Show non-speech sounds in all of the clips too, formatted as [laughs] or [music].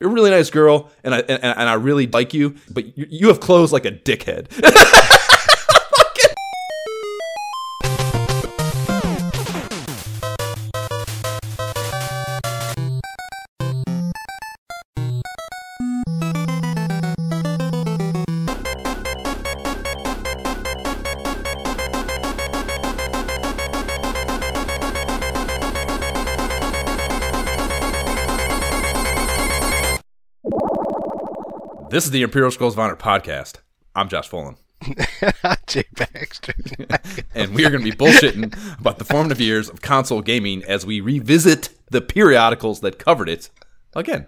You're a really nice girl, and I and, and I really like you, but you, you have clothes like a dickhead. [laughs] this is the Imperial Scrolls of Honor podcast. I'm Josh Folan. [laughs] Jay Baxter. [laughs] and we are going to be bullshitting about the formative years of console gaming as we revisit the periodicals that covered it again.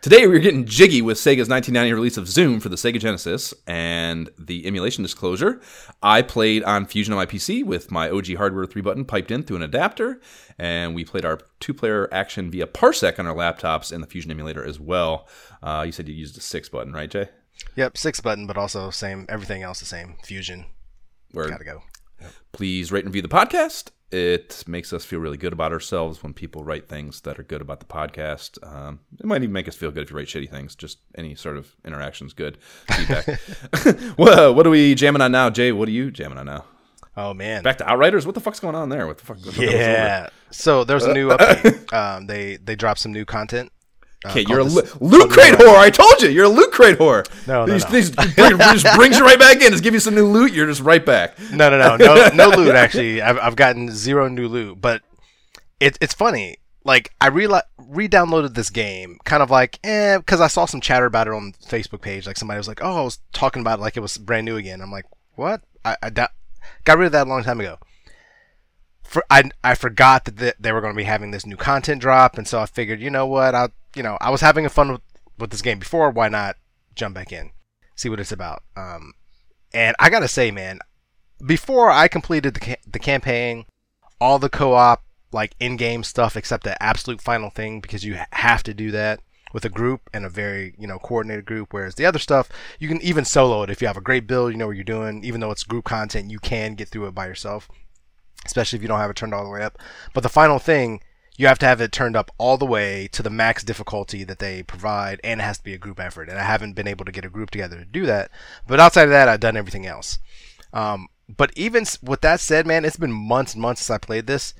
Today we're getting jiggy with Sega's 1990 release of Zoom for the Sega Genesis and the emulation disclosure. I played on Fusion on my PC with my OG hardware 3 button piped in through an adapter, and we played our two player action via Parsec on our laptops and the Fusion emulator as well. Uh, you said you used a 6 button, right, Jay? Yep, 6 button, but also same, everything else the same. Fusion. Word. Gotta go. Yep. Please rate and review the podcast it makes us feel really good about ourselves when people write things that are good about the podcast. Um, it might even make us feel good if you write shitty things. Just any sort of interaction is good. Feedback. [laughs] [laughs] well, what are we jamming on now, Jay? What are you jamming on now? Oh man, back to Outriders. What the fuck's going on there? What the fuck? [laughs] yeah. So there's a new update. um, they they dropped some new content. Uh, okay, you're a lo- loot crate whore. I told you, you're a loot crate whore. No, no, these, no. These bring, just brings you right back in. Just give you some new loot. You're just right back. No, no, no, no, no [laughs] loot. Actually, I've, I've gotten zero new loot. But it's it's funny. Like I re re-downloaded this game, kind of like eh, because I saw some chatter about it on the Facebook page. Like somebody was like, "Oh, I was talking about it like it was brand new again." I'm like, "What? I, I da- got rid of that a long time ago." For, I, I forgot that they were going to be having this new content drop, and so I figured, you know what, I you know I was having a fun with, with this game before. Why not jump back in, see what it's about? Um, and I gotta say, man, before I completed the ca- the campaign, all the co-op like in-game stuff except the absolute final thing because you have to do that with a group and a very you know coordinated group whereas the other stuff you can even solo it if you have a great build you know what you're doing even though it's group content you can get through it by yourself especially if you don't have it turned all the way up. But the final thing, you have to have it turned up all the way to the max difficulty that they provide, and it has to be a group effort. And I haven't been able to get a group together to do that. But outside of that, I've done everything else. Um, but even with that said, man, it's been months and months since I played this.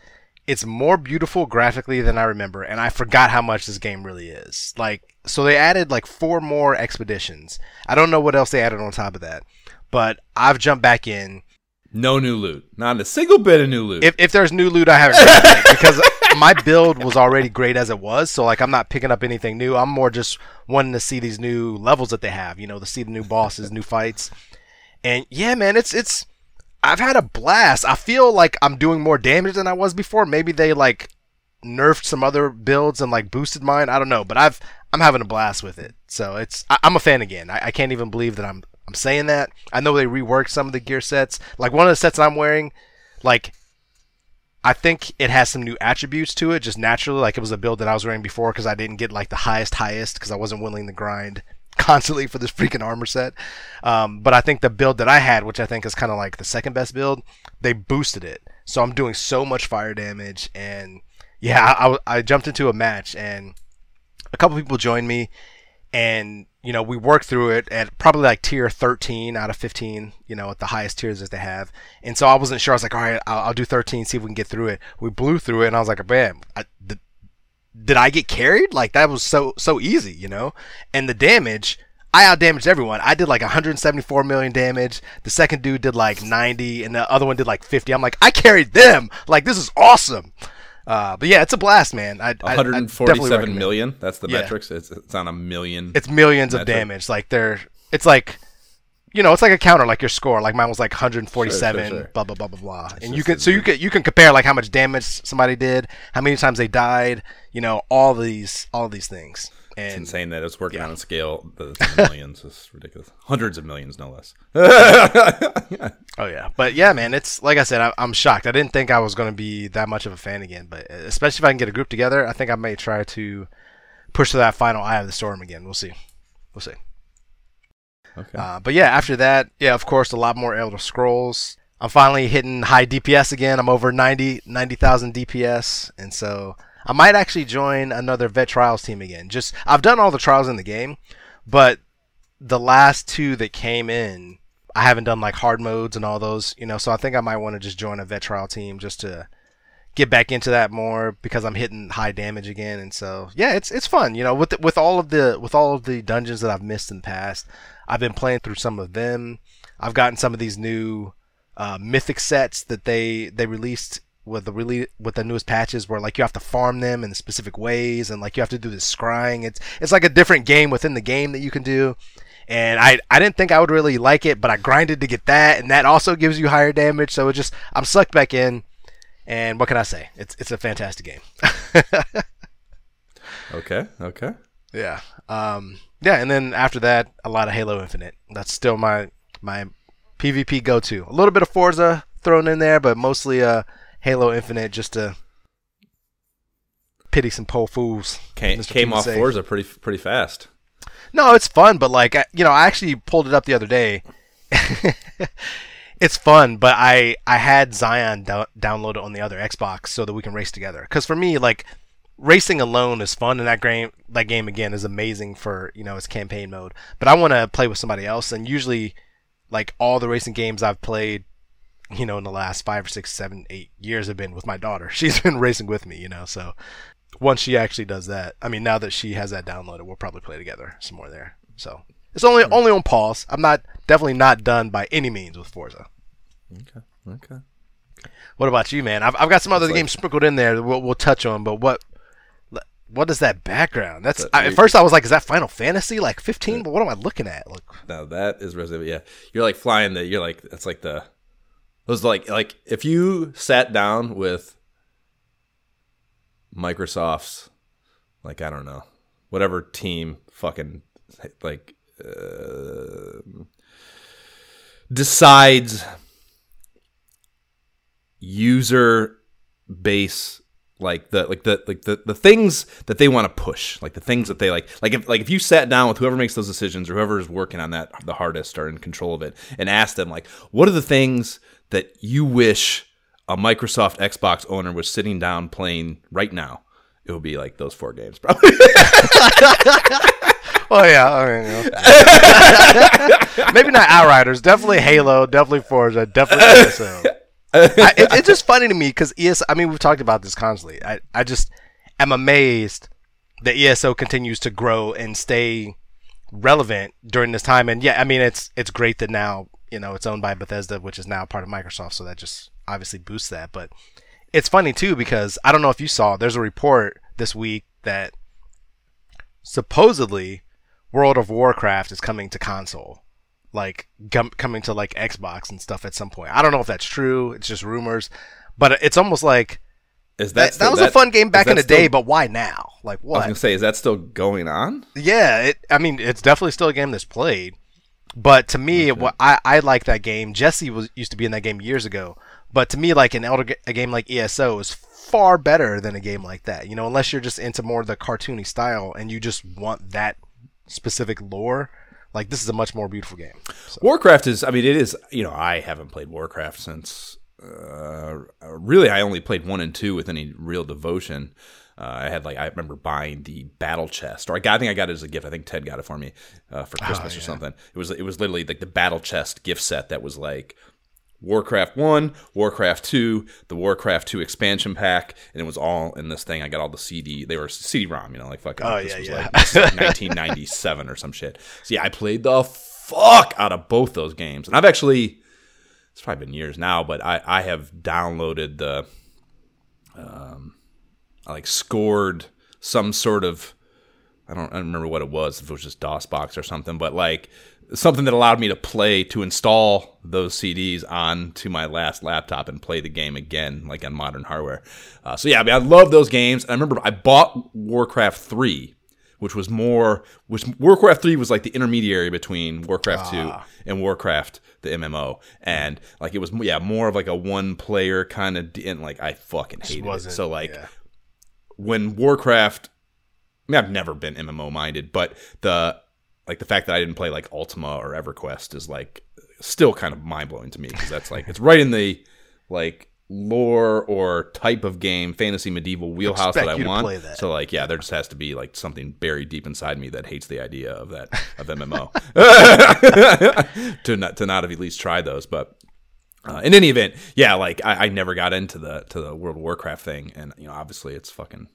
It's more beautiful graphically than I remember, and I forgot how much this game really is. Like, so they added like four more expeditions. I don't know what else they added on top of that, but I've jumped back in no new loot. Not a single bit of new loot. If, if there's new loot, I haven't because [laughs] my build was already great as it was. So like I'm not picking up anything new. I'm more just wanting to see these new levels that they have. You know, to see the new bosses, new fights, and yeah, man, it's it's. I've had a blast. I feel like I'm doing more damage than I was before. Maybe they like nerfed some other builds and like boosted mine. I don't know, but I've I'm having a blast with it. So it's I, am a fan again. I, I can't even believe that I'm I'm saying that. I know they reworked some of the gear sets. Like one of the sets I'm wearing, like I think it has some new attributes to it, just naturally. Like it was a build that I was wearing before because I didn't get like the highest highest because I wasn't willing to grind [laughs] constantly for this freaking armor set. Um, but I think the build that I had, which I think is kind of like the second best build, they boosted it. So I'm doing so much fire damage, and yeah, I, I jumped into a match and a couple people joined me, and you know, we worked through it at probably like tier 13 out of 15, you know, at the highest tiers that they have. And so I wasn't sure. I was like, all right, I'll, I'll do 13, see if we can get through it. We blew through it, and I was like, man, I, the, did I get carried? Like that was so so easy, you know. And the damage, I outdamaged everyone. I did like 174 million damage. The second dude did like 90, and the other one did like 50. I'm like, I carried them. Like this is awesome. Uh, but yeah, it's a blast, man. I, 147 I, million. That's the yeah. metrics. It's, it's on a million. It's millions metric. of damage. Like they're, it's like, you know, it's like a counter, like your score. Like mine was like 147, sure, sure, sure. blah blah blah blah blah. It's and you can, so you can, you can compare like how much damage somebody did, how many times they died. You know, all these, all these things. And, it's insane that it's working yeah. on a scale the, the [laughs] millions is ridiculous. Hundreds of millions, no less. [laughs] oh yeah, but yeah, man, it's like I said, I, am shocked. I didn't think I was going to be that much of a fan again, but especially if I can get a group together, I think I may try to push to that final Eye of the Storm again. We'll see. We'll see. Okay. Uh, but yeah, after that, yeah, of course, a lot more Elder Scrolls. I'm finally hitting high DPS again. I'm over 90 90,000 DPS, and so I might actually join another vet trials team again. Just I've done all the trials in the game, but the last two that came in, I haven't done like hard modes and all those, you know. So I think I might want to just join a vet trial team just to get back into that more because I'm hitting high damage again. And so yeah, it's it's fun, you know. With the, with all of the with all of the dungeons that I've missed in the past, I've been playing through some of them. I've gotten some of these new uh, mythic sets that they they released with the really with the newest patches where like you have to farm them in specific ways and like you have to do this scrying. It's it's like a different game within the game that you can do. And I I didn't think I would really like it but I grinded to get that and that also gives you higher damage. So it just I'm sucked back in. And what can I say? It's it's a fantastic game. [laughs] Okay okay. Yeah um yeah and then after that a lot of Halo Infinite. That's still my my PvP go to a little bit of Forza thrown in there but mostly uh Halo Infinite just to pity some poor fools. Came, came off Forza pretty pretty fast. No, it's fun, but like you know, I actually pulled it up the other day. [laughs] it's fun, but I I had Zion do- downloaded on the other Xbox so that we can race together. Because for me, like racing alone is fun, and that game that game again is amazing for you know its campaign mode. But I want to play with somebody else, and usually, like all the racing games I've played, you know, in the last five or six, seven, eight years have been with my daughter. [laughs] She's been racing with me, you know. So once she actually does that, I mean, now that she has that downloaded, we'll probably play together some more there. So it's only mm-hmm. only on pause. I'm not definitely not done by any means with Forza. Okay. Okay. What about you, man? I've, I've got some other games sprinkled in there. We'll, we'll touch on, but what what is that background? That's I, at first I was like, is that Final Fantasy like 15? But what am I looking at? Like, no, that is Resident. Yeah, you're like flying the. You're like that's like the was like like if you sat down with Microsoft's like I don't know whatever team fucking like uh, decides user base like the like the like the, the things that they want to push like the things that they like like if like if you sat down with whoever makes those decisions or whoever is working on that the hardest or in control of it and asked them like what are the things that you wish a Microsoft Xbox owner was sitting down playing right now, it would be like those four games, [laughs] probably. [laughs] well, yeah, I mean, you know. [laughs] maybe not Outriders. Definitely Halo. Definitely Forza. Definitely ESO. I, it, it's just funny to me because ESO. I mean, we've talked about this constantly. I, I just am amazed that ESO continues to grow and stay relevant during this time. And yeah, I mean, it's it's great that now you know, it's owned by Bethesda, which is now part of Microsoft, so that just obviously boosts that. But it's funny too because I don't know if you saw, there's a report this week that supposedly World of Warcraft is coming to console, like com- coming to like Xbox and stuff at some point. I don't know if that's true. It's just rumors, but it's almost like is that that, still, that was that, a fun game back in the still, day, but why now? Like what? I was gonna say, is that still going on? Yeah, it. I mean, it's definitely still a game that's played. But to me, okay. what I, I like that game. Jesse was used to be in that game years ago. But to me, like an elder a game like ESO is far better than a game like that. You know, unless you're just into more of the cartoony style and you just want that specific lore. Like this is a much more beautiful game. So. Warcraft is. I mean, it is. You know, I haven't played Warcraft since. Uh, really, I only played one and two with any real devotion. Uh, I had like I remember buying the battle chest, or I got I think I got it as a gift. I think Ted got it for me uh, for oh, Christmas oh, yeah. or something. It was it was literally like the battle chest gift set that was like Warcraft One, Warcraft Two, the Warcraft Two expansion pack, and it was all in this thing. I got all the CD. They were CD-ROM, you know, like fucking. Oh this yeah, was yeah. Like [laughs] 1997 or some shit. So yeah, I played the fuck out of both those games, and I've actually. It's probably been years now, but I I have downloaded the. Um, I like scored some sort of I don't, I don't remember what it was if it was just DOSBox or something, but like something that allowed me to play to install those CDs onto my last laptop and play the game again, like on modern hardware. Uh, so yeah, I mean, I love those games. I remember I bought Warcraft three, which was more, which Warcraft three was like the intermediary between Warcraft ah. two and Warcraft the MMO, and like it was yeah more of like a one player kind of, and like I fucking hated it. So like. Yeah when Warcraft, I mean, I've never been MMO minded, but the like the fact that I didn't play like Ultima or EverQuest is like still kind of mind blowing to me because that's like it's right in the like lore or type of game, fantasy medieval wheelhouse that I want. play that. So like, yeah, there just has to be like something buried deep inside me that hates the idea of that of MMO [laughs] [laughs] to not to not have at least tried those. But uh, in any event, yeah, like I, I never got into the to the World of Warcraft thing, and you know, obviously it's fucking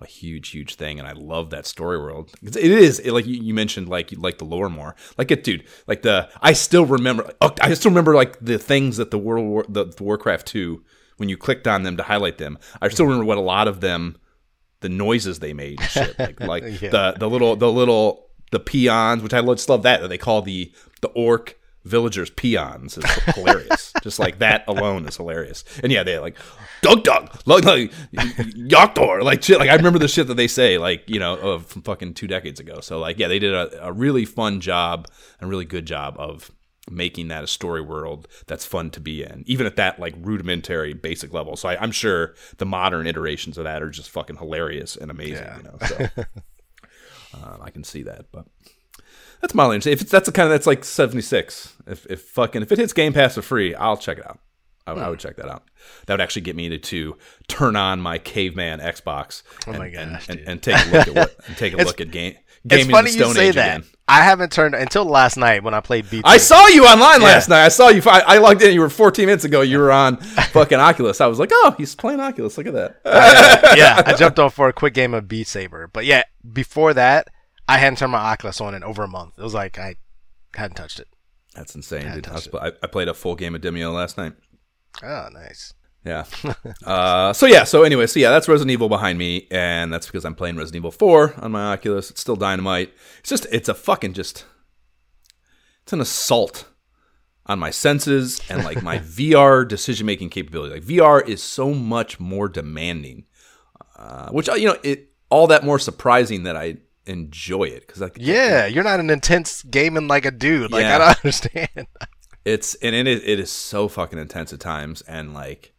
a huge, huge thing, and I love that story world. It is it, like you, mentioned, like you like the lore more. Like it, dude. Like the I still remember. oh, I still remember like the things that the World War, the, the Warcraft two when you clicked on them to highlight them. I still remember what a lot of them, the noises they made, shit. Like [laughs] like Yeah. the the little the little the peons, which I just love that that they call the the orc villagers peons is hilarious. [laughs] Just like that alone is hilarious. And yeah, they like Doug Doug, like, like Lok'tar, like shit. Like I remember the shit that they say, like you know, of from fucking two decades ago. So like, yeah, they did a, a really fun job, a really good job of making that a story world that's fun to be in, even at that like rudimentary basic level. So I, I'm sure the modern iterations of that are just fucking hilarious and amazing. Yeah. You know, so um, [laughs] I can see that, but. That's my lane. If it's that's the kind of that's like seventy six. If if fucking if it hits Game Pass for free, I'll check it out. I, I would hmm. check that out. That would actually get me to, to turn on my caveman Xbox oh and, my and- gosh, and, dude. and take a look at what [laughs] and take a look at game It's gaming in funny the you say Age that. again. I haven't turned until last night when I played Beat. I saw you online Yeah. last night. I saw you. I, I logged in. You were 14 minutes ago. You were on [laughs] fucking Oculus. I was like, oh, he's playing Oculus. Look at that. [laughs] yeah, I jumped on for a quick game of Beat Saber. But yeah, before that, I hadn't turned my Oculus on in over a month. It was like I hadn't touched it. That's insane, Yeah, dude. I, I, I played a full game of Demeo last night. Oh, nice. Yeah. [laughs] uh, so yeah. So anyway. So yeah, that's Resident Evil behind me, and that's because I'm playing Resident Evil 4 on my Oculus. It's still dynamite. It's just. It's a fucking just. It's an assault on my senses and like my [laughs] VR decision making capability. Like VR is so much more demanding, uh, which you know it all that more surprising that I enjoy it because like Yeah, you're not an intense gaming like a dude. Like Yeah. I don't [laughs] understand. it's and it is, it is so fucking intense at times and like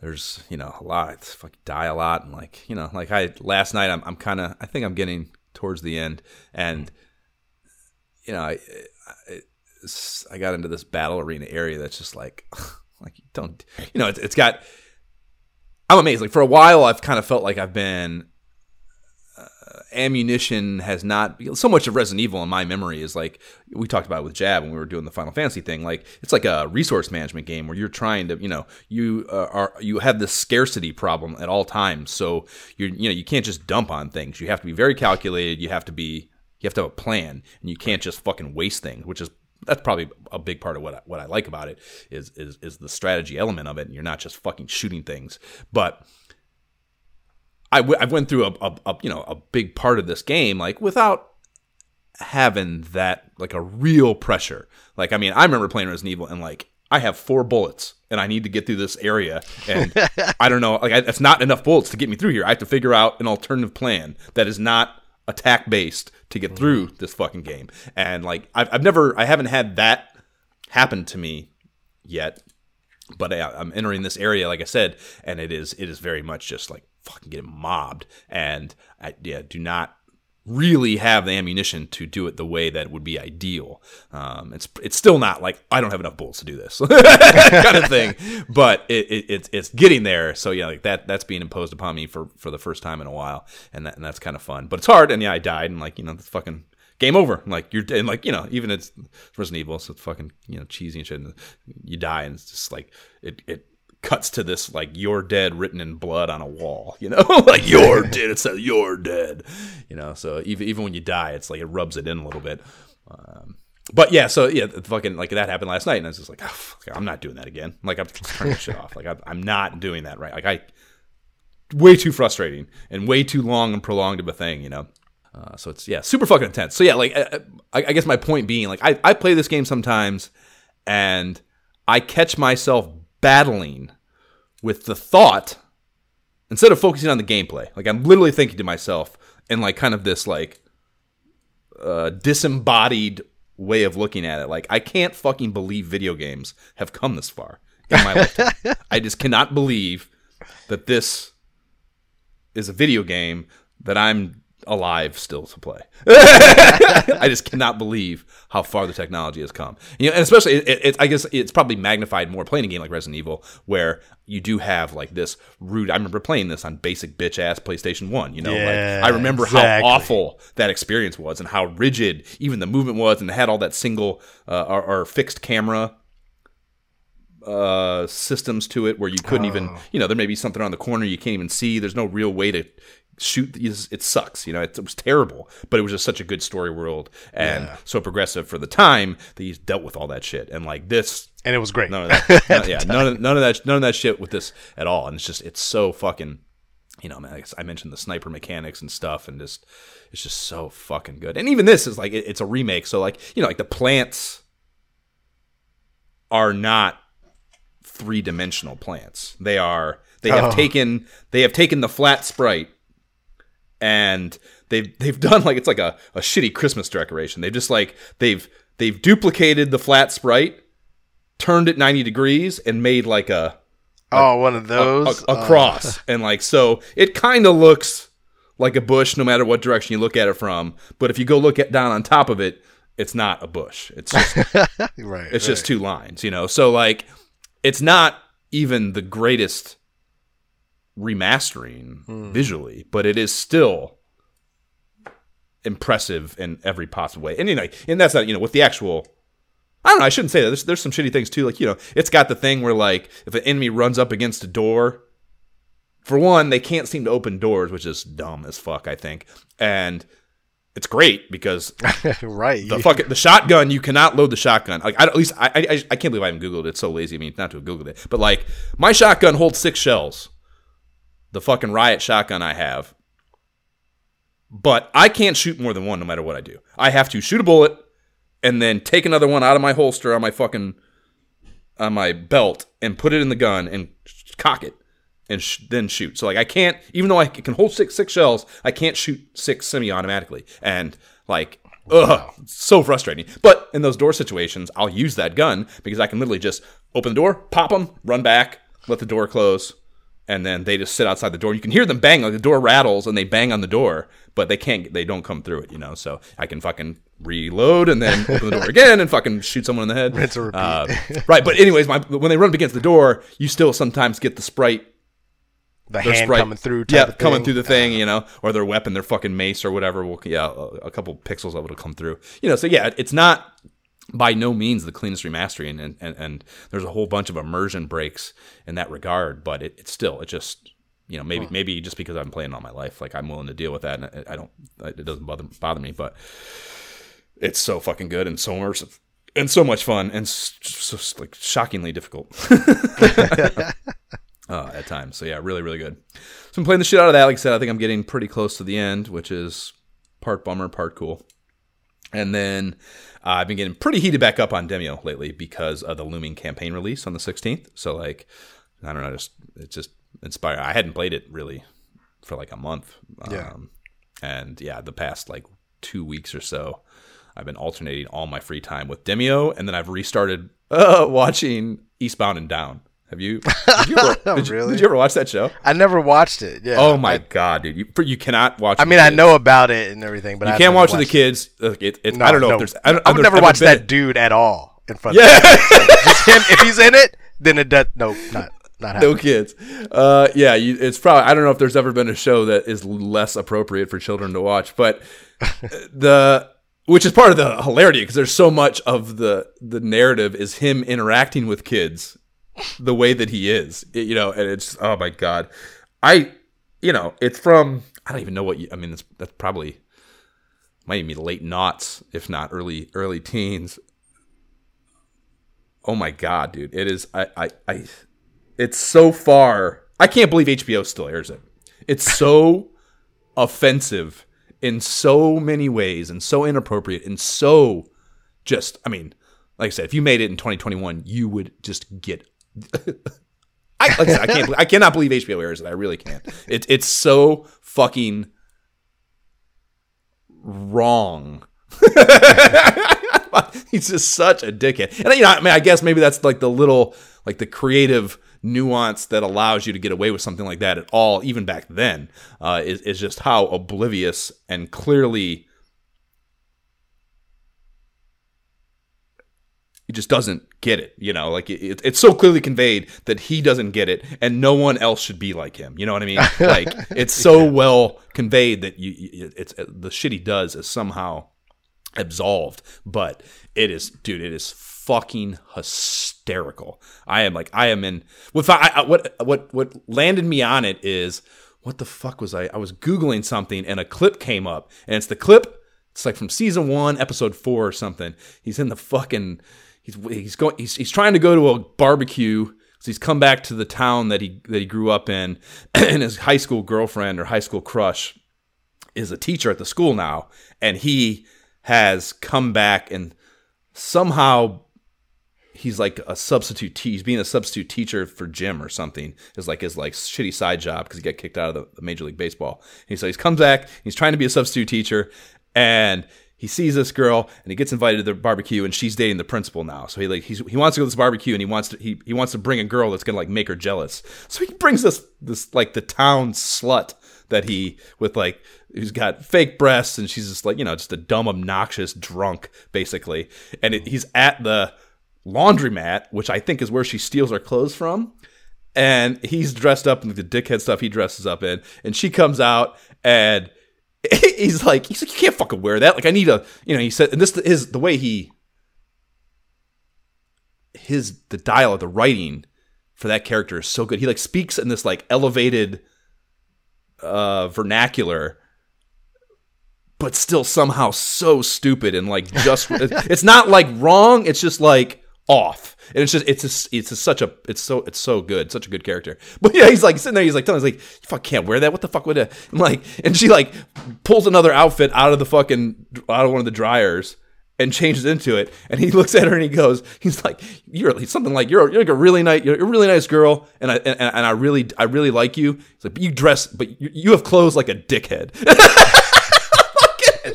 there's you know a lot it's fucking die a lot and like you know like i last night i'm, I'm kind of i think i'm getting towards the end and you know i I, I got into this battle arena area that's just like [laughs] like don't you know it's, it's got i'm amazed like for a while i've kind of felt like i've been ammunition has not so much of Resident Evil in my memory is like we talked about it with Jab when we were doing the Final Fantasy thing. Like it's like a resource management game where you're trying to you know you uh, are you have this scarcity problem at all times. So you're you know you can't just dump on things. You have to be very calculated. You have to be you have to have a plan, and you can't just fucking waste things, which is that's probably a big part of what I, what I like about it is is is the strategy element of it. And you're not just fucking shooting things, but I, w- I went through a, a, a you know a big part of this game like without having that like a real pressure. Like I mean, I remember playing Resident Evil and like I have four bullets and I need to get through this area and [laughs] I don't know like I, that's not enough bullets to get me through here. I have to figure out an alternative plan that is not attack based to get through mm-hmm. this fucking game. And like I've, I've never I haven't had that happen to me yet but I, I'm entering this area, like I said, and it is it is very much just like fucking getting mobbed, and I yeah do not really have the ammunition to do it the way that would be ideal. Um, it's it's still not like I don't have enough bullets to do this [laughs] kind of thing, but it, it, it's it's getting there. So yeah, like that that's being imposed upon me for for the first time in a while, and that and that's kind of fun. But it's hard, and yeah, I died, and like you know, it's fucking game over. Like you're and like you know, even it's Resident Evil, so it's fucking you know cheesy and shit. And you die, and it's just like it it cuts to this like you're dead written in blood on a wall. You know, [laughs] like you're [laughs] dead. It says you're dead. You know, so even even when you die, it's like it rubs it in a little bit. Um, but yeah, so yeah, fucking like that happened last night, and I was just like, oh, fuck, I'm not doing that again. Like I'm turning [laughs] shit off. Like I'm, I'm not doing that right. Like I, way too frustrating and way too long and prolonged of a thing, you know. Uh, so it's yeah, super fucking intense. So yeah, like I, I I guess my point being, like I, I play this game sometimes, and I catch myself battling with the thought instead of focusing on the gameplay. Like I'm literally thinking to myself in like kind of this like uh, disembodied way of looking at it. Like I can't fucking believe video games have come this far in my lifetime. [laughs] I just cannot believe that this is a video game that I'm alive still to play. [laughs] I just cannot believe how far the technology has come. You know, and especially, it, it, I guess it's probably magnified more playing a game like Resident Evil, where you do have like this rude. I remember playing this on basic bitch ass PlayStation One. You know, Yeah, like I remember exactly. how awful that experience was and how rigid even the movement was, and it had all that single uh, or, or fixed camera uh, systems to it where you couldn't even, Oh. you know, there may be something on the corner you can't even see. There's no real way to shoot. It it sucks, you know. It, it was terrible, but it was just such a good story world and Yeah. so progressive for the time that he's dealt with all that shit. And like this, and it was great. none of that, none- [laughs] yeah, none of, none of that, none of that shit with this at all. And it's just, it's so fucking, you know, man. I, I mentioned the sniper mechanics and stuff, and just, it's just so fucking good. And even this is like, it, it's a remake, so like, you know, like the plants are not three dimensional plants. They are, they have Oh. taken, they have taken the flat sprite and they've they've done like it's like a, a shitty Christmas decoration. They've just like they've they've duplicated the flat sprite, turned it ninety degrees, and made like a oh, one of a, those. a Uh, cross, and like so it kind of looks like a bush no matter what direction you look at it from. But if you go look at down on top of it, it's not a bush. It's just [laughs] right. it's just two lines, you know. So like, it's not even the greatest remastering Hmm. visually, but it is still impressive in every possible way. And you know, and that's not you know with the actual. I don't know. I shouldn't say that. There's, there's some shitty things too. Like you know, it's got the thing where like if an enemy runs up against a door, for one, they can't seem to open doors, which is dumb as fuck. I think, and it's great because [laughs] right. the fucking the shotgun you cannot load the shotgun like I, at least I, I I can't believe I haven't googled it it's so lazy I mean not to have googled it but like my shotgun holds six shells the fucking riot shotgun I have but I can't shoot more than one no matter what I do I have to shoot a bullet and then take another one out of my holster on my fucking on my belt and put it in the gun and cock it and sh- then shoot. So like I can't, even though I can hold six six shells, I can't shoot six semi-automatically, and like. Ugh, it's so frustrating. But in those door situations, I'll use that gun because I can literally just open the door, pop them, run back, let the door close, and then they just sit outside the door. You can hear them bang, like the door rattles and they bang on the door, but they can't, they don't come through it, you know. So I can fucking reload and then open the door again and fucking shoot someone in the head. Rinse repeat. Uh, right, but anyways, my, when they run up against the door, you still sometimes get the sprite the hand sprite coming through. Type yeah, coming through the thing, you know, or their weapon, their fucking mace or whatever. Will yeah, a, a couple pixels of it will come through, you know. So yeah, it's not by no means the cleanest remastering, and and, and there's a whole bunch of immersion breaks in that regard, but it, it's still it just you know maybe maybe just because I've been playing all my life, like I'm willing to deal with that, and I, I don't it doesn't bother bother me, but it's so fucking good and so immersive. And so much fun, and s- so, like shockingly difficult. [laughs] uh, at times. So yeah, really, really good. So I'm playing the shit out of that. Like I said, I think I'm getting pretty close to the end, which is part bummer, part cool. And then uh, I've been getting pretty heated back up on Demeo lately because of the looming campaign release on the 16th. So like, I don't know, just it's just inspired. I hadn't played it really for like a month. Yeah. Um, and yeah, the past like two weeks or so, I've been alternating all my free time with Demeo, and then I've restarted [laughs] uh, watching Eastbound and Down. Have you? [laughs] Did you, ever, [laughs] did, you, Really? did you ever watch that show? I never watched it. Yeah. Oh my I, god, dude! You you cannot watch. I mean, I know about it and everything, but you I've can't watch with the kids. It, it, it. I don't know no. if there's. I, I would never ever watch that dude at all in front Yeah. of. [laughs] Just him. If he's in it, then it does. No, not not no kids. Uh, yeah, you, it's probably. I don't know if there's ever been a show that is less appropriate for children to watch, but the which is part of the hilarity because there's so much of the the narrative is him interacting with kids the way that he is, It- you know, and it's oh my god, I, you know, it's from I don't even know what you. I mean, it's, that's probably might even be late knots, if not early early teens. Oh my god, dude! It is. I. I. I it's so far. I can't believe HBO still airs it. It's so [laughs] offensive in so many ways and so inappropriate and so just. I mean, like I said, if you made it in 2021, you would just get. I, like I, said, I can't. I cannot believe HBO airs it. I really can't. It's it's so fucking wrong. [laughs] He's just such a dickhead. And you know, I mean, I guess maybe that's like the little, like the creative nuance that allows you to get away with something like that at all, even back then, uh, is, is just how oblivious and clearly he just doesn't get it. You know, like it, it's so clearly conveyed that he doesn't get it, and no one else should be like him. You know what I mean? [laughs] Like it's so well conveyed that you, it's uh, the shit he does is somehow absolved, but it is, dude, it is fucking hysterical. I am like, I am in. What I, what what what landed me on it is what the fuck was I? I was googling something and a clip came up, and it's the clip. It's like from season one, episode four or something. He's in the fucking he's he's going he's, he's trying to go to a barbecue so he's come back to the town that he that he grew up in [clears throat] and his high school girlfriend or high school crush is a teacher at the school now and he has come back and somehow he's like a substitute te- he's being a substitute teacher for Jim or something is like his like shitty side job because he got kicked out of the, the major league baseball. And so he's comes back he's trying to be a substitute teacher and he sees this girl and he gets invited to the barbecue and she's dating the principal now. So he like he wants to go to this barbecue and he wants to he, he wants to bring a girl that's gonna like make her jealous. So he brings this this like the town slut that he with like who's got fake breasts and she's just like you know just a dumb obnoxious drunk basically. And it, he's at the laundromat, which I think is where she steals her clothes from. And he's dressed up in the dickhead stuff he dresses up in, and she comes out and [laughs] he's like, he's like, you can't fucking wear that. Like, I need a, you know, he said, and this is the way he, his, the dialogue, the writing for that character is so good. He like speaks in this like elevated, uh, vernacular, but still somehow so stupid and like just, [laughs] it's not like wrong. It's just like off and it's just it's just, it's a, such a it's so it's so good, such a good character. [laughs] But yeah, he's like sitting there, he's like telling, he's like, you fuck can't wear that. What the fuck would it? I'm like, and she like pulls another outfit out of the fucking out of one of the dryers and changes into it. And he looks at her and he goes, he's like, you're something like you're, you're like a really nice, you're a really nice girl, and I and, and I really I really like you. He's like, but you dress, but you, you have clothes like a dickhead. [laughs]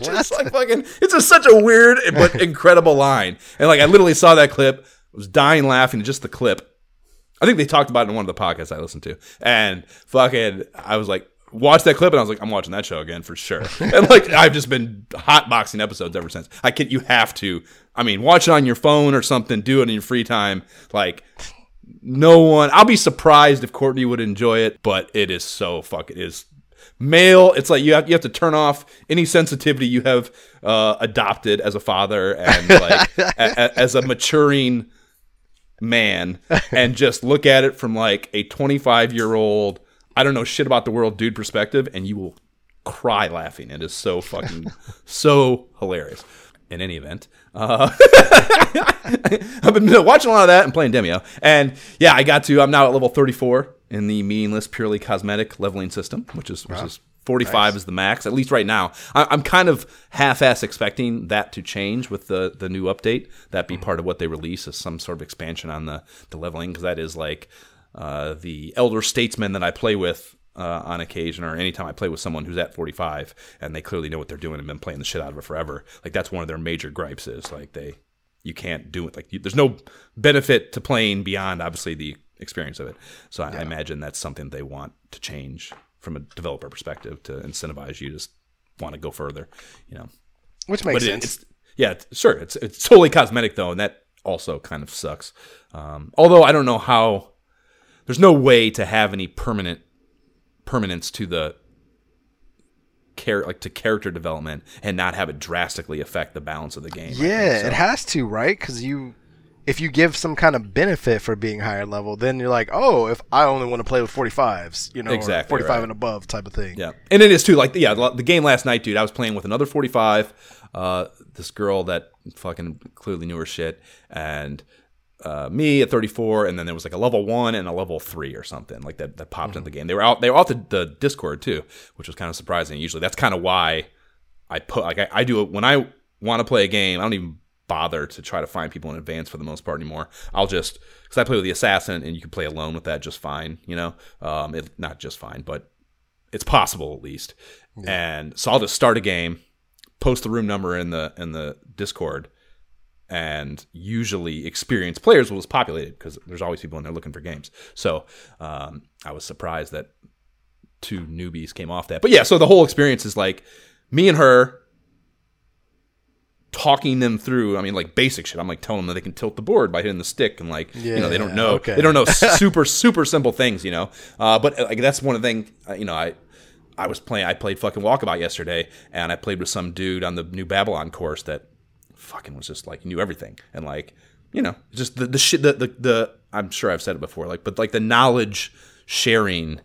it's just like fucking. It's just such a weird but [laughs] incredible line. And like I literally saw that clip I was dying laughing at just the clip. I think they talked about it in one of the podcasts I listened to. And fucking, I was like, watch that clip, and I was like, I'm watching that show again for sure. [laughs] and like, I've just been hotboxing episodes ever since. I can, you have to. I mean, watch it on your phone or something. Do it in your free time. Like, no one. I'll be surprised if Courtney would enjoy it, but it is so fucking it is male. It's like you have you have to turn off any sensitivity you have uh, adopted as a father and [laughs] like a, a, as a maturing man and just look at it from like a 25 year old I don't know shit about the world dude perspective and you will cry laughing. It is so fucking so hilarious. In any event, uh, [laughs] I've been watching a lot of that and playing Demeo, and yeah, I got to. I'm now at level 34 in the meaningless, purely cosmetic leveling system, which is which is 45 nice. is the max, at least right now. I, am kind of half-ass expecting that to change with the the new update. That be mm-hmm. part of what they release as some sort of expansion on the the leveling, because that is like uh, the elder statesmen that I play with uh, on occasion, or anytime I play with someone who's at 45 and they clearly know what they're doing and been playing the shit out of it forever. Like that's one of their major gripes is like they you can't do it. Like you, there's no benefit to playing beyond obviously the experience of it. So I, yeah. I imagine that's something they want to change from a developer perspective to incentivize you to want to go further, you know. Which makes it, sense. yeah, sure. It's it's totally cosmetic though, and that also kind of sucks. Um, although I don't know how. There's no way to have any permanent permanence to the care like to character development and not have it drastically affect the balance of the game. Yeah, so. it has to, right? Because you if you give some kind of benefit for being higher level, then you're like, oh, if I only want to play with 45s, you know, exactly, 45 right. and above type of thing. Yeah, and it is too. Like, yeah, the game last night, dude, I was playing with another 45. Uh, this girl that fucking clearly knew her shit, and uh, me at 34, and then there was like a level one and a level three or something like that that popped mm-hmm. into the game. They were out. They were off the, the Discord too, which was kind of surprising. Usually, that's kind of why I put like I, I do it when I want to play a game. I don't even bother to try to find people in advance for the most part anymore. I'll just because I play with the assassin and you can play alone with that just fine. You know, um, it, not just fine, but it's possible at least. Yeah. And so I'll just start a game, post the room number in the in the Discord, and usually experienced players will just populate it because there's always people in there looking for games. So um, I was surprised that two newbies came off that. But yeah, so the whole experience is like me and her talking them through. I mean, like basic shit. I'm like telling them that they can tilt the board by hitting the stick, and like you know they don't know okay. they don't know [laughs] super super simple things, you know. Uh, but uh, like that's one of the things uh, you know I. I was playing. I played fucking Walkabout yesterday, and I played with some dude on the New Babylon course that fucking was just like knew everything, and like you know, just the the shit. The, the the I'm sure I've said it before, like, but like the knowledge sharing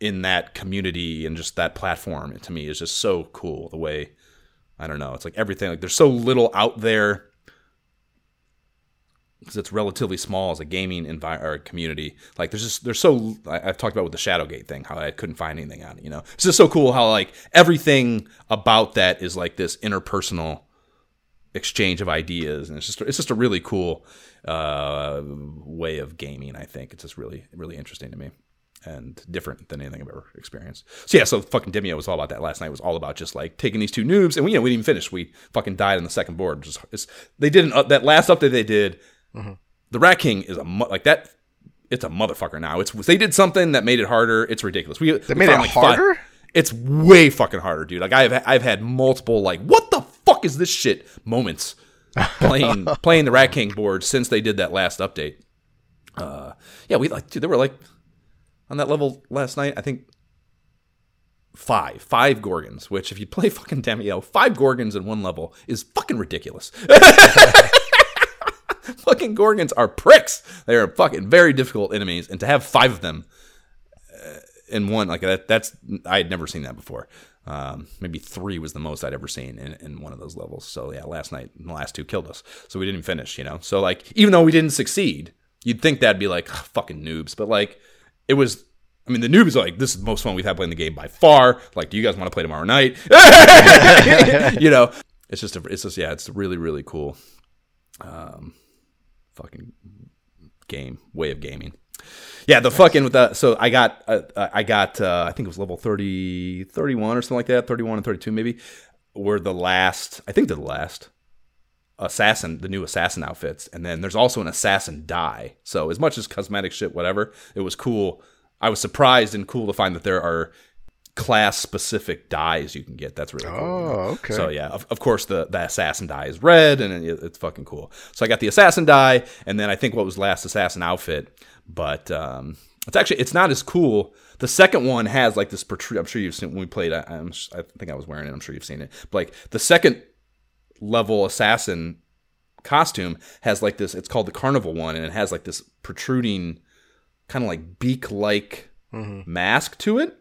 in that community and just that platform to me is just so cool. The way I don't know, it's like everything. Like there's so little out there because it's relatively small as a gaming envi- or community. Like there's just there's so I, I've talked about with the Shadowgate thing how I couldn't find anything on it. You know, it's just so cool how like everything about that is like this interpersonal exchange of ideas, and it's just it's just a really cool uh, way of gaming. I think it's just really really interesting to me and different than anything I've ever experienced. So yeah, so fucking Demeo was all about that. Last night was all about just like taking these two noobs, and we you know we didn't even finish. We fucking died on the second board. Just it's, they did an, uh, that last update they did. The Rat King is a like that. It's a motherfucker now. It's they did something that made it harder. It's ridiculous. We They made it harder? it's way fucking harder, dude. Like I've I've had multiple like what the fuck is this shit moments [laughs] playing playing the Rat King board since they did that last update. Uh, yeah, we like dude. There were like on that level last night. I think five five gorgons. Which if you play [laughs] fucking Demeo, five gorgons in one level is fucking ridiculous. [laughs] fucking gorgons are pricks. They are fucking very difficult enemies, and to have five of them in one like that that's I had never seen that before. Um, maybe three was the most I'd ever seen in, in one of those levels. So yeah, last night the last two killed us, so we didn't finish. You know, so like even though we didn't succeed, you'd think that'd be like fucking noobs, but like it was. I mean, the noobs are like this is the most fun we've had playing the game by far. Like, do you guys want to play tomorrow night? [laughs] you know, it's just a, it's just yeah, it's really really cool, um, fucking game way of gaming. Yeah, the fucking with the so I got uh, uh, I got uh, I think it was level 30 31 or something like that, 31 and 32 maybe were the last I think they're the last assassin the new assassin outfits and then there's also an assassin die. So as much as cosmetic shit whatever, it was cool. I was surprised and cool to find that there are class specific dies you can get. That's really cool. you know? Oh, okay. So yeah, of, of course the the assassin die is red, and it, it's fucking cool. So I got the assassin die, and then I think what was last assassin outfit, but um, it's actually it's not as cool. The second one has like this protrude. I'm sure you've seen when we played. I, I'm, I think I was wearing it. I'm sure you've seen it. But like the second level assassin costume has like this. It's called the carnival one, and it has like this protruding, kind of like beak like mm-hmm. mask to it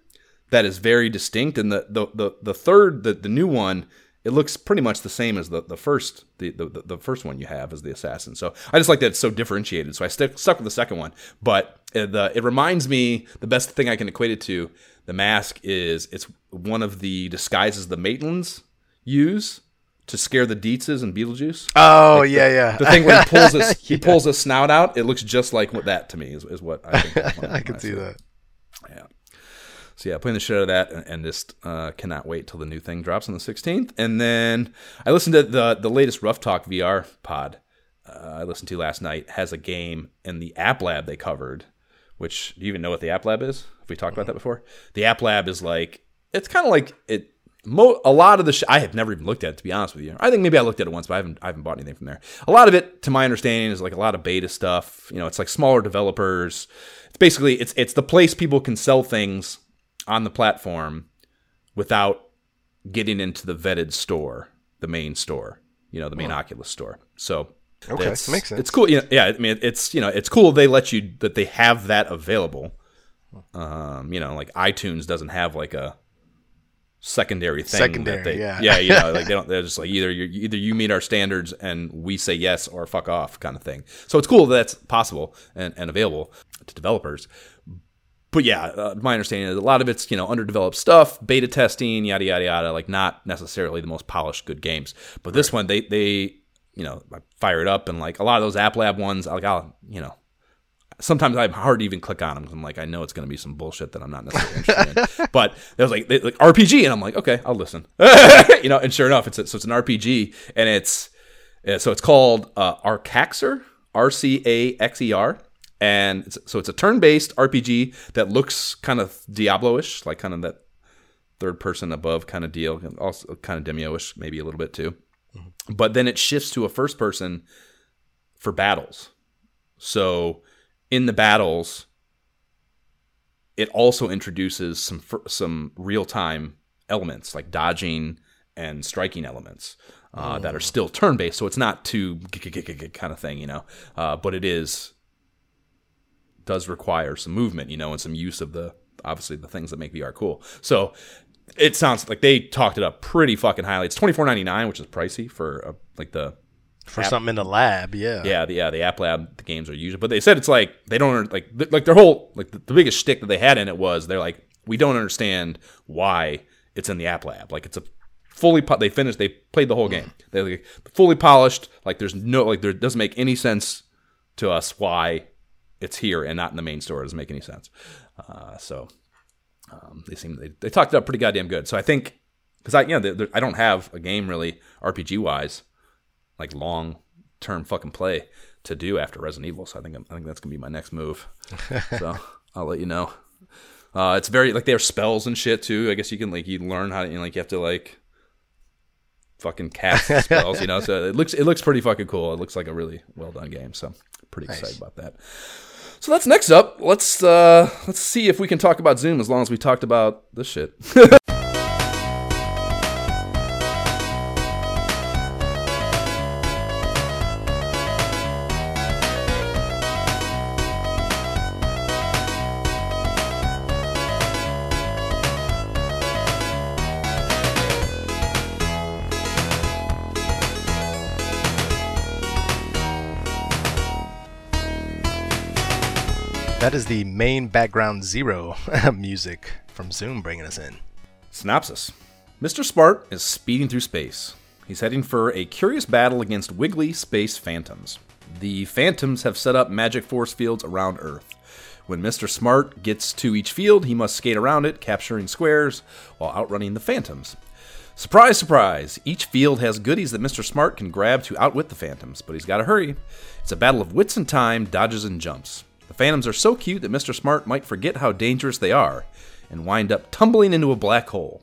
that is very distinct. And the the the, the third, the, the new one, it looks pretty much the same as the, the first the, the the first one you have as the assassin. So I just like that it's so differentiated. So I stuck stuck with the second one, but it, the it reminds me the best thing I can equate it to. The mask is it's one of the disguises the Maitlands use to scare the Deetzes and Beetlejuice. Oh yeah, yeah. The thing where he pulls his [laughs] he pulls his snout out, it looks just like what that to me is, is what I think. [laughs] when- I when can see it. that. Yeah. So yeah, playing the shit out of that, and, and just uh, cannot wait till the new thing drops on the 16th. And then I listened to the the latest Rough Talk VR pod. Uh, I listened to last night has a game in the App Lab they covered. Which do you even know what the App Lab is? Have we talked about that before? The App Lab is like it's kind of like it. Mo- a lot of the sh- I have never even looked at it to be honest with you. I think maybe I looked at it once, but I haven't I haven't bought anything from there. A lot of it, to my understanding, is like a lot of beta stuff. You know, it's like smaller developers. It's basically it's it's the place people can sell things on the platform without getting into the vetted store, the main store, you know, the main Oculus store. So Okay, it's, makes sense. It's cool. You know, yeah, I mean, it's you know, it's cool they let you that they have that available. Um, you know, like iTunes doesn't have like a secondary thing. Secondary, that they, yeah. yeah, you know, like [laughs] they don't. They're just like either you either you meet our standards and we say yes or fuck off kind of thing. So it's cool that that's possible and, and available to developers but yeah, uh, my understanding is a lot of it's you know underdeveloped stuff, beta testing, yada yada yada. Like not necessarily the most polished good games. But this one, they they you know I fire it up and like a lot of those App Lab ones, like I'll you know sometimes I'm hard to even click on them. 'cause I'm like I know it's going to be some bullshit that I'm not necessarily interested in. [laughs] But there's like they, like RPG, and I'm like okay, I'll listen. [laughs] you know, and sure enough, it's a, so it's an RPG, and it's Uh, so it's called uh, Arcaxer, R C A X E R, and it's, so it's a turn-based RPG that looks kind of Diablo-ish, like kind of that third-person above kind of deal, also kind of Demeo-ish, maybe a little bit too. But then it shifts to a first-person for battles. So in the battles, it also introduces some some real-time elements like dodging and striking elements uh, that are still turn-based. So it's not too kind of thing, you know. Uh, but it is does require some movement, you know, and some use of the obviously the things that make VR cool. So it sounds like they talked it up pretty fucking highly. It's twenty four ninety nine, which is pricey for uh, like the For something in the lab, yeah. yeah, the yeah, the app lab the games are usually, but they said it's like they don't like like their whole like the, the biggest shtick that they had in it was they're like we don't understand why it's in the app lab. Like it's a fully po- they finished they played the whole game. They like fully polished. Like there's no like there doesn't make any sense to us why it's here and not in the main store. It doesn't make any sense. Uh, so um, they seem they, they talked it up pretty goddamn good. So I think because I you know they- I don't have a game really RPG wise like long term fucking play to do after Resident Evil. So I think I'm, I think that's gonna be my next move. [laughs] so I'll let you know. Uh, it's very like they have spells and shit too. I guess you can like you learn how to you know, like you have to like fucking cast spells, you know. So it looks it looks pretty fucking cool. It looks like a really well done game. So pretty excited about that. So that's next up. Let's uh let's see if we can talk about Zoom as long as we talked about this shit. [laughs] is the main background zero [laughs] music from Zoom bringing us in. Synopsis Mr. Smart is speeding through space. He's heading for a curious battle against wiggly space phantoms. The phantoms have set up magic force fields around Earth. When Mr. Smart gets to each field, he must skate around it, capturing squares while outrunning the phantoms. Surprise, surprise! Each field has goodies that Mr. Smart can grab to outwit the phantoms, but he's got to hurry. It's a battle of wits and time, dodges and jumps. The phantoms are so cute that Mr. Smart might forget how dangerous they are and wind up tumbling into a black hole.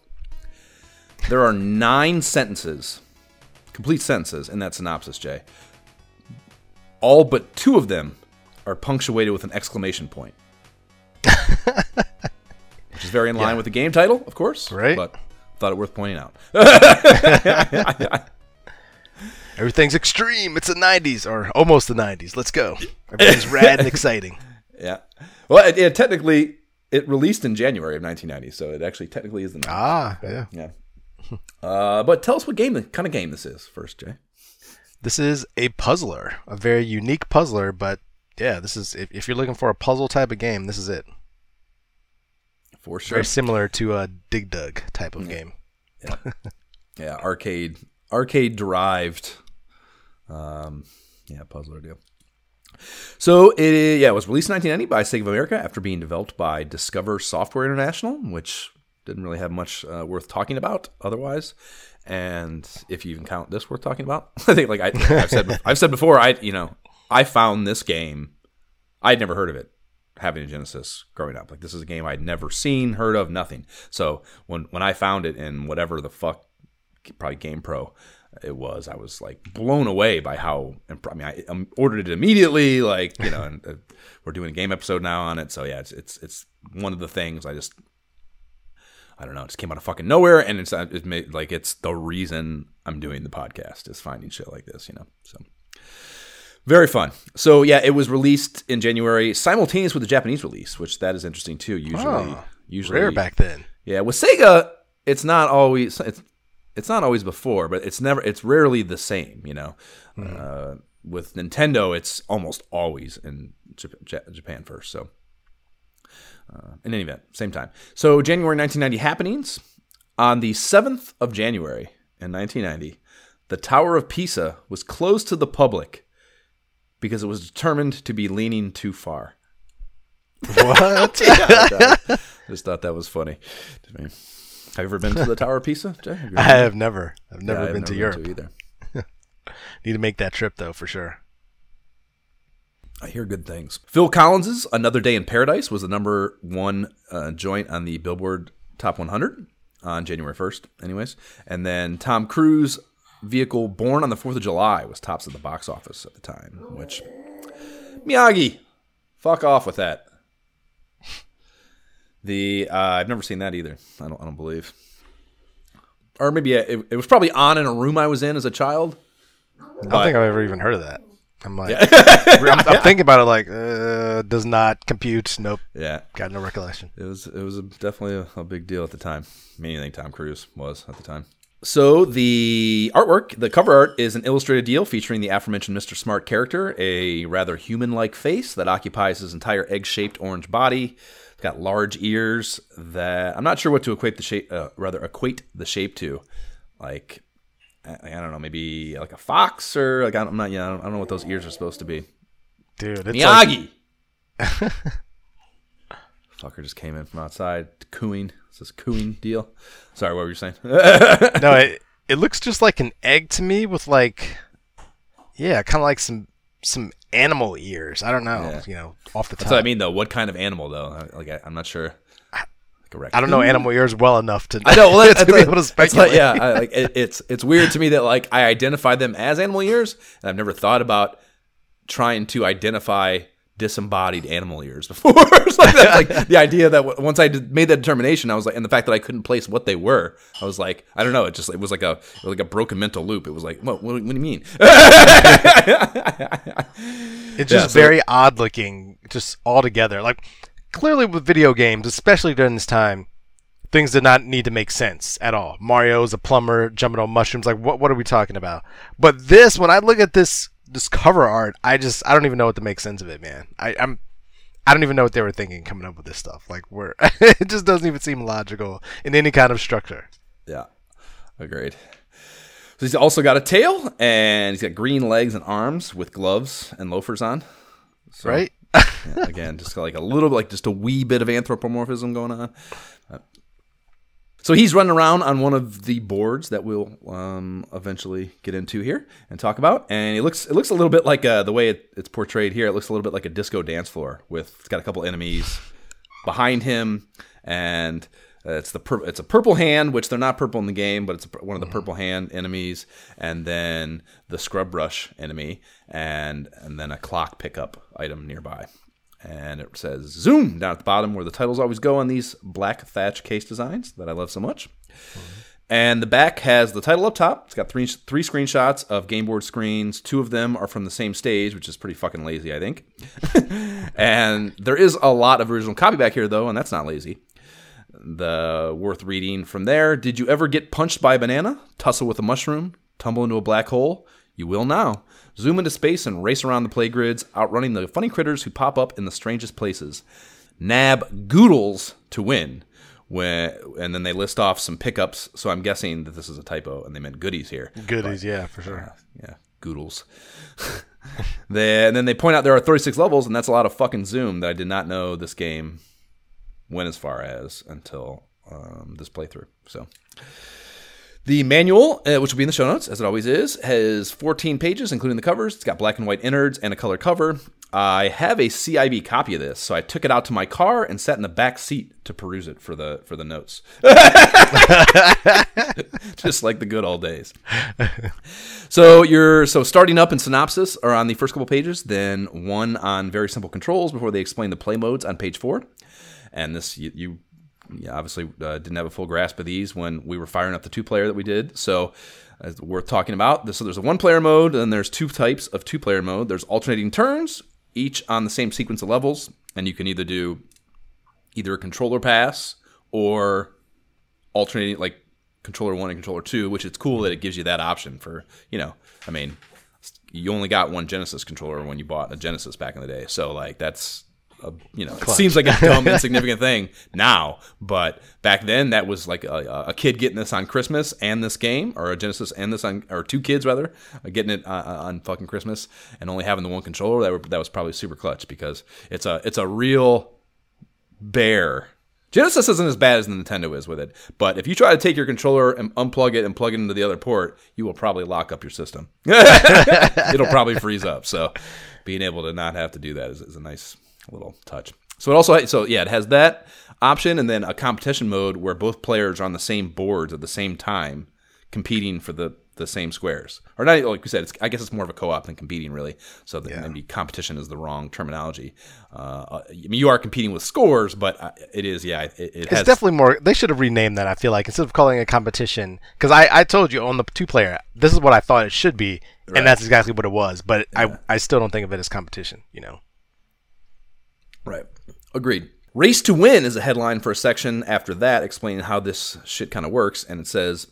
There are nine sentences, complete sentences, in that synopsis, Jay. All but two of them are punctuated with an exclamation point. [laughs] Which is very in line Yeah. with the game title, of course. Right. But thought it worth pointing out. [laughs] Everything's extreme. It's the 90s, or almost the 90s. Let's go. Everything's [laughs] rad and exciting. yeah. Well, it, it technically it released in January of 1990, so it actually technically is the 90s. Ah, yeah. Yeah. Uh, but tell us what game, kind of game this is first, Jay. This is a puzzler, a very unique puzzler, but yeah, this is if, if you're looking for a puzzle type of game, this is it. For sure. Very similar to a Dig Dug type of game. Yeah. Yeah, arcade, arcade derived. Um, yeah, puzzler deal. So it yeah, it was released in 1990 by Sega of America after being developed by Discovery Software International, which didn't really have much uh, worth talking about otherwise. And if you even count this worth talking about, [laughs] I think like I, I've said I've said before, I you know I found this game, I'd never heard of it having a Genesis growing up. Like this is a game I'd never seen, heard of, nothing. So when when I found it in whatever the fuck, probably Game Pro, it was, I was like blown away by how. I mean, I um, ordered it immediately. Like you know, and uh, we're doing a game episode now on it. So yeah, it's it's it's one of the things I just. I don't know. It just came out of fucking nowhere, and it's uh, it made, like it's the reason I'm doing the podcast is finding shit like this, you know. So very fun. So yeah, it was released in January, simultaneous with the Japanese release, which that is interesting too. Usually, Oh, usually Rare back then. Yeah, with Sega, it's not always it's it's not always before, but it's never it's rarely the same. You know, uh, with Nintendo, it's almost always in Jap- Japan first. So. Uh, in any event, same time. So January 1990 happenings. On the 7th of January in 1990, the Tower of Pisa was closed to the public because it was determined to be leaning too far. What? [laughs] [laughs] Just thought that was funny to me. Have you ever been to the Tower of Pisa, [laughs] Jay? Have I have never. I've never Yeah, I've been to Europe. either. [laughs] Need to make that trip though for sure. I hear good things. Phil Collins's "Another Day in Paradise" was the number one uh, joint on the Billboard Top 100 on January 1st. Anyways, and then Tom Cruise vehicle "Born on the Fourth of July" was tops of the box office at the time. Which Miyagi, fuck off with that. The uh, I've never seen that either. I don't. I don't believe. Or maybe it, it was probably on in a room I was in as a child. I don't think I've ever even heard of that. I'm like, [laughs] I'm, I'm thinking about it like, uh, does not compute. Nope, Yeah, got no recollection. It was it was a, definitely a, a big deal at the time. Anything Tom Cruise was at the time. So the artwork, the cover art, is an illustrated deal featuring the aforementioned Mr. Smart character, a rather human-like face that occupies his entire egg-shaped orange body. Got large ears that I'm not sure what to equate the shape, uh, rather equate the shape to, like I, I don't know, maybe like a fox or like I'm not, yeah, I don't, I don't know what those ears are supposed to be. Dude, it's like, Miyagi. [laughs] Fucker just came in from outside, cooing. It's this cooing deal. Sorry, what were you saying? no, [laughs] it, it looks just like an egg to me with like, yeah, kind of like some some animal ears. I don't know, Yeah. you know, off the top. That's what I mean, though. What kind of animal, though? Like, I, I'm not sure. Like? I don't know animal ears well enough to. [laughs] I know. Well, [laughs] that's, to be able to that's like- speculate. yeah, I, like it, it's it's weird to me that like I identify them as animal ears, and I've never thought about trying to identify disembodied animal ears [laughs] before. [laughs] Like, like the idea that once I did, made that determination, I was like, and the fact that I couldn't place what they were, I was like, I don't know. It just it was like a was like a broken mental loop. It was like, what what, what do you mean? [laughs] It's Yeah, just so- very odd looking, just all together. Like clearly with video games, especially during this time, things did not need to make sense at all. Mario's a plumber jumping on mushrooms. Like what? What are we talking about? But this, when I look at this this cover art, I just I don't even know what to make sense of it, man. I, I'm I don't even know what they were thinking coming up with this stuff. Like where [laughs] it just doesn't even seem logical in any kind of structure. Yeah, agreed. So he's also got a tail, and he's got green legs and arms with gloves and loafers on. So, Right? yeah, again, just like a little, like just a wee bit of anthropomorphism going on. So he's running around on one of the boards that we'll um, eventually get into here and talk about, and it looks it looks a little bit like uh, the way it, it's portrayed here. It looks a little bit like a disco dance floor with it's got a couple enemies behind him, and uh, it's the pur- it's a purple hand, which they're not purple in the game, but it's a, one of the purple hand enemies, and then the scrub brush enemy, and and then a clock pickup item nearby. And it says zoom down at the bottom where the titles always go on these black thatch case designs that I love so much. And the back has the title up top. It's got three three screenshots of game board screens. Two of them are from the same stage, which is pretty fucking lazy, I think. [laughs] and there is a lot of original copy back here though, and that's not lazy. The worth reading from there. Did you ever get punched by a banana? Tussle with a mushroom? Tumble into a black hole? You will now. Zoom into space and race around the play grids, outrunning the funny critters who pop up in the strangest places. Nab Goodles to win. When, and then they list off some pickups, so I'm guessing that this is a typo and they meant goodies here. Goodies, yeah, for sure. Yeah, Goodles. [laughs] they, and then they point out there are 36 levels, and that's a lot of fucking zoom that I did not know this game went as far as until um, this playthrough. So. The manual, uh, which will be in the show notes, as it always is, has 14 pages, including the covers. It's got black and white innards and a color cover. I have a CIB copy of this, so I took it out to my car and sat in the back seat to peruse it for the for the notes, [laughs] just like the good old days. So you're so starting up in synopsis are on the first couple pages, then one on very simple controls before they explain the play modes on page four. And this you, you yeah, obviously uh, didn't have a full grasp of these when we were firing up the two player that we did. So uh, worth talking about. So there's a one player mode, and there's two types of two player mode. There's alternating turns, each on the same sequence of levels, and you can either do either a controller pass or alternating like controller one and controller two, which it's cool that it gives you that option for you know. I mean, you only got one Genesis controller when you bought a Genesis back in the day, so like that's a, you know, it seems like a dumb, [laughs] insignificant thing now, but back then that was like a, a kid getting this on Christmas and this game, or a Genesis and this on, or two kids rather, uh, getting it uh, on fucking Christmas and only having the one controller. That were, that was probably super clutch because it's a it's a real bear Genesis isn't as bad as the Nintendo is with it, but if you try to take your controller and unplug it and plug it into the other port, you will probably lock up your system. [laughs] It'll probably freeze up. So, being able to not have to do that is, is a nice little touch. So it also so yeah, it has that option and then a competition mode where both players are on the same boards at the same time, competing for the the same squares. Or not like we said, it's, I guess it's more of a co-op than competing really. So the, Yeah. maybe competition is the wrong terminology. Uh, I mean, you are competing with scores, but uh, it is yeah, it, it It's has definitely more. They should have renamed that. I feel like instead of calling it a competition, because I, I told you on the two player, this is what I thought it should be, Right. and that's exactly what it was. But I I still don't think of it as competition. You know. Right. Agreed. Race to Win is a headline for a section after that explaining how this shit kind of works. And it says,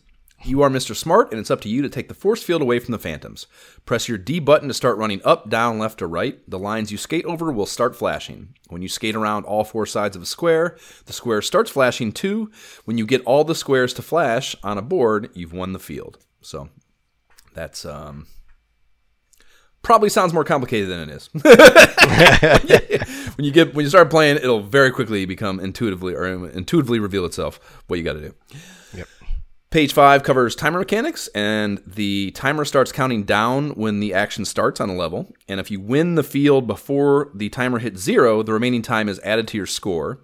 You are Mr. Smart, and it's up to you to take the force field away from the Phantoms. Press your D button to start running up, down, left, or right. The lines you skate over will start flashing. When you skate around all four sides of a square, the square starts flashing too. When you get all the squares to flash on a board, you've won the field. So that's um probably sounds more complicated than it is. [laughs] when you get when you start playing, it'll very quickly become intuitively or intuitively reveal itself what you got to do. Yep. Page five covers timer mechanics, and the timer starts counting down when the action starts on a level. And if you win the field before the timer hits zero, the remaining time is added to your score.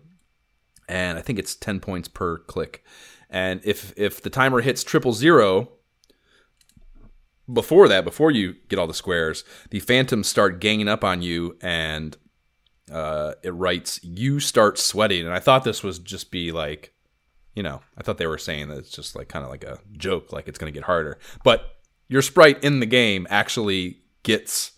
And I think it's ten points per click. And if if the timer hits triple zero, before that, before you get all the squares, the phantoms start ganging up on you, and uh, it writes you start sweating. And I thought this was just be like, you know, I thought they were saying that it's just like kind of like a joke, like it's going to get harder. But your sprite in the game actually gets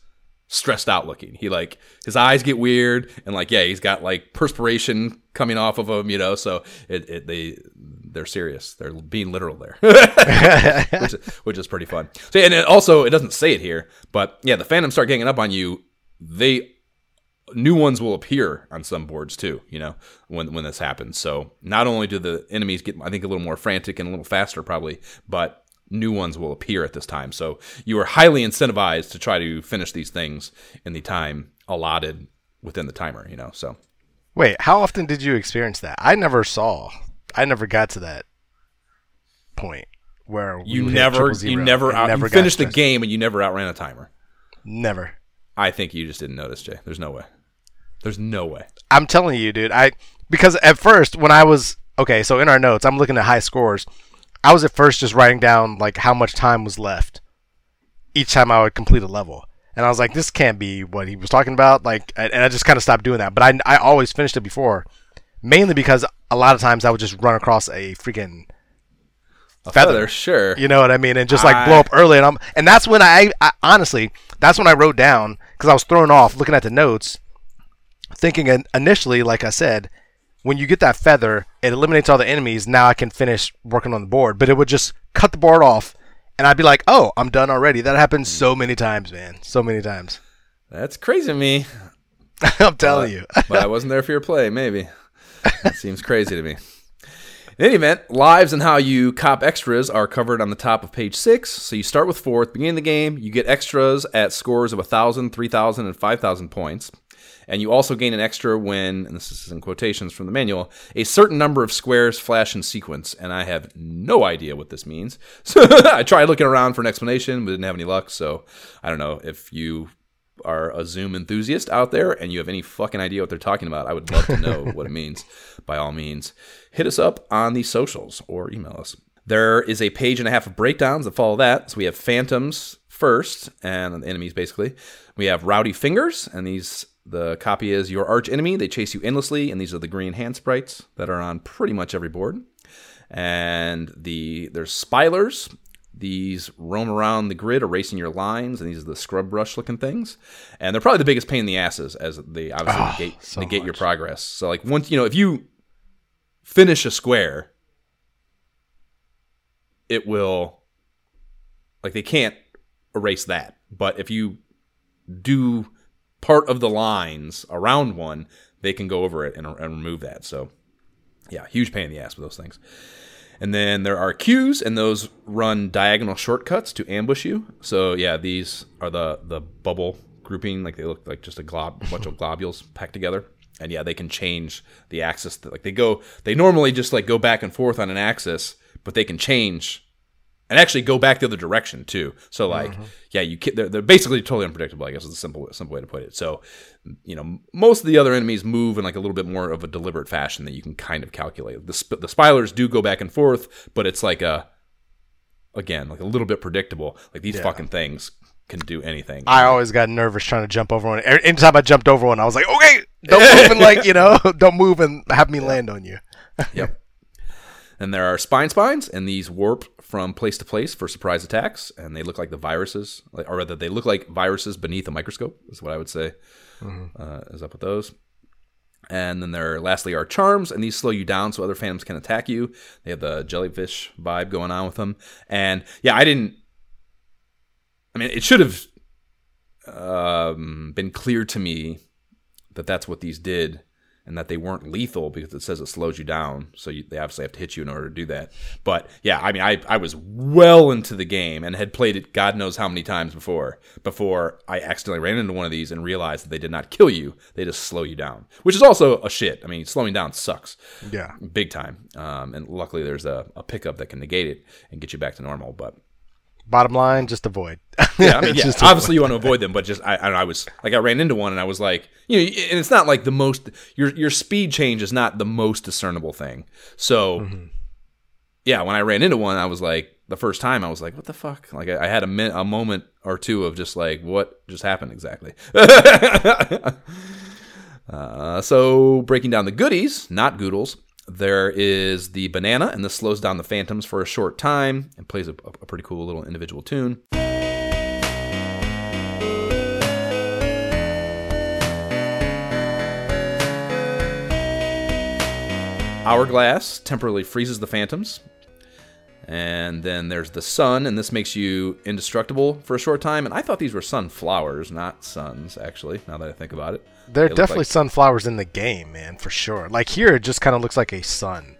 stressed out looking. He like his eyes get weird, and like yeah, he's got like perspiration coming off of him, you know. So it, it they they're serious. They're being literal there, [laughs] which, which is pretty fun. So and it also it doesn't say it here, but yeah, the phantoms start ganging up on you. They new ones will appear on some boards too. You know when when this happens. So not only do the enemies get I think a little more frantic and a little faster probably, but new ones will appear at this time. So you are highly incentivized to try to finish these things in the time allotted within the timer. You know so. Wait, how often did you experience that? I never saw. I never got to that point where You never, you never, out, never you finished the game and you never outran a timer. Never. I think you just didn't notice, Jay. There's no way. There's no way. I'm telling you, dude. I because at first when I was okay, so in our notes, I'm looking at high scores. I was at first just writing down like how much time was left each time I would complete a level, and I was like, this can't be what he was talking about. Like, and and I just kind of stopped doing that. But I I always finished it before, mainly because a lot of times I would just run across a freaking A Feather. feather, sure. you know what I mean, and just like blow up early. And I'm and that's when I, I honestly that's when I wrote down because I was thrown off looking at the notes, thinking initially, like I said, when you get that feather, it eliminates all the enemies. Now I can finish working on the board, but it would just cut the board off, and I'd be like, oh, I'm done already. That happens so many times, man, so many times. That's crazy to me. [laughs] I'm telling you. but I [laughs] wasn't there for your play, maybe. That seems crazy to me. In any event, lives and how you cop extras are covered on the top of page six. So you start with fourth, beginning of the game, you get extras at scores of 1,000, 3,000, and 5,000 points. And you also gain an extra when, and this is in quotations from the manual, a certain number of squares flash in sequence. And I have no idea what this means. So [laughs] I tried looking around for an explanation, but didn't have any luck. So I don't know if you are a Zoom enthusiast out there and you have any fucking idea what they're talking about, I would love to know what it [laughs] means. By all means, hit us up on the socials or email us. There is a page and a half of breakdowns that follow that. So we have phantoms first and the enemies basically. We have rowdy fingers and these the copy is your arch enemy. They chase you endlessly and these are the green hand sprites that are on pretty much every board. And the there's spoilers. These roam around the grid, erasing your lines, and these are the scrub brush looking things. And they're probably the biggest pain in the asses as they obviously Oh, negate, so negate your progress. So like once you know if you finish a square, it will like they can't erase that. But if you do part of the lines around one, they can go over it and, and remove that. So yeah, huge pain in the ass with those things. And then there are queues, and those run diagonal shortcuts to ambush you. So yeah, these are the the bubble grouping, like they look like just a glob, bunch of [laughs] globules packed together. and yeah, they can change the axis. That, Like they go, they normally just like go back and forth on an axis, but they can change and actually go back the other direction too. So like, mm-hmm. yeah, you ca- they're, they're basically totally unpredictable. I guess is a simple simple way to put it. So, you know, most of the other enemies move in like a little bit more of a deliberate fashion that you can kind of calculate. The sp- the spirals do go back and forth, but it's like a again like a little bit predictable. Like these fucking things can do anything. I always got nervous trying to jump over one. Anytime I jumped over one, I was like, okay, don't move and like [laughs] you know, [laughs] don't move and have me land on you. [laughs] Yep. And there are spine spines, and these warp from place to place for surprise attacks, and they look like the viruses, or rather, they look like viruses beneath a microscope. Is what I would say. Uh, is up with those. And then there, lastly, are charms, and these slow you down so other phantoms can attack you. They have the jellyfish vibe going on with them, and yeah, I didn't. I mean, it should have um, been clear to me that that's what these did and that they weren't lethal because it says it slows you down. So you, they obviously have to hit you in order to do that. But yeah, I mean, I, I was well into the game and had played it God knows how many times before, before I accidentally ran into one of these and realized that they did not kill you. They just slow you down, which is also a shit. I mean, slowing down sucks Yeah. big time. Um, and luckily there's a, a pickup that can negate it and get you back to normal. But Bottom line, just avoid. [laughs] yeah, I mean, yeah, obviously you want to avoid them, but just I, I, don't I was like I ran into one and I was like, you know, and it's not like the most your your speed change is not the most discernible thing. So yeah, when I ran into one, I was like the first time I was like, what the fuck? Like I, I had a min- a moment or two of just like what just happened exactly. [laughs] uh, so breaking down the goodies, not goodles. There is the banana, and this slows down the phantoms for a short time and plays a, a pretty cool little individual tune. Hourglass temporarily freezes the phantoms. And then there's the sun, and this makes you indestructible for a short time. And I thought these were sunflowers, not suns, actually, now that I think about it. There are They definitely like- sunflowers in the game, man, for sure. Like here, it just kind of looks like a sun,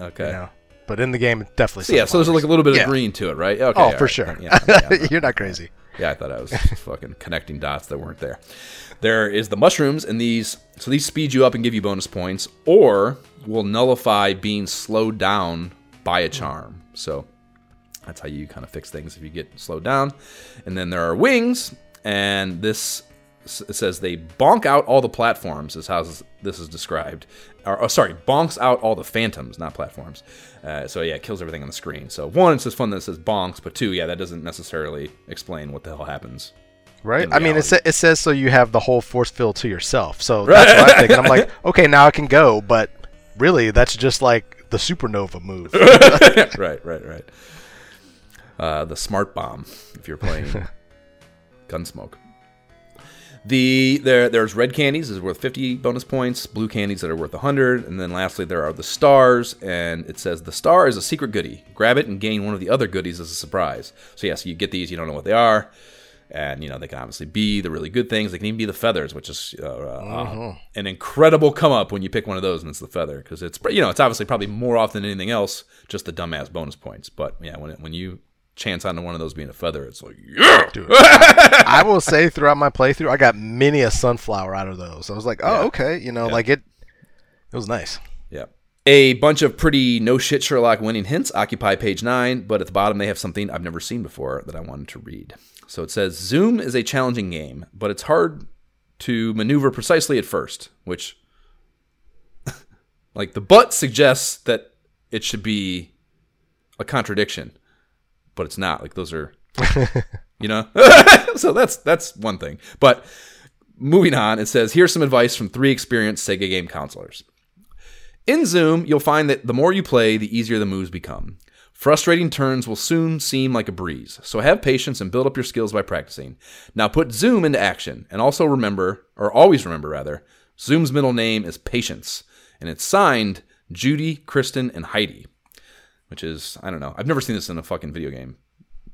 Okay. you know. But in the game, it's definitely. So, yeah, so there's like a little bit Yeah. of green to it, right? Okay. Oh, for right. sure. Yeah, yeah, yeah. [laughs] You're not crazy. Yeah, I thought I was [laughs] fucking connecting dots that weren't there. There is the mushrooms, and these so these speed you up and give you bonus points, or will nullify being slowed down by a charm. So that's how you kind of fix things if you get slowed down. And then there are wings, and this s- says they bonk out all the platforms. Is how this- is described. Or, oh, sorry, bonks out all the phantoms, not platforms. Uh, so yeah, it kills everything on the screen. So one, it's just fun that it says bonks, but two, yeah, that doesn't necessarily explain what the hell happens. Right? I mean, it, sa- it says so you have the whole force field to yourself. So that's [laughs] what I'm thinking. I'm like, okay, now I can go, but really, that's just like the supernova move. [laughs] right, right, right. Uh, the smart bomb, if you're playing [laughs] Gunsmoke. The there there's red candies is worth 50 bonus points, blue candies that are worth 100, and then lastly there are the stars, and it says the star is a secret goodie. Grab it and gain one of the other goodies as a surprise. So yeah, so you get these, you don't know what they are, and you know they can obviously be the really good things. They can even be the feathers, which is uh, uh, an incredible come up when you pick one of those and it's the feather because it's you know it's obviously probably more often than anything else just the dumbass bonus points. But yeah, when it, when you chance onto one of those being a feather, it's like yeah, I will say throughout my playthrough, I got many a sunflower out of those. I was like, oh, Yeah. okay, you know, like it. It was nice. yeah. A bunch of pretty no shit Sherlock winning hints occupy page nine, but at the bottom they have something I've never seen before that I wanted to read. So it says Zoom is a challenging game, but it's hard to maneuver precisely at first, which [laughs] like the butt suggests that it should be a contradiction, but it's not. Like those are [laughs] you know? [laughs] so that's that's one thing. But moving on, it says here's some advice from three experienced Sega game counselors. In Zoom, you'll find that the more you play, the easier the moves become. Frustrating turns will soon seem like a breeze, so have patience and build up your skills by practicing. Now put Zoom into action, and also remember, or always remember rather, Zoom's middle name is Patience, and it's signed Judy, Kristen, and Heidi. Which is, I don't know, I've never seen this in a fucking video game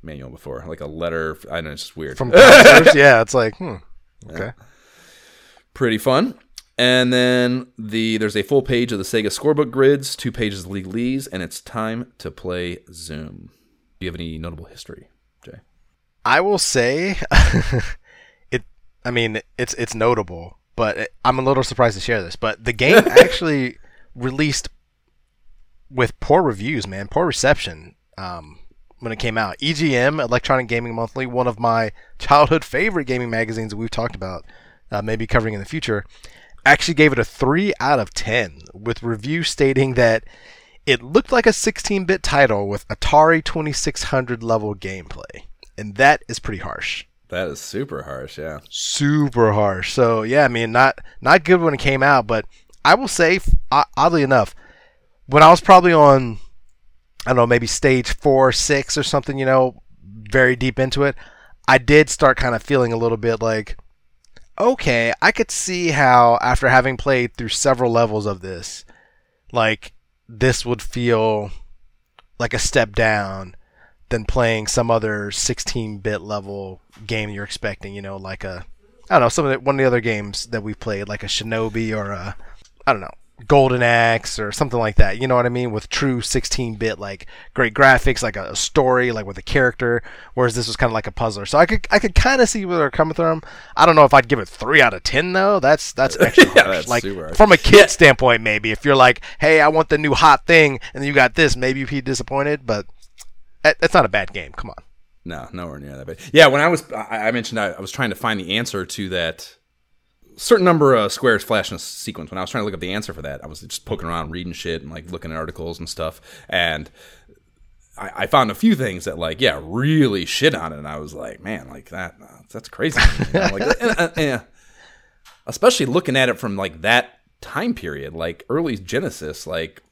manual before. Like a letter, I don't know, it's just weird. From [laughs] yeah, it's like, hmm, okay. pretty fun. And then the there's a full page of the Sega scorebook grids, two pages of legalese, and it's time to play Zoom. Do you have any notable history, Jay? I will say, [laughs] it. I mean, it's it's notable, but it, I'm a little surprised to share this. But the game [laughs] actually released with poor reviews, man, poor reception um, when it came out. EGM, Electronic Gaming Monthly, one of my childhood favorite gaming magazines that we've talked about, uh, maybe covering in the future, actually gave it a 3 out of 10, with reviews stating that it looked like a 16 bit title with Atari 2600 level gameplay. And that is pretty harsh. That is super harsh, yeah. Super harsh. So, yeah, I mean, not not good when it came out, but I will say, oddly enough, when I was probably on, I don't know, maybe stage four, six or something, you know, very deep into it, I did start kind of feeling a little bit like, okay, I could see how after having played through several levels of this, like this would feel like a step down than playing some other 16-bit level game you're expecting. You know, like a I don't know some of the, one of the other games that we've played, like a Shinobi or a I don't know Golden Axe or something like that. You know what I mean? With true 16-bit, like great graphics, like a, story, like with a character. Whereas this was kind of like a puzzler. So I could I could kind of see where they're coming from. I don't know if I'd give it three out of ten though. That's that's [laughs] extra yeah, harsh. That's like from a kid yeah. standpoint, maybe if you're like, hey, I want the new hot thing, and you got this, maybe you'd be disappointed. But that's not a bad game. Come on. No, nowhere near that bad. Yeah, when I was, I mentioned I, I was trying to find the answer to that certain number of squares flash in a sequence. When I was trying to look up the answer for that, I was just poking around, reading shit, and like looking at articles and stuff. And I, I found a few things that like, yeah, really shit on it. And I was like, man, like that, uh, that's crazy. [laughs] You know? like, and, and, and, especially looking at it from like that time period, like early Genesis, like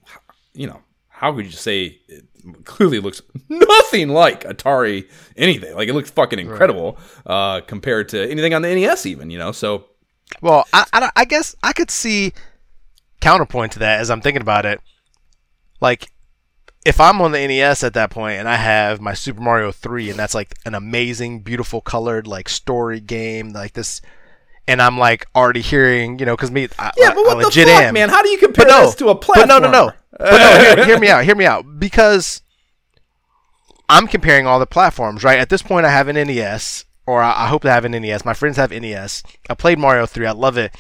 you know, how could you say it clearly looks nothing like Atari anything? Like it looks fucking incredible right. uh, compared to anything on the NES, even you know. So well, I, I, I guess I could see counterpoint to that as I'm thinking about it. Like, if I'm on the NES at that point and I have my Super Mario 3 and that's like an amazing, beautiful colored like story game like this, and I'm like already hearing, you know, because me, I, yeah, but what the fuck, am. man? How do you compare no, this to a platform? But no, no, no. But no, hear, hear me [laughs] out. Hear me out. Because I'm comparing all the platforms, right? At this point, I have an NES or I, hope to have an NES. My friends have NES. I played Mario 3. I love it.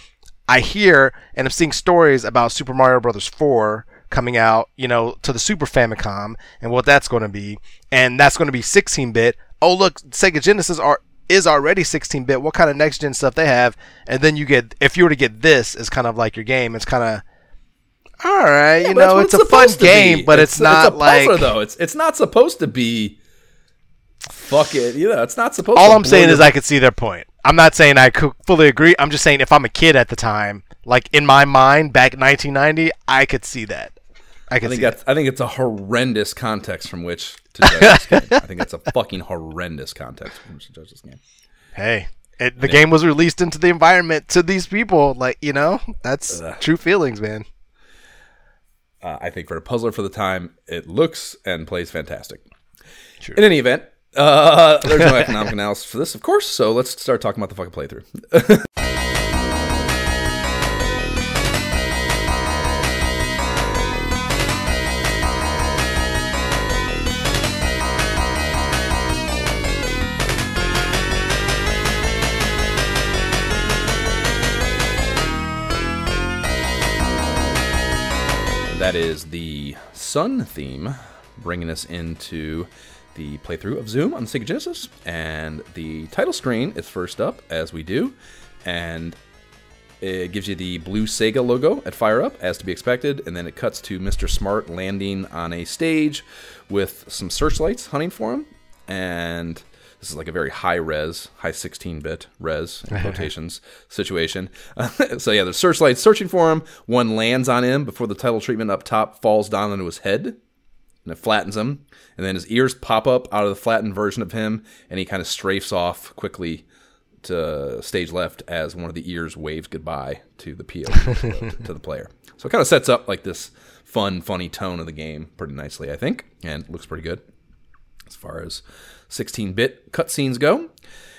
I hear and I'm seeing stories about Super Mario Brothers 4 coming out, you know, to the Super Famicom and what that's going to be. And that's going to be 16-bit. Oh, look, Sega Genesis are is already 16-bit. What kind of next gen stuff they have? And then you get if you were to get this as kind of like your game, it's kind of all right, yeah, you know, it's a fun game, but it's, it's not it's like though. It's it's not supposed to be fuck it. You know, it's not supposed. To All I'm saying is I could see their point. I'm not saying I could fully agree. I'm just saying if I'm a kid at the time, like in my mind back in 1990, I could see that. I, I think that's. That. I think it's a horrendous context from which to judge this [laughs] game. I think it's a fucking horrendous context from which to judge this game. Hey, it, the yeah. game was released into the environment to these people. Like you know, that's uh, true feelings, man. Uh, I think for a puzzler for the time, it looks and plays fantastic. True. In any event, uh, there's no [laughs] economic analysis for this, of course. So let's start talking about the fucking playthrough. [laughs] that is the sun theme, bringing us into the playthrough of Zoom on the Sega Genesis, and the title screen is first up, as we do, and it gives you the blue Sega logo at Fire Up, as to be expected, and then it cuts to Mr. Smart landing on a stage with some searchlights hunting for him, and this is like a very high res, high 16 bit res in [laughs] quotations situation. [laughs] so yeah, there's searchlights searching for him. One lands on him before the title treatment up top falls down onto his head and it flattens him. And then his ears pop up out of the flattened version of him, and he kind of strafes off quickly to stage left as one of the ears waves goodbye to the PO uh, [laughs] to, to the player. So it kind of sets up like this fun, funny tone of the game pretty nicely, I think, and looks pretty good as far as 16-bit cutscenes go.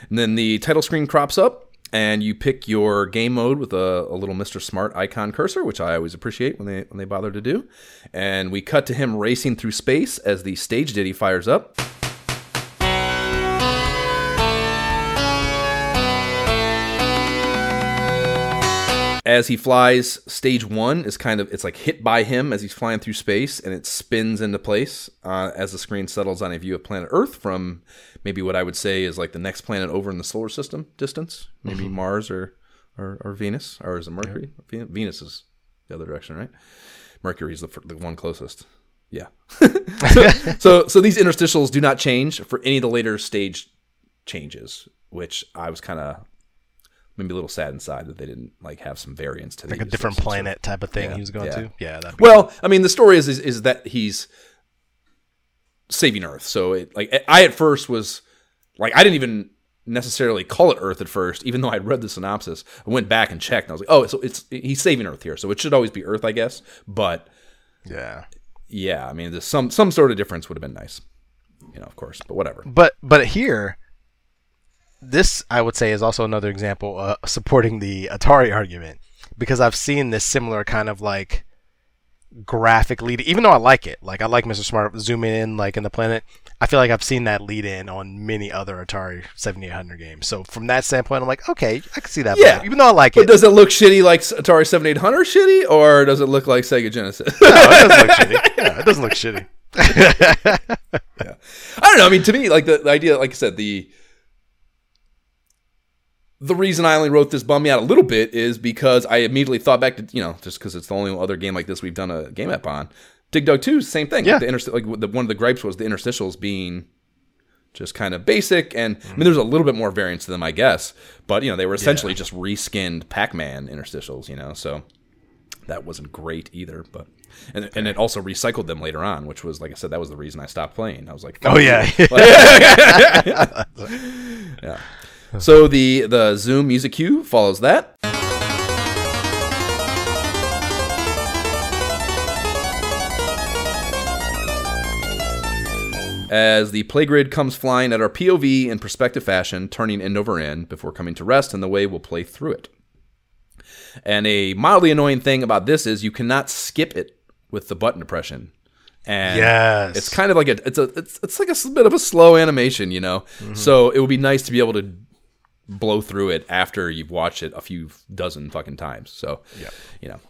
And then the title screen crops up, and you pick your game mode with a, a, little Mr. Smart icon cursor, which I always appreciate when they when they bother to do. And we cut to him racing through space as the stage ditty fires up. As he flies, stage one is kind of it's like hit by him as he's flying through space, and it spins into place uh, as the screen settles on a view of planet Earth from maybe what I would say is like the next planet over in the solar system distance, maybe Mars or, or or Venus, or is it Mercury? Ven- Venus is the other direction, right? Mercury's the the one closest. Yeah. [laughs] so, [laughs] so so these interstitials do not change for any of the later stage changes, which I was kind of maybe a little sad inside that they didn't like have some variants to Like a different Some sort of- planet type of thing Yeah, he was going yeah. to. Yeah. Well, I mean, the story is, is is that he's saving Earth. So it like I at first was like I didn't even necessarily call it Earth at first, even though I'd read the synopsis. I went back and checked, and I was like, oh, so it's he's saving Earth here, so it should always be Earth, I guess. But yeah. yeah, I mean, there's some some sort of difference would have been nice, you know, of course. But whatever. But but here, this I would say is also another example uh, supporting the Atari argument because I've seen this similar kind of like graphic lead. Even though I like it, like I like Mr. Smart zooming in like in the planet. I feel like I've seen that lead in on many other Atari 7800 games. So from that standpoint, I'm like, okay, I can see that. Yeah. even though I like But it, does it look shitty like Atari 7800 shitty, or does it look like Sega Genesis? no, it doesn't look [laughs] shitty. Yeah, it doesn't look shitty. yeah. I don't know. I mean, to me, like the, the idea, like I said, the the reason I only wrote this bum me out a little bit is because I immediately thought back to you know just because it's the only other game like this we've done a game app on. Dig Dug Two, same thing. Yeah. the interst- like the, one of the gripes was the interstitials being just kind of basic, and I mean, there's a little bit more variance to them, I guess, but you know they were essentially just reskinned Pac-Man interstitials, you know, so that wasn't great either, but. And, and it also recycled them later on, which was like I said, that was the reason I stopped playing. I was like, Oh yeah. [laughs] [laughs] [laughs] yeah. [laughs] So the the Zoom music cue follows that. As the play grid comes flying at our POV in perspective fashion, turning end over end before coming to rest, and the way we'll play through it. And a mildly annoying thing about this is you cannot skip it with the button depression. And Yes. it's kind of like a it's a it's it's like a bit of a slow animation, you know. Mm-hmm. So it would be nice to be able to blow through it after you've watched it a few dozen fucking times. So Yeah. you know.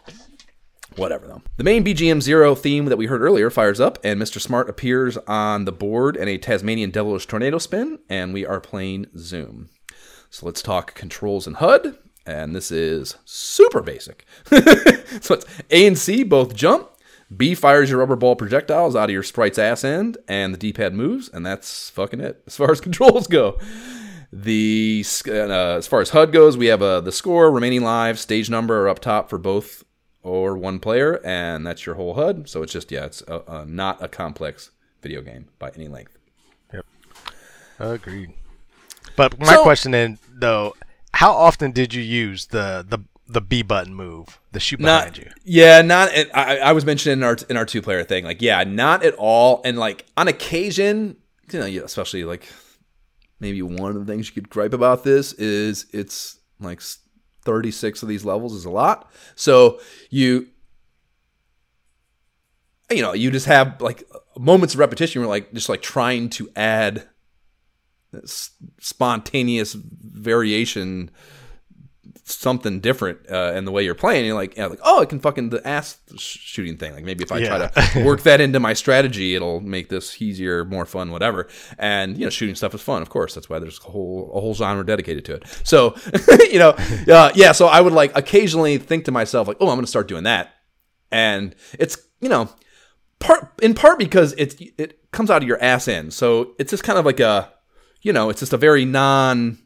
Whatever though. The main BGM Zero theme that we heard earlier fires up, and Mr. Smart appears on the board in a Tasmanian devilish tornado spin, and we are playing Zoom. So let's talk controls and HUD, and this is super basic. [laughs] so it's A and C both jump. B fires your rubber ball projectiles out of your sprite's ass end, and the D-pad moves, and that's fucking it as far as [laughs] controls go. The uh, as far as HUD goes, we have uh, the score, remaining lives, stage number are up top for both or one player, and that's your whole HUD. So it's just yeah, it's a, a, not a complex video game by any length. Yep, agreed. But my So- question then, though, how often did you use the the the B button move, the shoot behind Not you? yeah, not. I, I was mentioning in our in our two player thing, like yeah, not at all. And like on occasion, you know, especially like maybe one of the things you could gripe about this is it's like 36 of these levels is a lot. So you you know, you just have like moments of repetition where like just like trying to add uh, spontaneous variation something different uh, in the way you're playing. You're like, yeah, like, oh, I can fucking the ass shooting thing. Like maybe if I Yeah. try to [laughs] work that into my strategy, it'll make this easier, more fun, whatever. And you know, shooting stuff is fun, of course. That's why there's a whole a whole genre dedicated to it. So [laughs] you know, uh, yeah. So I would like occasionally think to myself, like, oh, I'm going to start doing that, and it's you know, part in part because it's it comes out of your ass end. So it's just kind of like a, you know, it's just a very non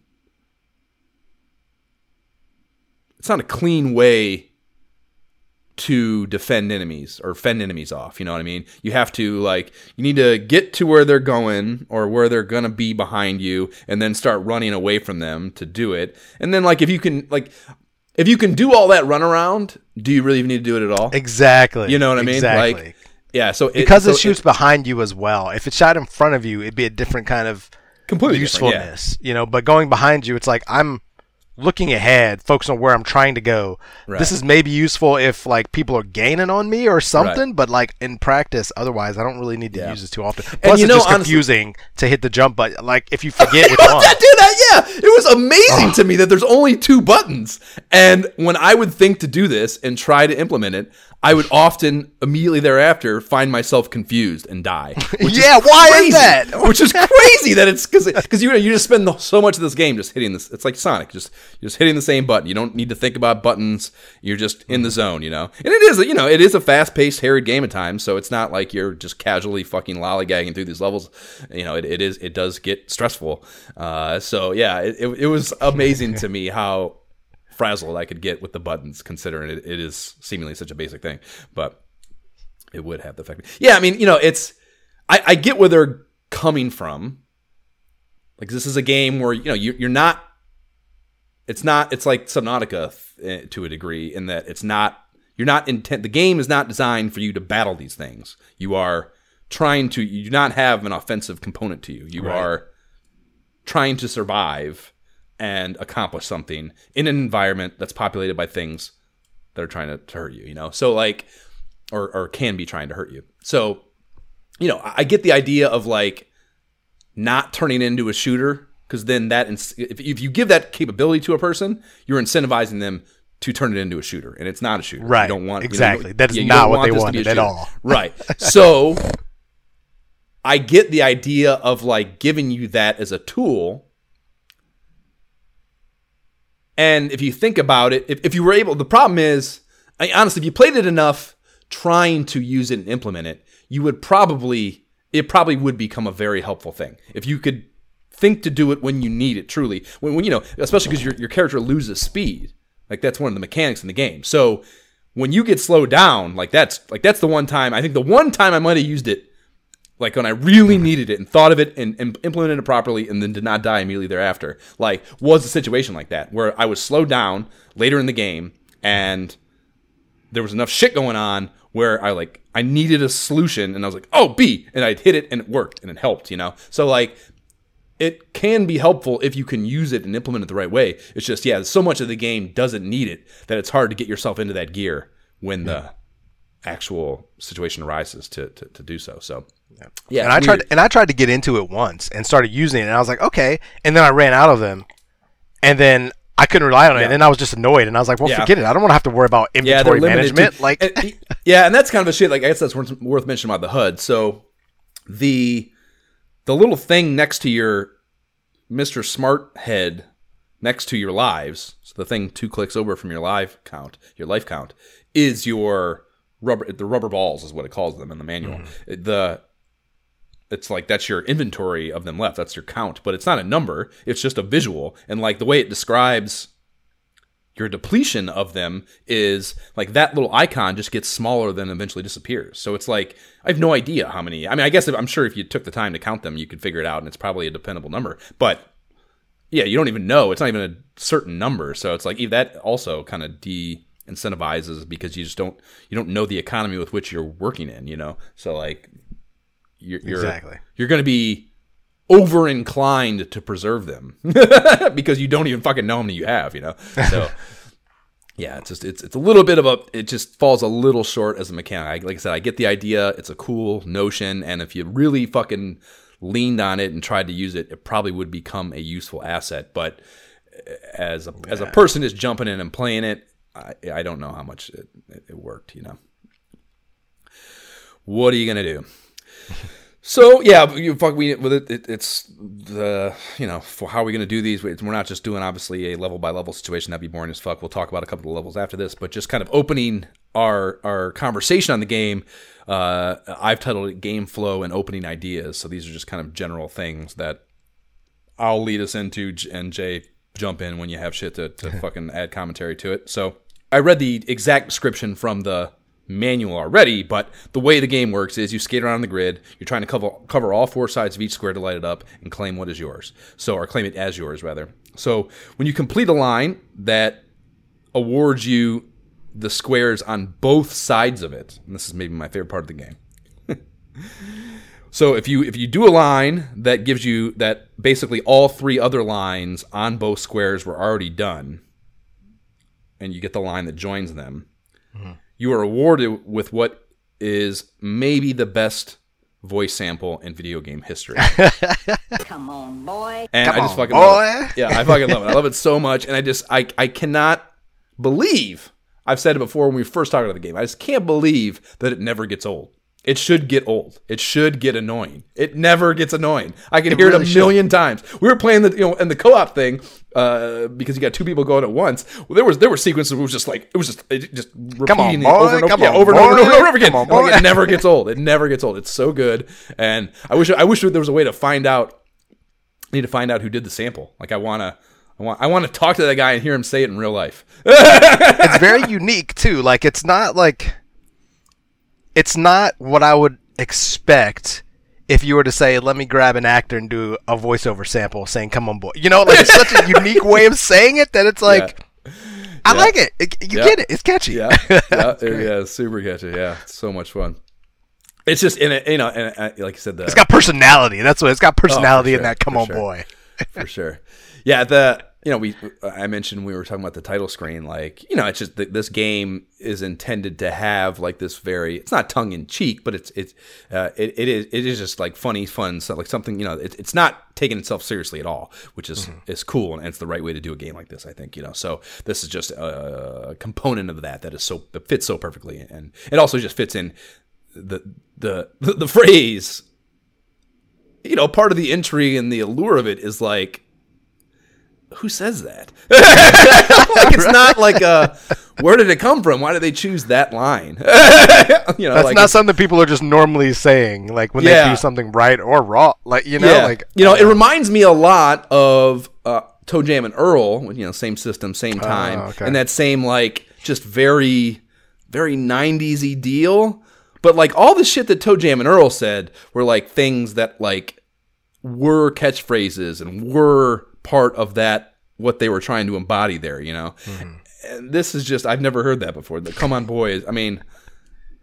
it's not a clean way to defend enemies or fend enemies off. You know what I mean? You have to like you need to get to where they're going or where they're gonna be behind you, and then start running away from them to do it. And then like if you can like if you can do all that run around, do you really even need to do it at all? Exactly. You know what I mean? Exactly. Like yeah. So it, because so it shoots behind you as well. If it shot in front of you, it'd be a different kind of completely different, yeah. usefulness, you know. But going behind you, it's like I'm looking ahead, focus on where I'm trying to go. Right. This is maybe useful if like people are gaining on me or something, but like in practice, otherwise I don't really need to Yeah. use this too often. Plus, you it's know, just honestly- confusing to hit the jump button. Like if you [laughs] forget which That one. did that, yeah. It was amazing to me that there's only two buttons. And when I would think to do this and try to implement it, I would often immediately thereafter find myself confused and die. [laughs] Yeah, why is that? [laughs] Which is [laughs] crazy that it's because because you know, you just spend the, so much of this game just hitting this. It's like Sonic, just just hitting the same button. You don't need to think about buttons. You're just in the zone, you know. And it is, you know, it is a fast paced, harried game at times. So it's not like you're just casually fucking lollygagging through these levels. You know, it, it is it does get stressful. Uh, so yeah, it, it, it was amazing to me how frazzled I could get with the buttons, considering it, it is seemingly such a basic thing. But it would have the effect. Yeah, I mean, you know, it's I, I get where they're coming from. Like this is a game where you know you, you're not. It's not. It's like Subnautica eh, to a degree in that it's not. You're not intent. The game is not designed for you to battle these things. You are trying to. You do not have an offensive component to you. You Right. are trying to survive and accomplish something in an environment that's populated by things that are trying to, to hurt you. You know, so like, or or can be trying to hurt you. So you know, I get the idea of like not turning into a shooter because then that ins- if, if you give that capability to a person, you're incentivizing them to turn it into a shooter, and it's not a shooter. Right. You don't want you know, Exactly. That is yeah, not what want they this to be a wanted at all. [laughs] Right. So I get the idea of like giving you that as a tool. And if you think about it, if, if you were able, the problem is, I, honestly, if you played it enough trying to use it and implement it, you would probably, it probably would become a very helpful thing. If you could think to do it when you need it truly, when, when you know, especially because your, your character loses speed. Like that's one of the mechanics in the game. So when you get slowed down, like that's like that's the one time I think the one time I might have used it like when I really mm-hmm. needed it and thought of it and, and implemented it properly and then did not die immediately thereafter, like was a situation like that where I was slowed down later in the game and there was enough shit going on where I like I needed a solution and I was like, oh B and I'd hit it and it worked and it helped, you know? So like it can be helpful if you can use it and implement it the right way. It's just yeah, so much of the game doesn't need it that it's hard to get yourself into that gear when the mm-hmm. Actual situation arises to, to, to do so. So yeah, yeah and I it's tried and I tried to get into it once and started using it and I was like, okay. And then I ran out of them. And then I couldn't rely on it. Yeah. And then I was just annoyed and I was like, well, Yeah. forget it. I don't want to have to worry about inventory management. to- like [laughs] and- yeah, and that's kind of a shit. Like I guess that's worth, worth mentioning about the HUD. So the the little thing next to your Mister Smart head next to your lives, so the thing two clicks over from your live count, your life count, is your rubber. The rubber balls is what it calls them in the manual. Mm-hmm. The it's like that's your inventory of them left. That's your count, but it's not a number. It's just a visual, and like the way it describes your depletion of them is like that little icon just gets smaller than eventually disappears. So it's like I have no idea how many. I mean, I guess if, I'm sure if you took the time to count them, you could figure it out, and it's probably a dependable number. But yeah, you don't even know. It's not even a certain number. So it's like that also kind of de incentivizes because you just don't you don't know the economy with which you're working in. You know, so like you're, you're Exactly. you're going to be over inclined to preserve them [laughs] because you don't even fucking know how many you have, you know? So [laughs] yeah, it's just it's it's a little bit of a it just falls a little short as a mechanic. I, like I said, I get the idea. It's a cool notion, and if you really fucking leaned on it and tried to use it, it probably would become a useful asset. But eh, as a as a person is jumping in and playing it, I, I don't know how much it, it, worked. You know, what are you gonna do? So yeah, you fuck we with it, it. It's the you know for how are we going to do these? We're not just doing obviously a level by level situation. That'd be boring as fuck. We'll talk about a couple of levels after this, but just kind of opening our our conversation on the game. Uh, I've titled it "Game Flow and Opening Ideas." So these are just kind of general things that I'll lead us into, and Jay jump in when you have shit to, to [laughs] fucking add commentary to it. So I read the exact description from the manual already, but the way the game works is you skate around the grid. You're trying to cover cover all four sides of each square to light it up and claim what is yours. So or claim it as yours rather. So when you complete a line that awards you the squares on both sides of it, and this is maybe my favorite part of the game. [laughs] So if you if you do a line that gives you that basically all three other lines on both squares were already done, and you get the line that joins them, mm-hmm. you are awarded with what is maybe the best voice sample in video game history. [laughs] Come on, boy. And Come I just on, fucking love boy. it. Yeah, I fucking love it. I love it so much, and I just I I cannot believe I've said it before when we first talked about the game. I just can't believe that it never gets old. It should get old. It should get annoying. It never gets annoying. I can hear really it a should. million times. We were playing the you know and the co-op thing uh, because you got two people going at once. Well, there was there were sequences where it was just like it was just it just Come on, repeating boy. over and over, Come yeah, on, over and over and over and over again. On, like, it never gets [laughs] old. It never gets old. It's so good. And I wish I wish there was a way to find out I need to find out who did the sample. Like I wanna, I want, I want to talk to that guy and hear him say it in real life. [laughs] it's very unique too. Like it's not like it's not what I would expect if you were to say, "Let me grab an actor and do a voiceover sample saying come on, boy." You know, like it's such a [laughs] unique way of saying it that it's like I like it. It- You Yeah. get it. It's catchy. yeah, [laughs] yeah, yeah, super catchy. Yeah, it's so much fun. It's just in it, you know, and uh, like you said, the It's got personality. That's what it's got personality in sure, that. Come on, sure. boy. for sure. Yeah, the you know we I mentioned we were talking about the title screen. Like you know, it's just this game is intended to have like this very. It's not tongue in cheek, but it's it's uh, it, it is it is just like funny, fun stuff. Like something you know, it, it's not taking itself seriously at all, which is is cool and it's the right way to do a game like this. I think you know. So this is just a component of that that is so that fits so perfectly, and it also just fits in the the the phrase you know, part of the intrigue and the allure of it is like, who says that? [laughs] [laughs] like, it's not like a, where did it come from? Why did they choose that line? [laughs] you know, That's like, not something people are just normally saying. Like when Yeah. they do something right or wrong. Like you know, yeah. like you know, it reminds me a lot of uh, ToeJam and Earl. You know, same system, same time, Oh, okay. and that same like just very, very '90s-y deal. But like all the shit that ToeJam and Earl said were like things that like were catchphrases and were part of that what they were trying to embody there. You know, Mm-hmm. and this is just I've never heard that before. The "Come on, boys." I mean.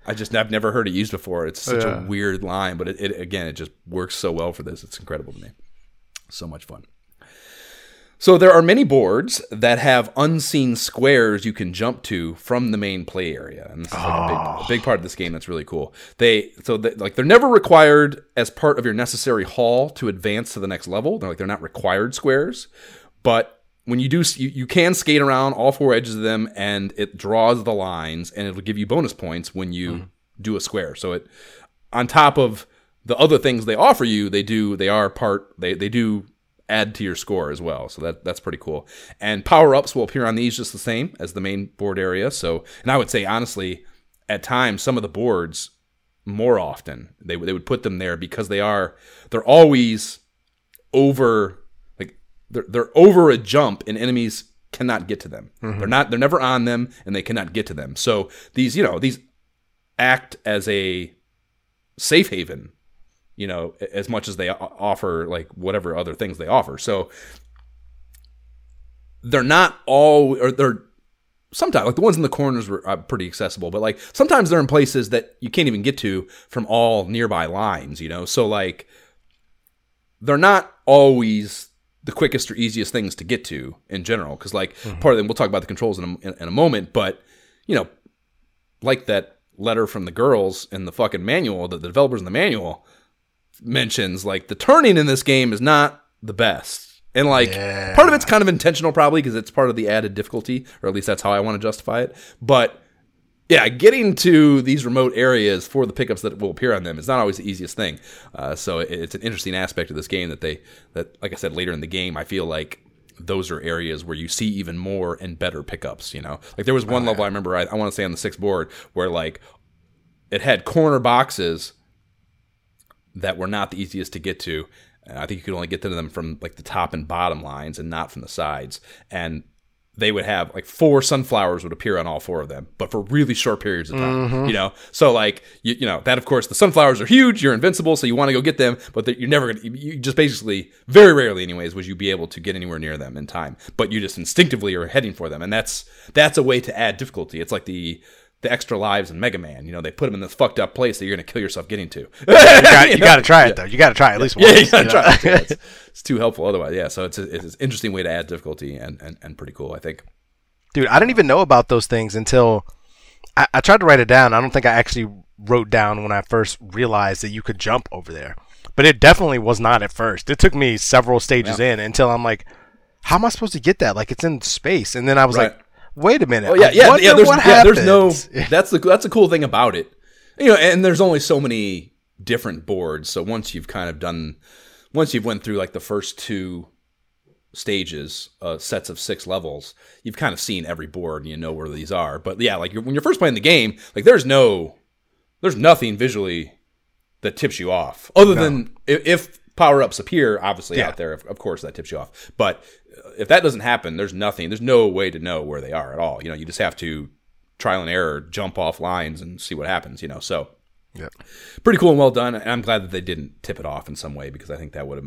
I just I've never heard it used before. It's such Yeah. a weird line, but it, it again it just works so well for this. It's incredible to me. So much fun. So there are many boards that have unseen squares you can jump to from the main play area, and this is like a, big, a big part of this game that's really cool. They so that like they're never required as part of your necessary haul to advance to the next level. They're like they're not required squares, but when you do, you, you can skate around all four edges of them, and it draws the lines, and it'll give you bonus points when you mm-hmm. do a square. So it on top of the other things they offer you, they do they are part they they do add to your score as well. So that that's pretty cool. And power ups will appear on these just the same as the main board area. So and I would say honestly, at times some of the boards more often they they would put them there because they are they're always over like they're they're over a jump and enemies cannot get to them. Mm-hmm. They're not they're never on them and they cannot get to them. So these you know these act as a safe haven you know as much as they offer like whatever other things they offer. So they're not all or they're sometimes like the ones in the corners were uh, pretty accessible but like sometimes they're in places that you can't even get to from all nearby lines you know? So like they're not always the quickest or easiest things to get to in general because like part of them we'll talk about the controls in a, in, in a moment but you know like that letter from the girls in the fucking manual that the developers in the manual mentions like the turning in this game is not the best. And like Yeah. part of it's kind of intentional probably because it's part of the added difficulty or at least that's how i want to justify it. But yeah getting to these remote areas for the pickups that will appear on them is not always the easiest thing. Uh, so it's an interesting aspect of this game that they that like i said later in the game i feel like those are areas where you see even more and better pickups you know? Like there was one level i remember i, I want to say on the sixth board where like it had corner boxes that were not the easiest to get to. And I think you could only get to them from like the top and bottom lines and not from the sides. And they would have like four sunflowers would appear on all four of them, but for really short periods of time. Mm-hmm. You know, so like you, you know that of course the sunflowers are huge. You're invincible, so you want to go get them, but that you're never gonna. You just basically very rarely, anyways, would you be able to get anywhere near them in time. But you just instinctively are heading for them, and that's that's a way to add difficulty. It's like the the extra lives in Mega Man. You know, they put them in this fucked up place that you're gonna kill yourself getting to. You got, you [laughs] got to try it though. You got to try it at least once. Yeah, you gotta you try it. Yeah, it's, [laughs] it's too helpful otherwise. Yeah, so it's, a, it's an interesting way to add difficulty and, and, and pretty cool, I think. Dude, I didn't even know about those things until I, I tried to write it down. I don't think I actually wrote down when I first realized that you could jump over there. But it definitely was not at first. It took me several stages in until I'm like, how am I supposed to get that? Like it's in space. And then I was Right. like, wait a minute. Oh yeah, yeah, yeah. There's, yeah, there's no. [laughs] That's the that's the cool thing about it. You know, and there's only so many different boards. So once you've kind of done, once you've went through like the first two stages, uh, sets of six levels, you've kind of seen every board and you know where these are. But yeah, like you're, when you're first playing the game, like there's no, there's nothing visually that tips you off, other than if, if power ups appear, obviously Yeah. out there, of, of course that tips you off. But if that doesn't happen, there's nothing, there's no way to know where they are at all. You know, you just have to trial and error, jump off lines and see what happens. You know, so yeah, pretty cool and well done. And I'm glad that they didn't tip it off in some way because I think that would have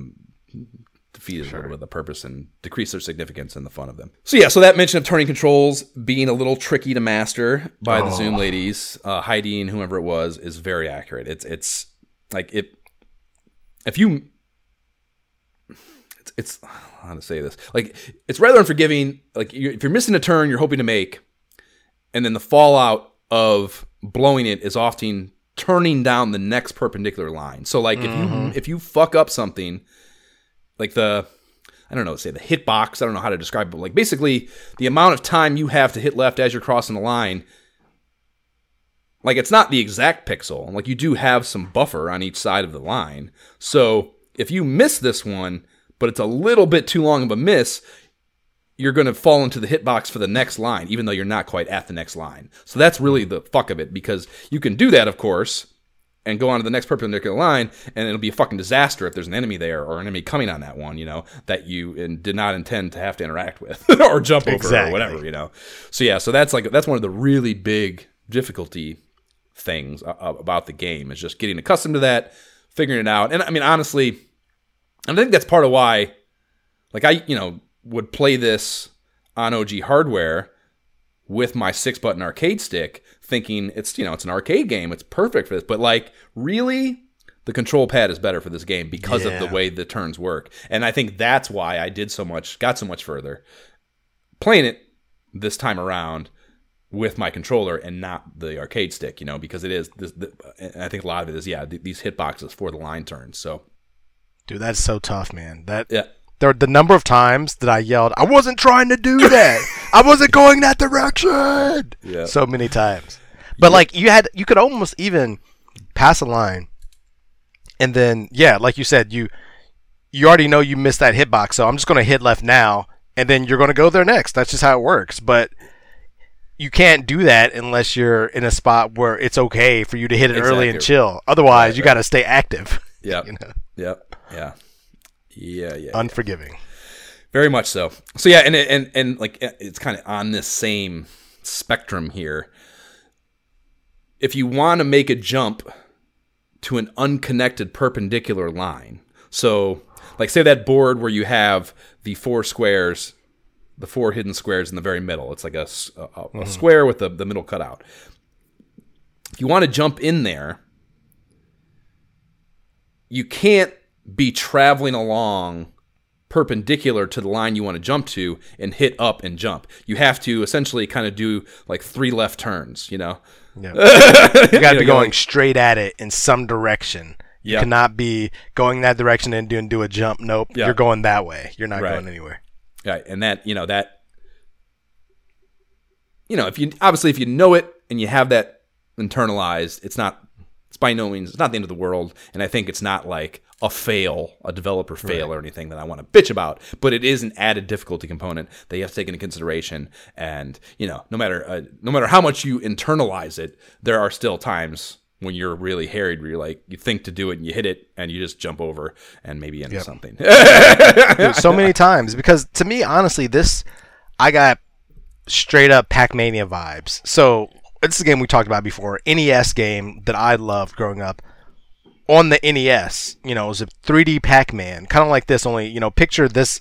defeated a little bit of the purpose and decreased their significance and the fun of them. So yeah, so that mention of turning controls being a little tricky to master by the Zoom ladies, uh, Heidi and whomever it was, is very accurate. It's it's like it if you it's, it's [sighs] how to say this like it's rather unforgiving like you if you're missing a turn you're hoping to make and then the fallout of blowing it is often turning down the next perpendicular line so like if you mm-hmm. if you fuck up something like the I don't know, say the hitbox. I don't know how to describe it. But like basically, the amount of time you have to hit left as you're crossing the line, like it's not the exact pixel. Like you do have some buffer on each side of the line. So if you miss this one, but it's a little bit too long of a miss, you're going to fall into the hitbox for the next line, even though you're not quite at the next line. So that's really the fuck of it because you can do that, of course, and go on to the next perpendicular line, and it'll be a fucking disaster if there's an enemy there or an enemy coming on that one, you know, that you did not intend to have to interact with [laughs] or jump over or whatever, you know. So yeah, so that's like that's one of the really big difficulty things about the game is just getting accustomed to that, figuring it out. And I mean, honestly, I think that's part of why, like I, you know, would play this on OG hardware with my six button arcade stick, thinking it's you know it's an arcade game, it's perfect for this. But like, really, the control pad is better for this game because of the way the turns work. And I think that's why I did so much, got so much further playing it this time around with my controller and not the arcade stick, you know, because it is. This, the, and I think a lot of it is yeah, th- these hitboxes for the line turns. So Dude, that's so tough, man. That yeah, there, the number of times that I yelled, I wasn't trying to do that. I wasn't going that direction. Yeah. So many times. But like you had you could almost even pass a line and then yeah, like you said, you you already know you missed that hitbox, so I'm just gonna hit left now and then you're gonna go there next. That's just how it works. But you can't do that unless you're in a spot where it's okay for you to hit it early and chill. Otherwise, Right, you right. got to stay active. [laughs] yeah, You know, yeah, yeah, yeah, yeah. unforgiving. Very much so. So yeah, and and and like uh, it's kind of on this same spectrum here. If you want to make a jump to an unconnected perpendicular line, so like say that board where you have the four squares, the four hidden squares in the very middle. It's like a, a- a- a mm-hmm. square with the, the middle cut out. If you want to jump in there, you can't be traveling along perpendicular to the line you want to jump to and hit up and jump. You have to essentially kind of do like three left turns, you know? Yeah. [laughs] you got to be going straight at it in some direction. You Yeah. cannot be going that direction and doing do a jump. Nope. Yeah. You're going that way. You're not Right. going anywhere. Right. And that, you know, that, you know, if you obviously if you know it and you have that internalized, it's not, it's by no means, it's not the end of the world. And I think it's not like a fail, a developer fail or anything that I want to bitch about, but it is an added difficulty component that you have to take into consideration. And, you know, no matter, uh, no matter how much you internalize it, there are still times when you're really harried where you're like, you think to do it and you hit it and you just jump over and maybe into something. [laughs] Dude, so many [laughs] times because to me, honestly, this I got straight up Pac-Mania vibes. So this is a game we talked about before, NES game that I loved growing up. On the NES, you know, it was a 3D Pac-Man, kind of like this. Only you know, picture this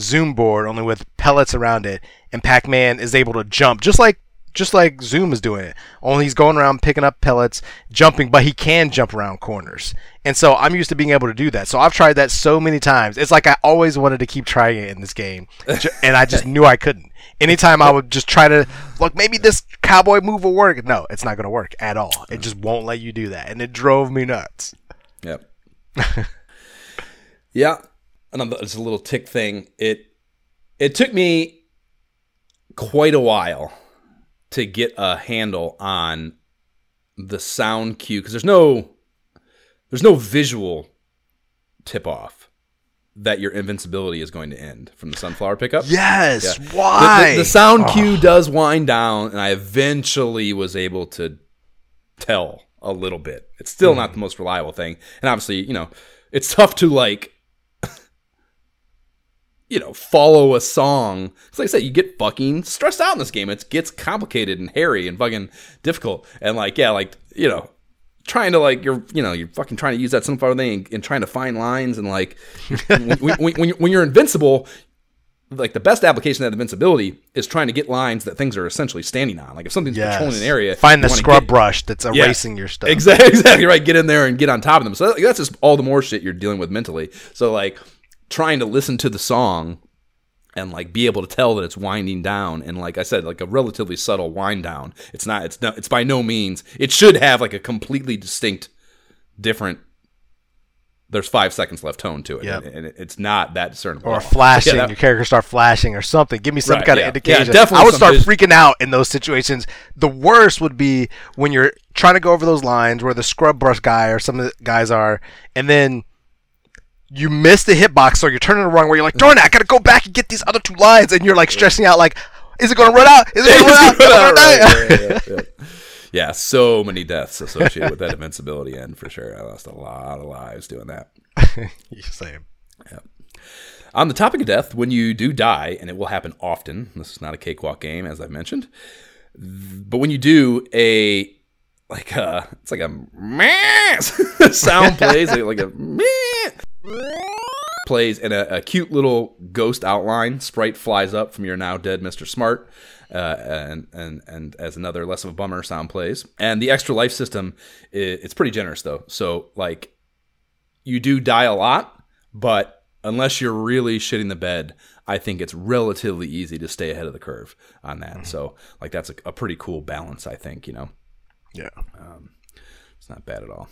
Zoom board only with pellets around it, and Pac-Man is able to jump just like just like Zoom is doing it. Only he's going around picking up pellets, jumping, but he can jump around corners. And so I'm used to being able to do that. So I've tried that so many times. It's like I always wanted to keep trying it in this game, and I just [laughs] knew I couldn't. Anytime I would just try to look, maybe this cowboy move will work. No, it's not going to work at all. It mm. just won't let you do that, and it drove me nuts. Yep. [laughs] yeah. Another it's a little tick thing. It it took me quite a while to get a handle on the sound cue because there's no there's no visual tip off that your invincibility is going to end from the sunflower pickup. Yes, The- why? The, the sound ah. cue does wind down, and I eventually was able to tell a little bit. It's still not hmm. the most reliable thing, and obviously, you know, it's tough to like, [laughs] you know, follow a song. It's like I said, you get fucking stressed out in this game. It gets complicated and hairy and fucking difficult, and like, yeah, like you know. Trying to like you're you know you're fucking trying to use that sunflower thing and, and trying to find lines and like when, when, when, you're- when you're invincible like the best application of that invincibility is trying to get lines that things are essentially standing on. Like if something's Yes. patrolling an area, Find the scrub get- brush that's Yeah. erasing your stuff. Exactly, [laughs] exactly right. Get in there and get on top of them. So that- that's just all the more shit you're dealing with mentally. So like trying to listen to the song and like be able to tell that it's winding down and like I said, like a relatively subtle wind down. It's not. It's not. It's by no means. It should have like a completely distinct, different. There's five seconds left tone to it, Yep. and it's not that discernible. Or flashing, Yeah, that- your character start flashing or something. Give me some Right, kind yeah. of Yeah, indication. definitely I would start vis- freaking out in those situations. The worst would be when you're trying to go over those lines where the scrub brush guy or some of the guys are, and then you miss the hitbox, so you're turning the wrong way. You're like, darn it, I gotta go back and get these other two lines, and you're like stressing out, like, is it gonna run out? Is it gonna run out? [laughs] Gonna die? Right, [laughs] yeah, yeah, yeah. Yeah, so many deaths associated with that invincibility end for sure. I lost a lot of lives doing that. [laughs] Same. On the topic of death, when you do die, and it will happen often, this is not a cakewalk game, as I've mentioned, but when you do, a like a it's like a meh [laughs] sound plays like, like a meh plays and a, a cute little ghost outline sprite flies up from your now dead Mr. Smart, uh, and and and as another less of a bummer sound plays. And the extra life system, i it's pretty generous though. So like, you do die a lot, but unless you're really shitting the bed, I think it's relatively easy to stay ahead of the curve on that. So like that's a, a pretty cool balance, I think. You know. Yeah. Um, it's not bad at all.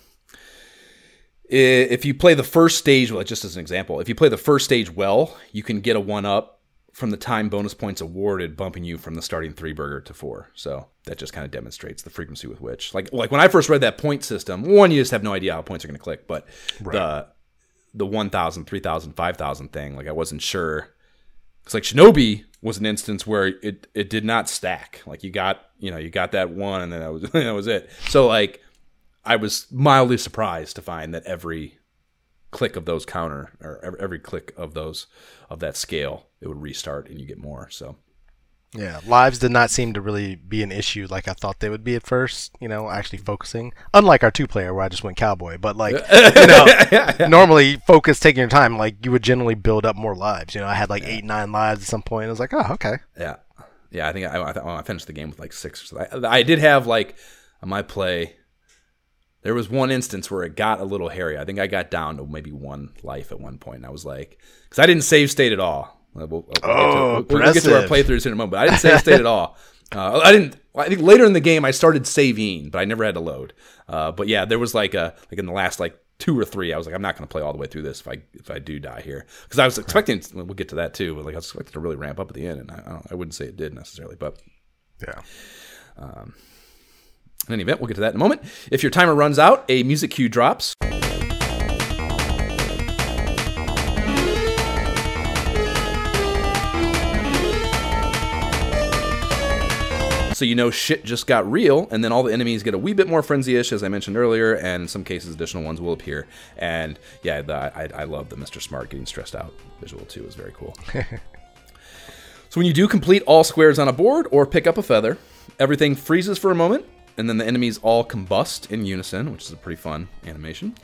If you play the first stage, well, just as an example, if you play the first stage well, you can get a one up from the time bonus points awarded, bumping you from the starting three burger to four. So that just kind of demonstrates the frequency with which, like, like when I first read that point system, one, you just have no idea how points are going to click, but the the 1,000, 3,000, 5,000 thing, like I wasn't sure. It's like Shinobi was an instance where it it did not stack. Like you got you know you got that one and then that was [laughs] that was it. So like I was mildly surprised to find that every click of those counter or every, every click of those of that scale it would restart and you get more. So Yeah, lives did not seem to really be an issue like I thought they would be at first. You know, actually focusing. Unlike our two player where I just went cowboy, but like you know, [laughs] normally focus taking your time. Like you would generally build up more lives. You know, I had like eight nine lives at some point. I was like, oh okay. yeah, yeah. I think I I, I finished the game with like six. I, I did have like on my play. There was one instance where it got a little hairy. I think I got down to maybe one life at one point. And I was like, because I didn't save state at all. We'll, we'll, Oh, get to, we'll, get to our playthroughs in a moment. But I didn't save state [laughs] at all. Uh, I didn't. I think later in the game I started saving, but I never had to load. Uh, but yeah, there was like a like in the last like two or three. I was like, I'm not going to play all the way through this if I if I do die here because I was expecting. We'll get to that too. But like I was expecting to really ramp up at the end, and I, I, don't, I wouldn't say it did necessarily, but. Yeah. In any event, we'll get to that in a moment. If your timer runs out, a music cue drops. So you know shit just got real, and then all the enemies get a wee bit more frenzy-ish, as I mentioned earlier, and in some cases additional ones will appear. And yeah, the, I, I love the Mr. Smart getting stressed out visual too. is very cool. [laughs] So when you do complete all squares on a board or pick up a feather, everything freezes for a moment, and then the enemies all combust in unison, which is a pretty fun animation.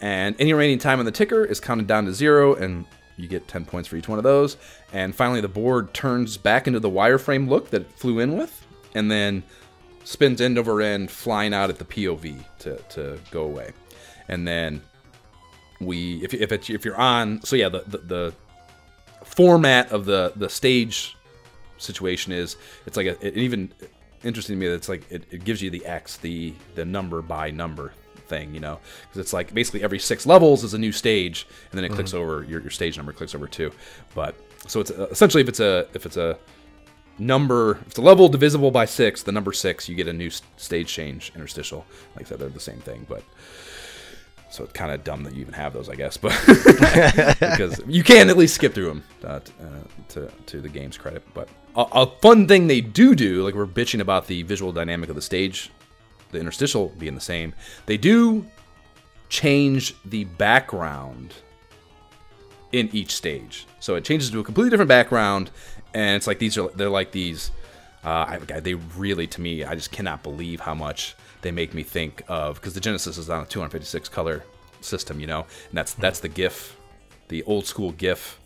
And any remaining time on the ticker is counted down to zero, and you get 10 points for each one of those. And finally, the board turns back into the wireframe look that it flew in with, and then spins end over end, flying out at the POV to, to go away. And then we, if, if, it's, if you're on, so yeah, the, the, the format of the, the stage situation is it's like a, it even interesting to me that it's like it, it gives you the X, the the number by number thing, you know, because it's like basically every six levels is a new stage, and then it clicks over your, your stage number clicks over too. But so it's uh, essentially if it's a if it's a number if a level divisible by six, the number six you get a new stage change interstitial. Like I said, they're the same thing, but. So it's kind of dumb that you even have those, I guess, but [laughs] because you can at least skip through them uh, uh, to to the game's credit. But a, a fun thing they do do, like we're bitching about the visual dynamic of the stage, the interstitial being the same, they do change the background in each stage. So it changes to a completely different background, and it's like these are they're like these. Uh, I, they really, to me, I just cannot believe how much they make me think of because the Genesis is on a 256 color system, you know, and that's that's the GIF, the old school GIF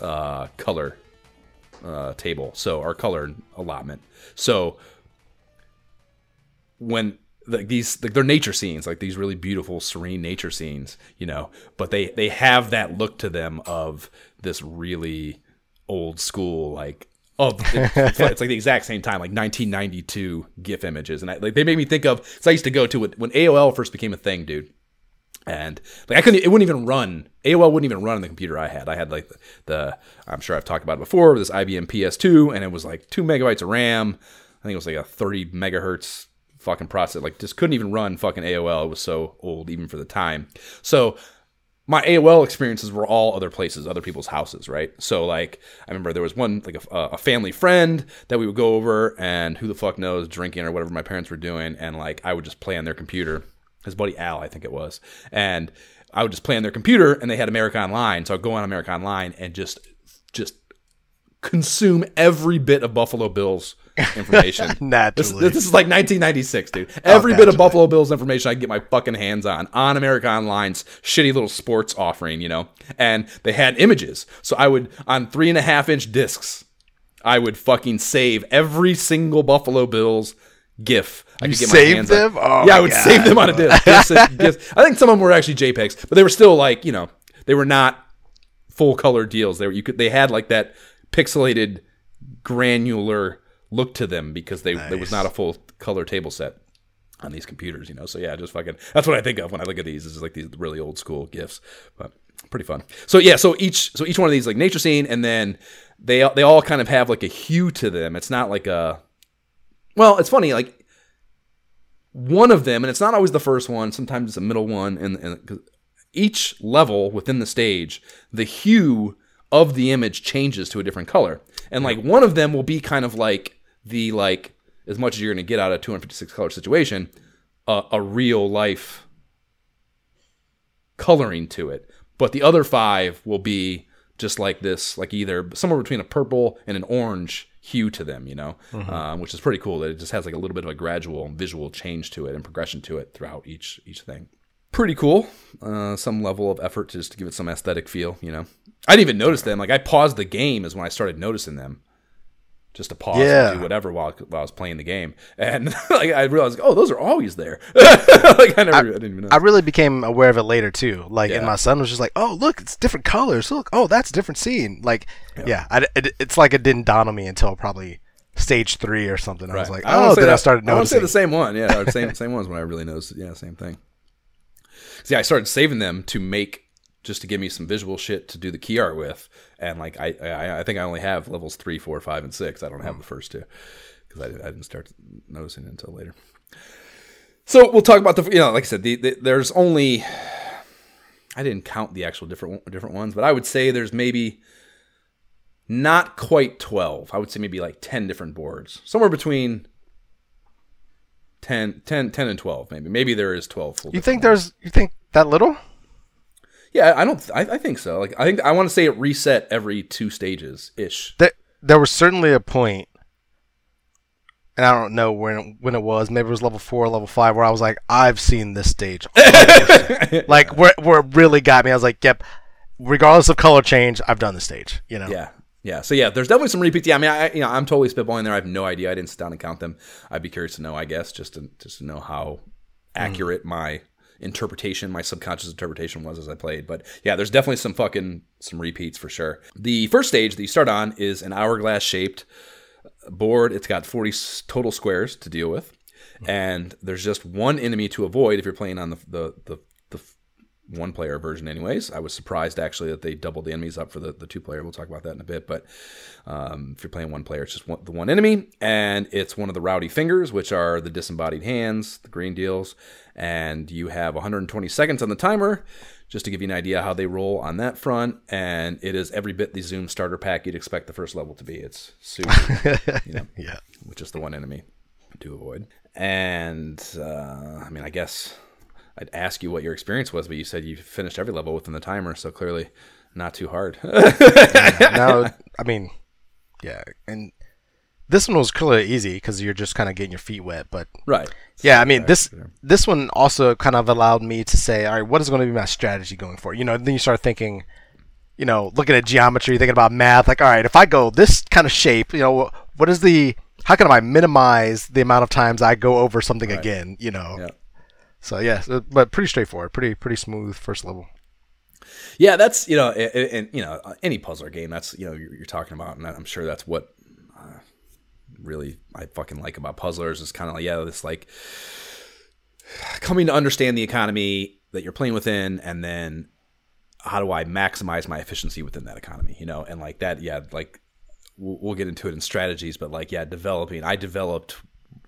uh, color uh, table. So our color allotment. So when like these like they're nature scenes like these really beautiful serene nature scenes you know but they they have that look to them of this really old school like of it's, like, it's like the exact same time like 1992 gif images and I, like they made me think of so i used to go to it when aol first became a thing dude and like I couldn't, it wouldn't even run. AOL wouldn't even run on the computer I had. I had like the, the I'm sure I've talked about it before, this IBM PS2, and it was like two megabytes of RAM. I think it was like a 30 megahertz fucking process. Like just couldn't even run fucking AOL. It was so old even for the time. So my AOL experiences were all other places, other people's houses, right? So like I remember there was one like a, a family friend that we would go over, and who the fuck knows, drinking or whatever my parents were doing, and like I would just play on their computer. His buddy Al, I think it was, and I would just play on their computer, and they had America Online, so I'd go on America Online and just just consume every bit of Buffalo Bills information. this, [laughs] Naturally. this is like 1996, dude. Every bit of. Buffalo Bills information I can get my fucking hands on on America Online's shitty little sports offering, you know. And they had images, so I would on three and a half inch discs, I would fucking save every single Buffalo Bills GIF. I You could get my saved hands on. them? Oh yeah, I would God. save them on a disc. [laughs] GIFs. I think some of them were actually JPEGs, but they were still like you know they were not full color deals. They were you could they had like that pixelated granular look to them because they there was not a full color table set on these computers, you know. So yeah, just fucking that's what I think of when I look at these. Is like these really old school gifs, but pretty fun. So yeah, so each so each one of these like nature scene, and then they they all kind of have like a hue to them. It's not like a well, it's funny like one of them, and it's not always the first one. Sometimes it's a middle one, and, and each level within the stage, the hue of the image changes to a different color. And like one of them will be kind of like the like as much as you're going to get out of a 256 color situation, a, a real life coloring to it. But the other five will be just like this, like either somewhere between a purple and an orange hue to them, you know, um, which is pretty cool. That it just has like a little bit of a gradual visual change to it and progression to it throughout each each thing. Pretty cool. Uh, some level of effort just to give it some aesthetic feel, you know. I didn't even notice them. Like I paused the game is when I started noticing them. Just to pause Yeah. and do whatever while, while I was playing the game, and [laughs] like I realized, oh, those are always there. [laughs] like I never, I, didn't even know. I really became aware of it later too. Like, Yeah. and my son was just like, "Oh, look, it's different colors. Look, oh, that's a different scene." Like, yeah, I, it, it's like it didn't dawn on me until probably stage three or something. I was like, I "Oh," then I that- started I want to say the same one. Yeah, [laughs] same same ones when I really noticed. Yeah, same thing. See, I started saving them to make just to give me some visual shit to do the key art with, and like I I, I think I only have levels three, four, five, and six. I don't have hmm. the first two because I, I didn't start noticing it until later. So we'll talk about the you know like I said the, the there's only I didn't count the actual different different ones, but I would say there's maybe not quite 12. I would say maybe like 10 different boards. Somewhere between 10, 10, 10 and 12 maybe. Maybe there is 12. You think ones. there's? You think that little? Yeah, I don't I, I think so. Like I think I want to say it reset every two stages ish. There, there was certainly a point, and I don't know when when it was. Maybe it was level four, or level five, where I was like, "I've seen this stage." [laughs] like where where it really got me. I was like, "Yep." Regardless of color change, I've done the stage. You know. Yeah. Yeah, so yeah, there's definitely some repeats. Yeah, I mean, I you know I'm totally spitballing there. I have no idea. I didn't sit down and count them. I'd be curious to know. I guess just to just to know how mm. accurate my interpretation, my subconscious interpretation was as I played. But yeah, there's definitely some fucking some repeats for sure. The first stage that you start on is an hourglass shaped board. It's got 40 total squares to deal with, and there's just one enemy to avoid if you're playing on the the the, the one player version anyways i was surprised actually that they doubled the enemies up for the, the two player we'll talk about that in a bit but um, if you're playing one player it's just one, the one enemy and it's one of the rowdy fingers which are the disembodied hands the green deals and you have 120 seconds on the timer just to give you an idea how they roll on that front and it is every bit the zoom starter pack you'd expect the first level to be it's super [laughs] you know Yeah. which is the one enemy to avoid. And uh, I mean, I guess I'd ask you what your experience was, but you said you finished every level within the timer, so clearly not too hard. [laughs] no, I mean, yeah, and this one was clearly easy because you're just kind of getting your feet wet. But right. yeah, I mean, this this one also kind of allowed me to say, all right, what is going to be my strategy going forward? You know, then you start thinking, you know, looking at geometry, thinking about math. Like, all right, if I go this kind of shape, you know, what is the how can I minimize the amount of times I go over something again? You know. Yeah. So yeah, but pretty straightforward, pretty pretty smooth first level. Yeah, that's you know, and, you know, any puzzler game. That's you know, you're, talking about, and I'm sure that's what uh, really I fucking like about puzzlers is kind of like yeah, this like coming to understand the economy that you're playing within, and then how do I maximize my efficiency within that economy? You know, and like that, yeah, like we'll get into it in strategies, but like yeah, developing. I developed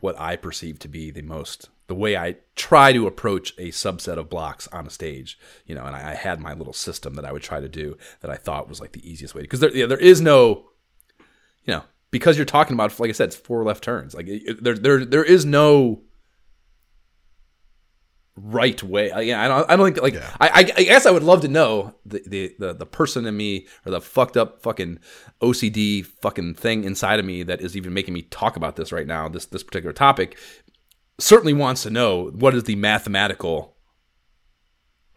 what I perceive to be the most the way I try to approach a subset of blocks on a stage, you know, and I, I had my little system that I would try to do that I thought was like the easiest way because there, yeah, there is no, you know, because you're talking about, like I said, it's four left turns. Like it, there, there, there is no right way. I, yeah, I don't, I don't think like I, I, I guess I would love to know the, the, the, the person in me or the fucked up fucking OCD fucking thing inside of me that is even making me talk about this right now. This, this particular topic certainly wants to know what is the mathematical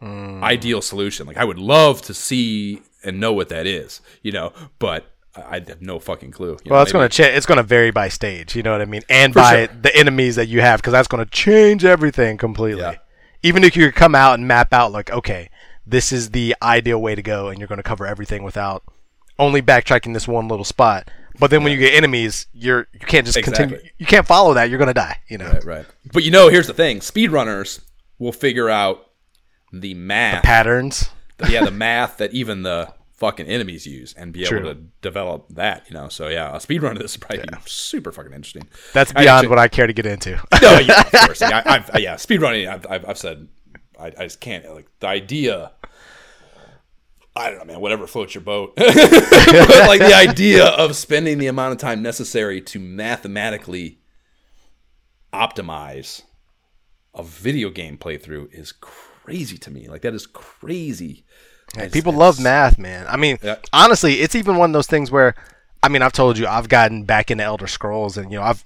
mm. ideal solution. Like I would love to see and know what that is, you know, but I have no fucking clue. You Well, know, it's gonna cha- it's gonna vary by stage. You know what I mean, and by sure. the enemies that you have, because that's gonna change everything completely. Yeah. Even if you could come out and map out like, okay, this is the ideal way to go, and you're gonna cover everything without only backtracking this one little spot. But then when you get enemies, you're you can't just continue. You can't follow that. You're gonna die. You know, Right, right. But you know, here's the thing: speedrunners will figure out the math, patterns. yeah, the [laughs] math that even the fucking enemies use, and be True. able to develop that. You know, so yeah, a speedrun of this would probably be super fucking interesting. That's I beyond actually- what I care to get into. [laughs] no, yeah, of course. [laughs] Like, I, I've, yeah, speedrunning. I've, I've, I've said, I, I just can't. Like the idea. I don't know, man. Whatever floats your boat. [laughs] but like the idea of spending the amount of time necessary to mathematically optimize a video game playthrough is crazy to me. Like that is crazy. People love math, man. I mean, Yeah. honestly, it's even one of those things where, I mean, I've told you, I've gotten back into Elder Scrolls, and you know, I've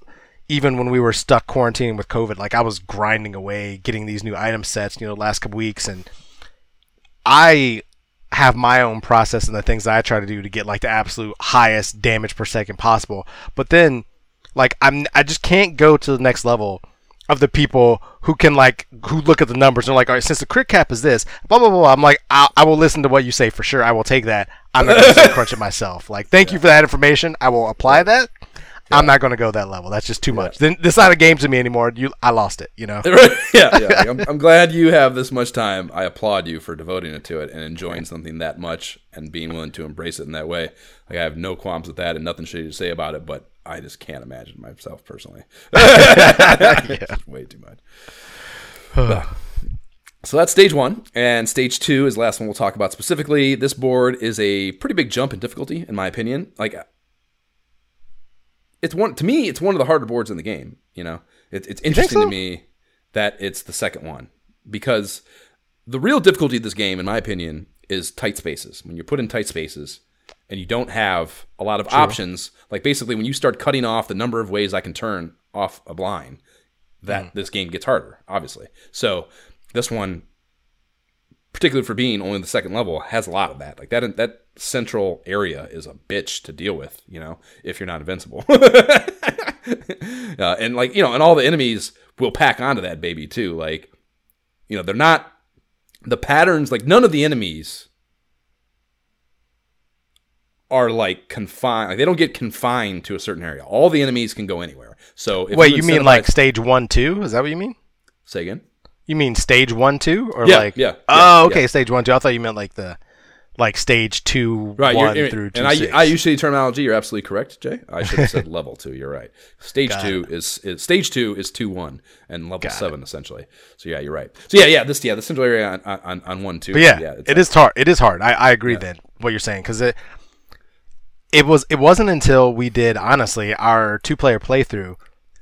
even when we were stuck quarantining with COVID, like I was grinding away, getting these new item sets, you know, the last couple weeks, and I have my own process and the things that I try to do to get like the absolute highest damage per second possible. But then, like, I'm I just can't go to the next level of the people who can like who look at the numbers and are like, all right, since the crit cap is this, blah blah blah. I'm like, I, I will listen to what you say for sure. I will take that. I'm not going [laughs] to crunch it myself. Like, thank you for that information. I will apply that. I'm not going to go that level. That's just too much. Then it's not a game to me anymore. You, I lost it. You know. [laughs] yeah, yeah. [laughs] I'm, I'm glad you have this much time. I applaud you for devoting it to it and enjoying something that much and being willing to embrace it in that way. Like I have no qualms with that and nothing shitty to say about it, but I just can't imagine myself personally. [laughs] Just way too much. But- so that's stage one, and stage two is the last one we'll talk about specifically. This board is a pretty big jump in difficulty, in my opinion. Like it's one to me, it's one of the harder boards in the game. You know, it, it's interesting so? to me that it's the second one because the real difficulty of this game, in my opinion, is tight spaces. When you're put in tight spaces and you don't have a lot of options, like basically when you start cutting off the number of ways I can turn off a blind, that this game gets harder, obviously. So this one, particularly for being only the second level, has a lot of that. Like that that central area is a bitch to deal with. You know, if you're not invincible, [laughs] uh, and like you know, and all the enemies will pack onto that baby too. Like, you know, they're not the patterns. Like none of the enemies are like confined. Like they don't get confined to a certain area. All the enemies can go anywhere. So if Wait, you mean like stage one, two? Is that what you mean? say again? You mean stage one, two, or Yeah, like? yeah, Oh, yeah, okay, yeah. stage one, two. I thought you meant like the, like stage two, Right, one through two. and I, six. I use shitty terminology. You're absolutely correct, Jay. I should have said [laughs] level two. You're right. Stage Got two is, is stage two is two one and level Got seven essentially. So yeah, you're right. So yeah, yeah, this yeah the central area on on, on one two. But yeah, yeah, it's it is hard. It is hard. I, I agree then what you're saying because it it was it wasn't until we did honestly our two player playthrough.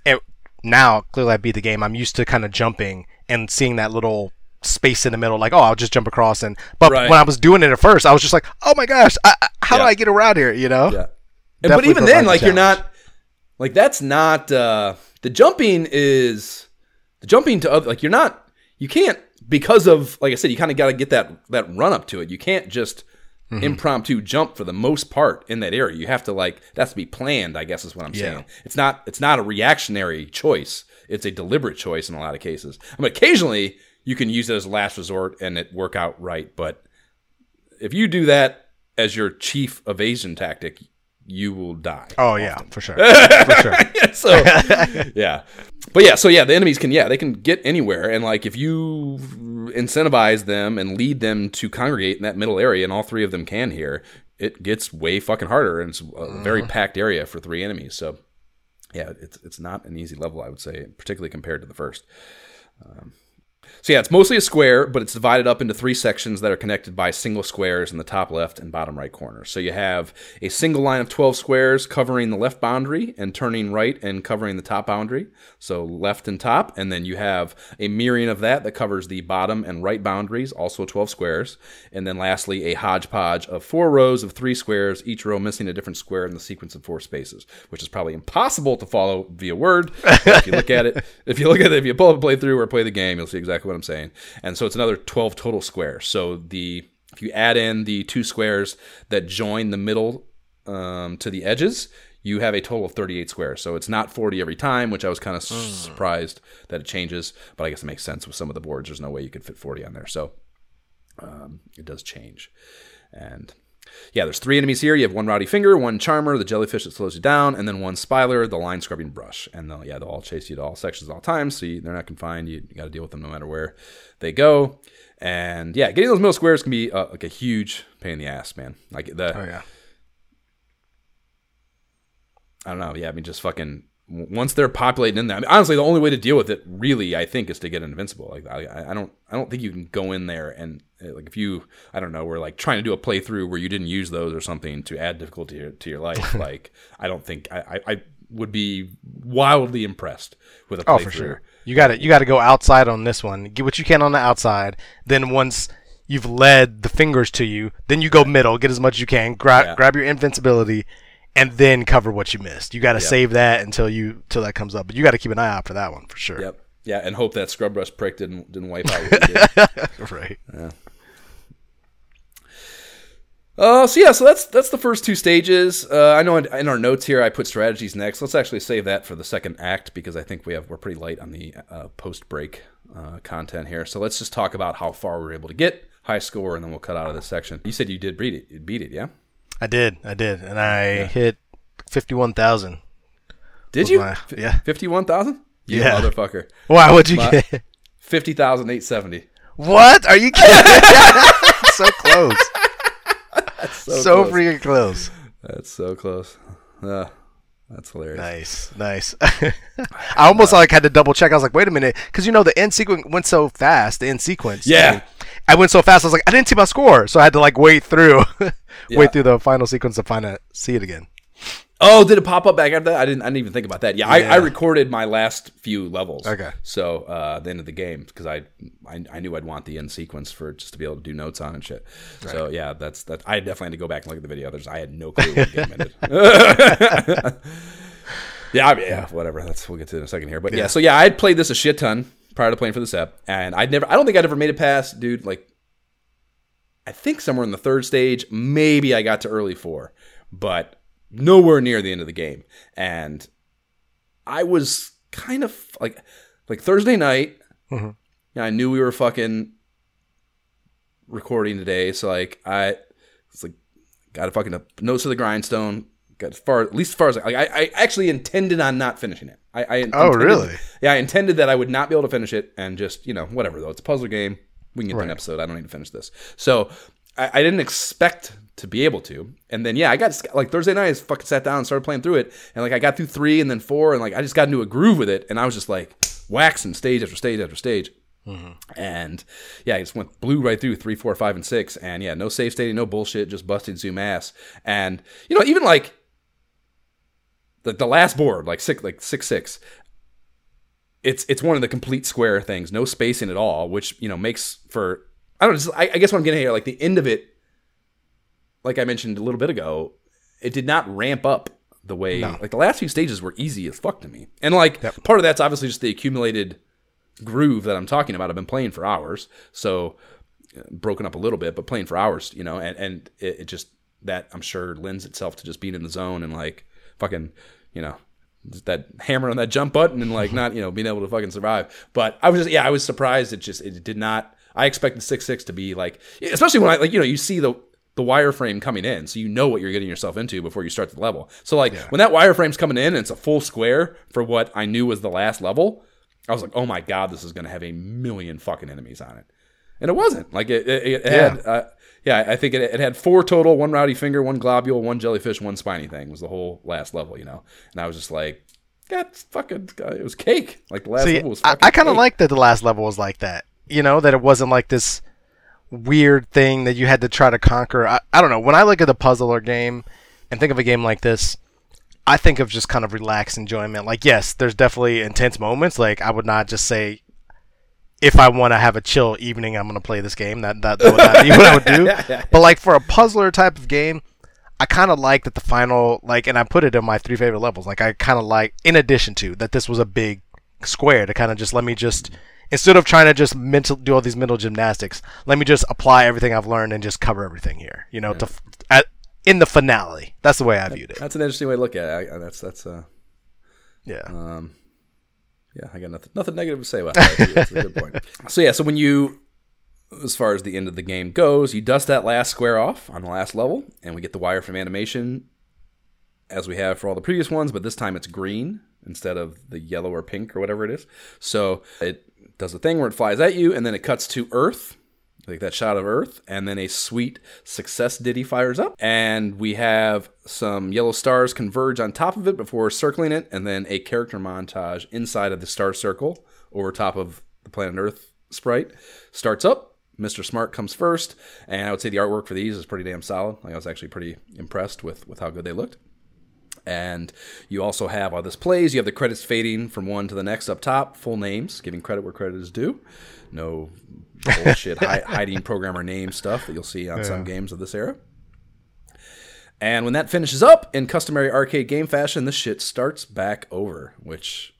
And now clearly I beat the game. I'm used to kind of jumping and seeing that little space in the middle. Like oh, I'll just jump across. And but Right. when I was doing it at first, I was just like oh my gosh, I, I- how do I get around here? You know? Yeah. And, but even then, like you're not like that's not uh the jumping is the jumping to other like you're not you can't because of like I said, you kind of got to get that that run up to it. You can't just Mm-hmm. impromptu jump for the most part in that area. You have to like that's to be planned. I guess is what I'm Yeah. saying. It's not it's not a reactionary choice. It's a deliberate choice in a lot of cases. I mean, occasionally you can use it as a last resort and it work out right, but if you do that as your chief evasion tactic, you will die. Oh yeah, for sure, [laughs] for sure. [laughs] so [laughs] yeah. But yeah so yeah the enemies can yeah they can get anywhere. And like if you incentivize them and lead them to congregate in that middle area and all three of them can here it gets way fucking harder. And it's a very packed area for three enemies. So yeah it's it's not an easy level i would say particularly compared to the first. Um, so yeah, it's mostly a square, but it's divided up into three sections that are connected by single squares in the top left and bottom right corner. So you have a single line of 12 squares covering the left boundary and turning right and covering the top boundary. So left and top, and then you have a mirroring of that that covers the bottom and right boundaries, also 12 squares. And then lastly, a hodgepodge of four rows of three squares, each row missing a different square in the sequence of four spaces, which is probably impossible to follow via word. If you look at it, [laughs] if you look at it, if you pull up a playthrough or play the game, you'll see exactly what I'm saying. And so it's another 12 total squares. So the if you add in the two squares that join the middle um, to the edges, you have a total of 38 squares. So it's not 40 every time, which I was kind of surprised that it changes. But I guess it makes sense with some of the boards. There's no way you could fit 40 on there. So um, it does change. And yeah, there's three enemies here. You have one Rowdy Finger, one Charmer, the jellyfish that slows you down, and then one Spiler, the line scrubbing brush. And they'll, yeah, they'll all chase you to all sections at all times, so you, they're not confined. You, you got to deal with them no matter where they go. And yeah, getting those middle squares can be uh, like a huge pain in the ass, man. Like the Oh yeah. I don't know. Yeah, I mean, just fucking once they're populating in there. I mean, honestly, the only way to deal with it, really, I think, is to get invincible. Like, I, I don't, I don't think you can go in there and Eh, like if you, I don't know, we're like trying to do a playthrough where you didn't use those or something to add difficulty to your, to your life. [laughs] like, I don't think I, I, I would be wildly impressed with a playthrough. Oh, for sure. You got to you got to go outside on this one. Get what you can on the outside. Then once you've led the fingers to you, then you go middle. Get as much as you can. Grab Yeah. grab your invincibility, and then cover what you missed. You got to save that until you till that comes up. But you got to keep an eye out for that one for sure. Yep. Yeah, and hope that scrub brush prick didn't didn't wipe out. What did. [laughs] Right. Uh, so yeah, so that's that's the first two stages. Uh, I know in, in our notes here I put strategies next. Let's actually save that for the second act because I think we have we're pretty light on the uh, post break uh, content here. So let's just talk about how far we were able to get, high score, and then we'll cut out of this section. You said you did beat it, you beat it, yeah? I did. I did, and I hit fifty-one thousand. Did you? my- yeah. fifty-one thousand. You Yeah. motherfucker. [laughs] Wow, what'd you My- get? Fifty thousand eight seventy. What? Are you kidding? [laughs] so close. So, So, close. freaking close. That's so close. Uh, that's hilarious. Nice, nice. [laughs] I almost like had to double check. I was like, wait a minute, because you know the end sequence went so fast. The end sequence. Yeah. I went so fast. I was like, I didn't see my score, so I had to like wait through, [laughs] Yeah. wait through the final sequence to find it, see it again. Oh, did it pop up back after that? I didn't. I didn't even think about that. Yeah, I, Yeah. I recorded my last few levels. Okay. So uh, the end of the game because I, I I knew I'd want the end sequence for just to be able to do notes on and shit. So yeah, that's that. I definitely had to go back and look at the video. There's I had no clue what the game ended. [laughs] [laughs] yeah, I mean, yeah, whatever. That's we'll get to in a second here. But yeah. so yeah, I'd played this a shit ton prior to playing for this app, and I'd never. I don't think I'd ever made it past, dude. Like I think somewhere in the third stage. Maybe I got to early four, but nowhere near the end of the game. And I was kind of like like Thursday night. Mhm. Yeah, I knew we were fucking recording today, so like I it's like got a fucking nose to the grindstone. Got as far at least as far as like I, I actually intended on not finishing it. I, I Oh, intended- really? Yeah, I intended that I would not be able to finish it, and just you know whatever though. It's a puzzle game. We can get to an episode. I don't need to finish this. So I, I didn't expect to be able to, and then yeah, I got like Thursday night. I just fucking sat down and started playing through it, and like I got through three and then four, and like I just got into a groove with it, and I was just like waxing stage after stage after stage. Mm-hmm. And yeah, I just went blue right through three, four, five, and six. And yeah, no safe stating, no bullshit, just busted zoom ass. And you know, even like the, the last board, like six, like six six. It's it's one of the complete square things, no spacing at all, which you know makes for I don't know. Just, I, I guess what I'm getting here, like the end of it, like I mentioned a little bit ago, it did not ramp up the way like the last few stages were easy as fuck to me, and like part of that's obviously just the accumulated groove that I'm talking about. I've been playing for hours, so uh, broken up a little bit, but playing for hours, you know, and and it, it just that I'm sure lends itself to just being in the zone and like fucking, you know, just that hammer on that jump button and like not you know being able to fucking survive. But I was just yeah, I was surprised. It just it did not. I expected six six to be like, especially when I like you know you see the the wireframe coming in, so you know what you're getting yourself into before you start the level. So like when that wireframe's coming in and it's a full square for what I knew was the last level, I was like, oh my god, this is gonna have a million fucking enemies on it, and it wasn't. Like it, it, it had, uh, yeah, I think it, it had four total: one rowdy finger, one globule, one jellyfish, one spiny thing. Was the whole last level, you know? And I was just like, God, fucking, it was cake. Like the last See, level was. I, Fucking I kind of like that the last level was like that. You know, that it wasn't like this weird thing that you had to try to conquer. I, I don't know. When I look at a puzzle or game and think of a game like this, I think of just kind of relaxed enjoyment. Like, yes, there's definitely intense moments. Like, I would not just say if I want to have a chill evening, I'm going to play this game. That, that, that would not be what I would do. [laughs] But like for a puzzler type of game, I kind of like that the final like, and I put it in my three favorite levels. Like I kind of like, in addition to that, this was a big square to kind of just let me just instead of trying to just mental do all these mental gymnastics, let me just apply everything I've learned and just cover everything here. You know, to f- at in the finale. That's the way I viewed it. That's an interesting way to look at it. I, I- that's that's uh, Yeah. um, yeah, I got nothing nothing negative to say about that. That's a good point. [laughs] So yeah, so when you, as far as the end of the game goes, you dust that last square off on the last level, and we get the wireframe animation as we have for all the previous ones, but this time it's green instead of the yellow or pink or whatever it is. So it does a thing where it flies at you, and then it cuts to Earth, like that shot of Earth, and then a sweet success ditty fires up, and we have some yellow stars converge on top of it before circling it, and then a character montage inside of the star circle over top of the planet Earth sprite starts up. Mr. Smart comes first, and I would say the artwork for these is pretty damn solid. Like I was actually pretty impressed with with how good they looked. And you also have all this plays, you have the credits fading from one to the next up top, full names, giving credit where credit is due. No bullshit [laughs] hi- hiding programmer name stuff that you'll see on some games of this era. And when that finishes up in customary arcade game fashion, this shit starts back over, which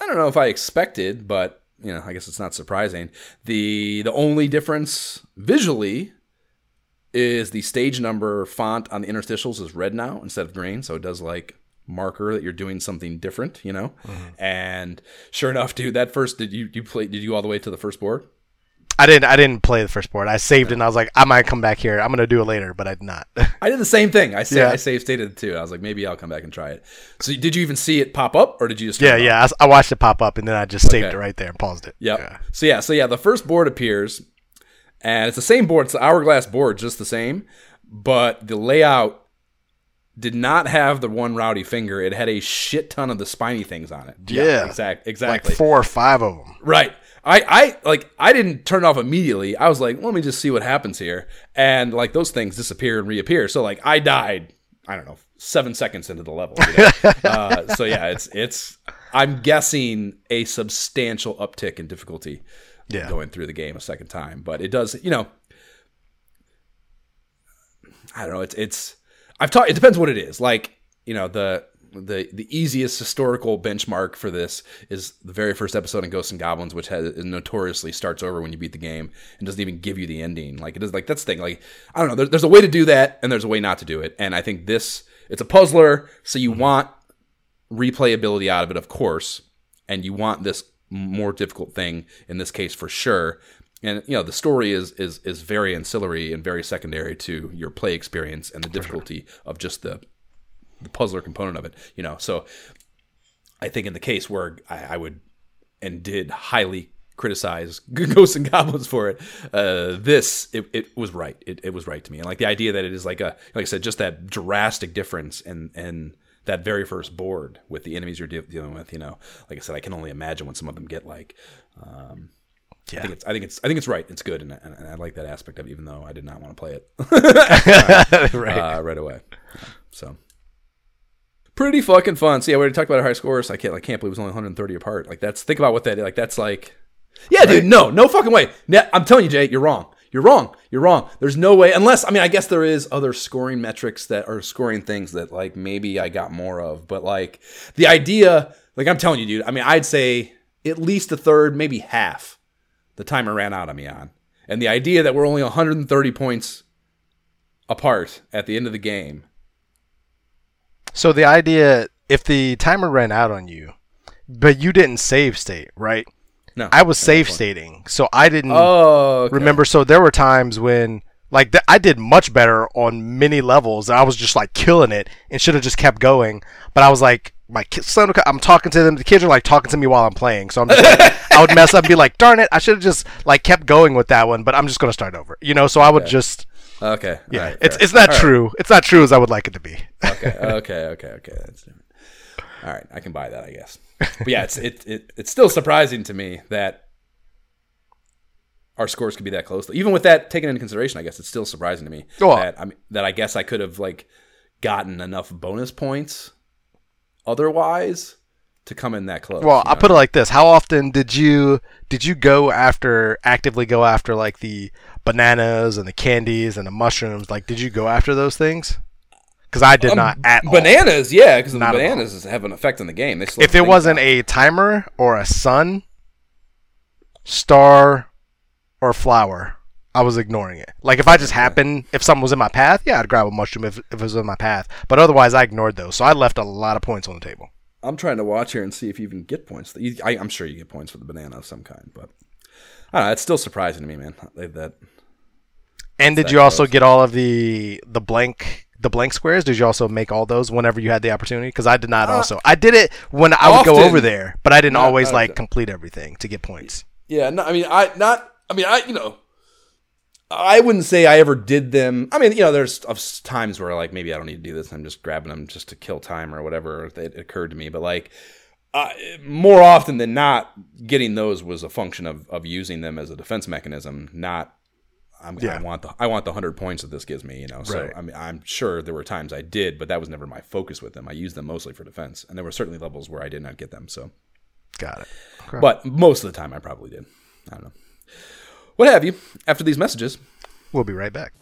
I don't know if I expected, but you know, I guess it's not surprising. The the only difference visually is the stage number font on the interstitials is red now instead of green, so it does like marker that you're doing something different, you know. Mm-hmm. And sure enough, dude, that first did you you play did you all the way to the first board? I didn't. I didn't play the first board. I saved it. and I was like, I might come back here. I'm gonna do it later, but I did not. [laughs] I did the same thing. I saved, Yeah. I saved stated it too. I was like, maybe I'll come back and try it. So did you even see it pop up, or did you just? yeah, yeah. I, I, watched it pop up and then I just saved Okay. it right there and paused it. Yep. Yeah. So yeah, so yeah, the first board appears, and it's the same board. It's the hourglass board, just the same, but the layout did not have the one rowdy finger. It had a shit ton of the spiny things on it. Yeah. exact, Like exactly. four or five of them. Right. I, I like I didn't turn it off immediately. I was like, let me just see what happens here. And like those things disappear and reappear. So like I died, I don't know, seven seconds into the level. you know? [laughs] uh, so yeah, it's it's I'm guessing a substantial uptick in difficulty Yeah. going through the game a second time. But it does, you know, I don't know. It's it's I've talked. It depends what it is. Like you know the the the easiest historical benchmark for this is the very first episode in Ghosts and Goblins, which has notoriously starts over when you beat the game and doesn't even give you the ending. Like it is like that's the thing. Like I don't know. There, there's a way to do that, and there's a way not to do it. And I think this it's a puzzler, so you mm-hmm. want replayability out of it, of course, and you want this more difficult thing in this case for sure. And you know the story is is is very ancillary and very secondary to your play experience and the difficulty of just the the puzzler component of it. You know, so I think in the case where I, I would and did highly criticize [laughs] Ghosts and Goblins for it, uh, this it, it was right. It, it was right to me, and like the idea that it is like a like I said, just that drastic difference and and that very first board with the enemies you're de- dealing with. You know, like I said, I can only imagine what some of them get like. Um, I think it's I think it's I think it's right. It's good, and, and, and I like that aspect of it, even though I did not want to play it [laughs] [laughs] right. uh, right away. So pretty fucking fun. So yeah, we already talked about our high scores. I can't I can't believe it was only 130 apart. Like that's think about what that like that's like. Yeah, dude. No, no fucking way. Yeah, I'm telling you, Jay, you're wrong. You're wrong. You're wrong. There's no way unless I mean I guess there is other scoring metrics that are scoring things that like maybe I got more of, but like the idea, like I'm telling you, dude. I mean, I'd say at least a third, maybe half the timer ran out on me on. And the idea that we're only 130 points apart at the end of the game. So the idea, if the timer ran out on you, but you didn't save state, right? No, I was safe stating, so I didn't Oh, okay. remember. So there were times when, like, th- I did much better on many levels. I was just like killing it and should have just kept going. But I was like, my kids, son, I'm talking to them. The kids are like talking to me while I'm playing. So I'm just like, [laughs] I would mess up and be like, darn it, I should have just like kept going with that one. But I'm just gonna start over, you know. So I would just, Okay. yeah, right, it's fair. it's not All right. true. It's not true as I would like it to be. Okay. Okay. Okay. Okay. That's. All right. I can buy that, I guess. But yeah, it's it, it it's still surprising to me that our scores could be that close. Even with that taken into consideration, I guess it's still surprising to me Well- that I mean, that I guess I could have like gotten enough bonus points otherwise to come in that close. Well, you I'll put it like this: How often did you did you go after actively go after like the bananas and the candies and the mushrooms? Like, did you go after those things? Because I did um, not at all. bananas, yeah, because the all. bananas have an effect on the game. If it wasn't a timer or a sun, star, or flower, I was ignoring it. Like if I just happened, if something was in my path, yeah, I'd grab a mushroom if, if it was in my path. But otherwise, I ignored those. So I left a lot of points on the table. I'm trying to watch here and see if you even get points. I, I'm sure you get points for the banana of some kind, but I don't know. It's still surprising to me, man. That, And did you also get all of the the blank the blank squares? Did you also make all those whenever you had the opportunity? Because I did not. also, I did it when I would go over there, but I didn't Not always often. like complete everything to get points. Yeah, no, I mean, I not. I mean, I you know, I wouldn't say I ever did them. I mean, you know, there's of times where like maybe I don't need to do this. I'm just grabbing them just to kill time or whatever it occurred to me. But like, uh, more often than not, getting those was a function of of using them as a defense mechanism, not. I'm, I want the I want the hundred points that this gives me, you know. So Right. I mean, I'm sure there were times I did, but that was never my focus with them. I used them mostly for defense, and there were certainly levels where I did not get them. So Got it. but most of the time, I probably did. I don't know. What have you? After these messages, We'll be right back.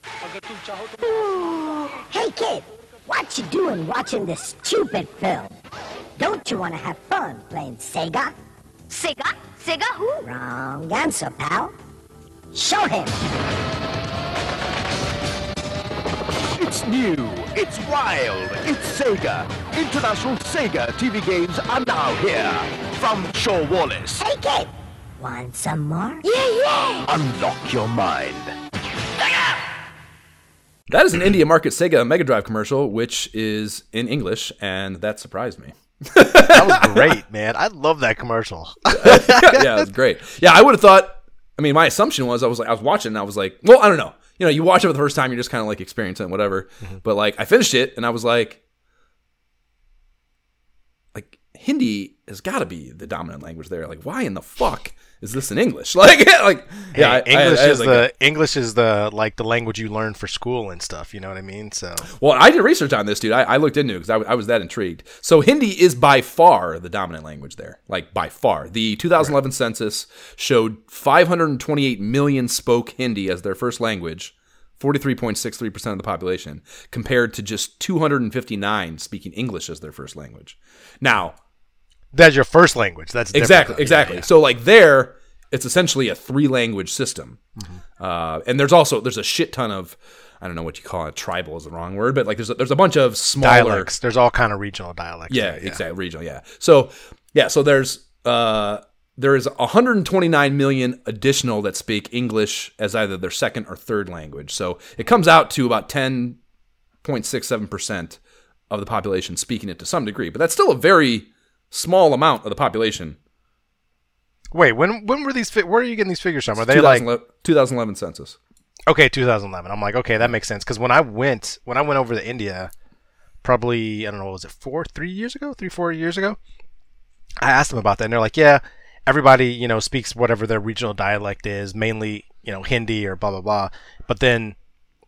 Hey kid, what you doing watching this stupid film? Don't you want to have fun playing Sega? Sega? Sega who? Wrong answer, pal. Show him. It's new, it's wild, it's Sega. International Sega TV games are now here. From Shaw Wallace. Hey kid, want some more? Yeah, yeah. Unlock your mind. that is an India Market Sega Mega Drive commercial, which is in English, and that surprised me. That was great, man. I love that commercial. [laughs] yeah, it was great. Yeah, I would have thought. I mean, my assumption was I was like I was watching, and I was like, well, I don't know. You know, you watch it for the first time, you're just kind of like experiencing it, whatever. Mm-hmm. But like, I finished it, and I was like, like Hindi has got to be the dominant language there. Like, why in the fuck is this in English? Like, [laughs] like, yeah, I- Hey, I- English I is like, the English is the like the language you learn for school and stuff. You know what I mean? So Well, I did research on this, dude. I, I looked into it because I, was that intrigued. So Hindi is by far the dominant language there, like by far. The 2011 census showed 528 million spoke Hindi as their first language, 43.63% of the population, compared to just 259 speaking English as their first language. Now, That's your first language. That's different. exactly, Yeah, exactly. yeah. So like there, it's essentially a three language system, uh, and there's also there's a shit ton of I don't know what you call it. Tribal is the wrong word, but like there's a, there's a bunch of smaller Dialects. There's all kind of regional dialects. yeah, right? exactly. Regional, yeah. So yeah, so there's uh there is 129 million additional that speak English as either their second or third language. So it comes out to about 10.67 percent of the population speaking it to some degree, but that's still a very small amount of the population. Wait, when when were these? Fi- where are you getting these figures from? Are they like 2011 2011 census. okay, 2011? I'm like, okay, that makes sense. Because when I went when I went over to India, probably I don't know, was it four, three years ago, three, four years ago? I asked them about that, and they're like, yeah, everybody you know speaks whatever their regional dialect is, mainly you know Hindi or blah blah blah. But then,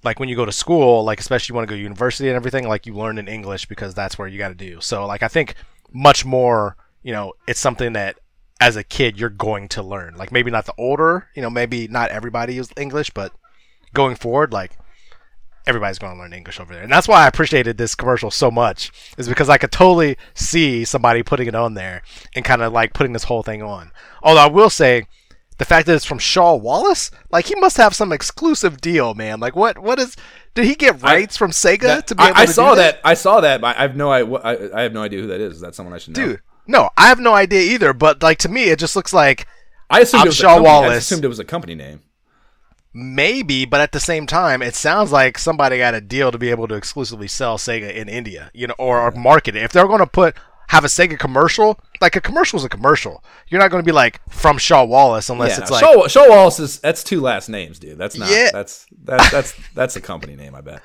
like when you go to school, like especially you want to go to university and everything, like you learn in English because that's where you got to do. So like I think much more, you know, it's something that as a kid you're going to learn. Like maybe not the older, you know, maybe not everybody is English, but going forward, like everybody's going to learn English over there. And that's why I appreciated this commercial so much, is because I could totally see somebody putting it on there and kind of like putting this whole thing on. Although I will say, the fact that it's from Shaw Wallace, like he must have some exclusive deal, man. Like what? What is? Did he get rights from Sega That- to be I, able I to saw do that. I saw that, but I have no I, I, I have no idea who that is. Is that someone I should know? dude? No, I have no idea either. But like to me, it just looks like I assumed I'm it was a Shaw company- I assumed it was a company name. maybe, but at the same time, it sounds like somebody got a deal to be able to exclusively sell Sega in India, you know, or, or market it. If they're going to put have a Sega commercial, like a commercial is a commercial. You're not going to be like from Shaw Wallace unless yeah, it's like Shaw, Shaw Wallace is that's two last names, dude. That's not. Yeah. That's that's that's that's a company name. I bet.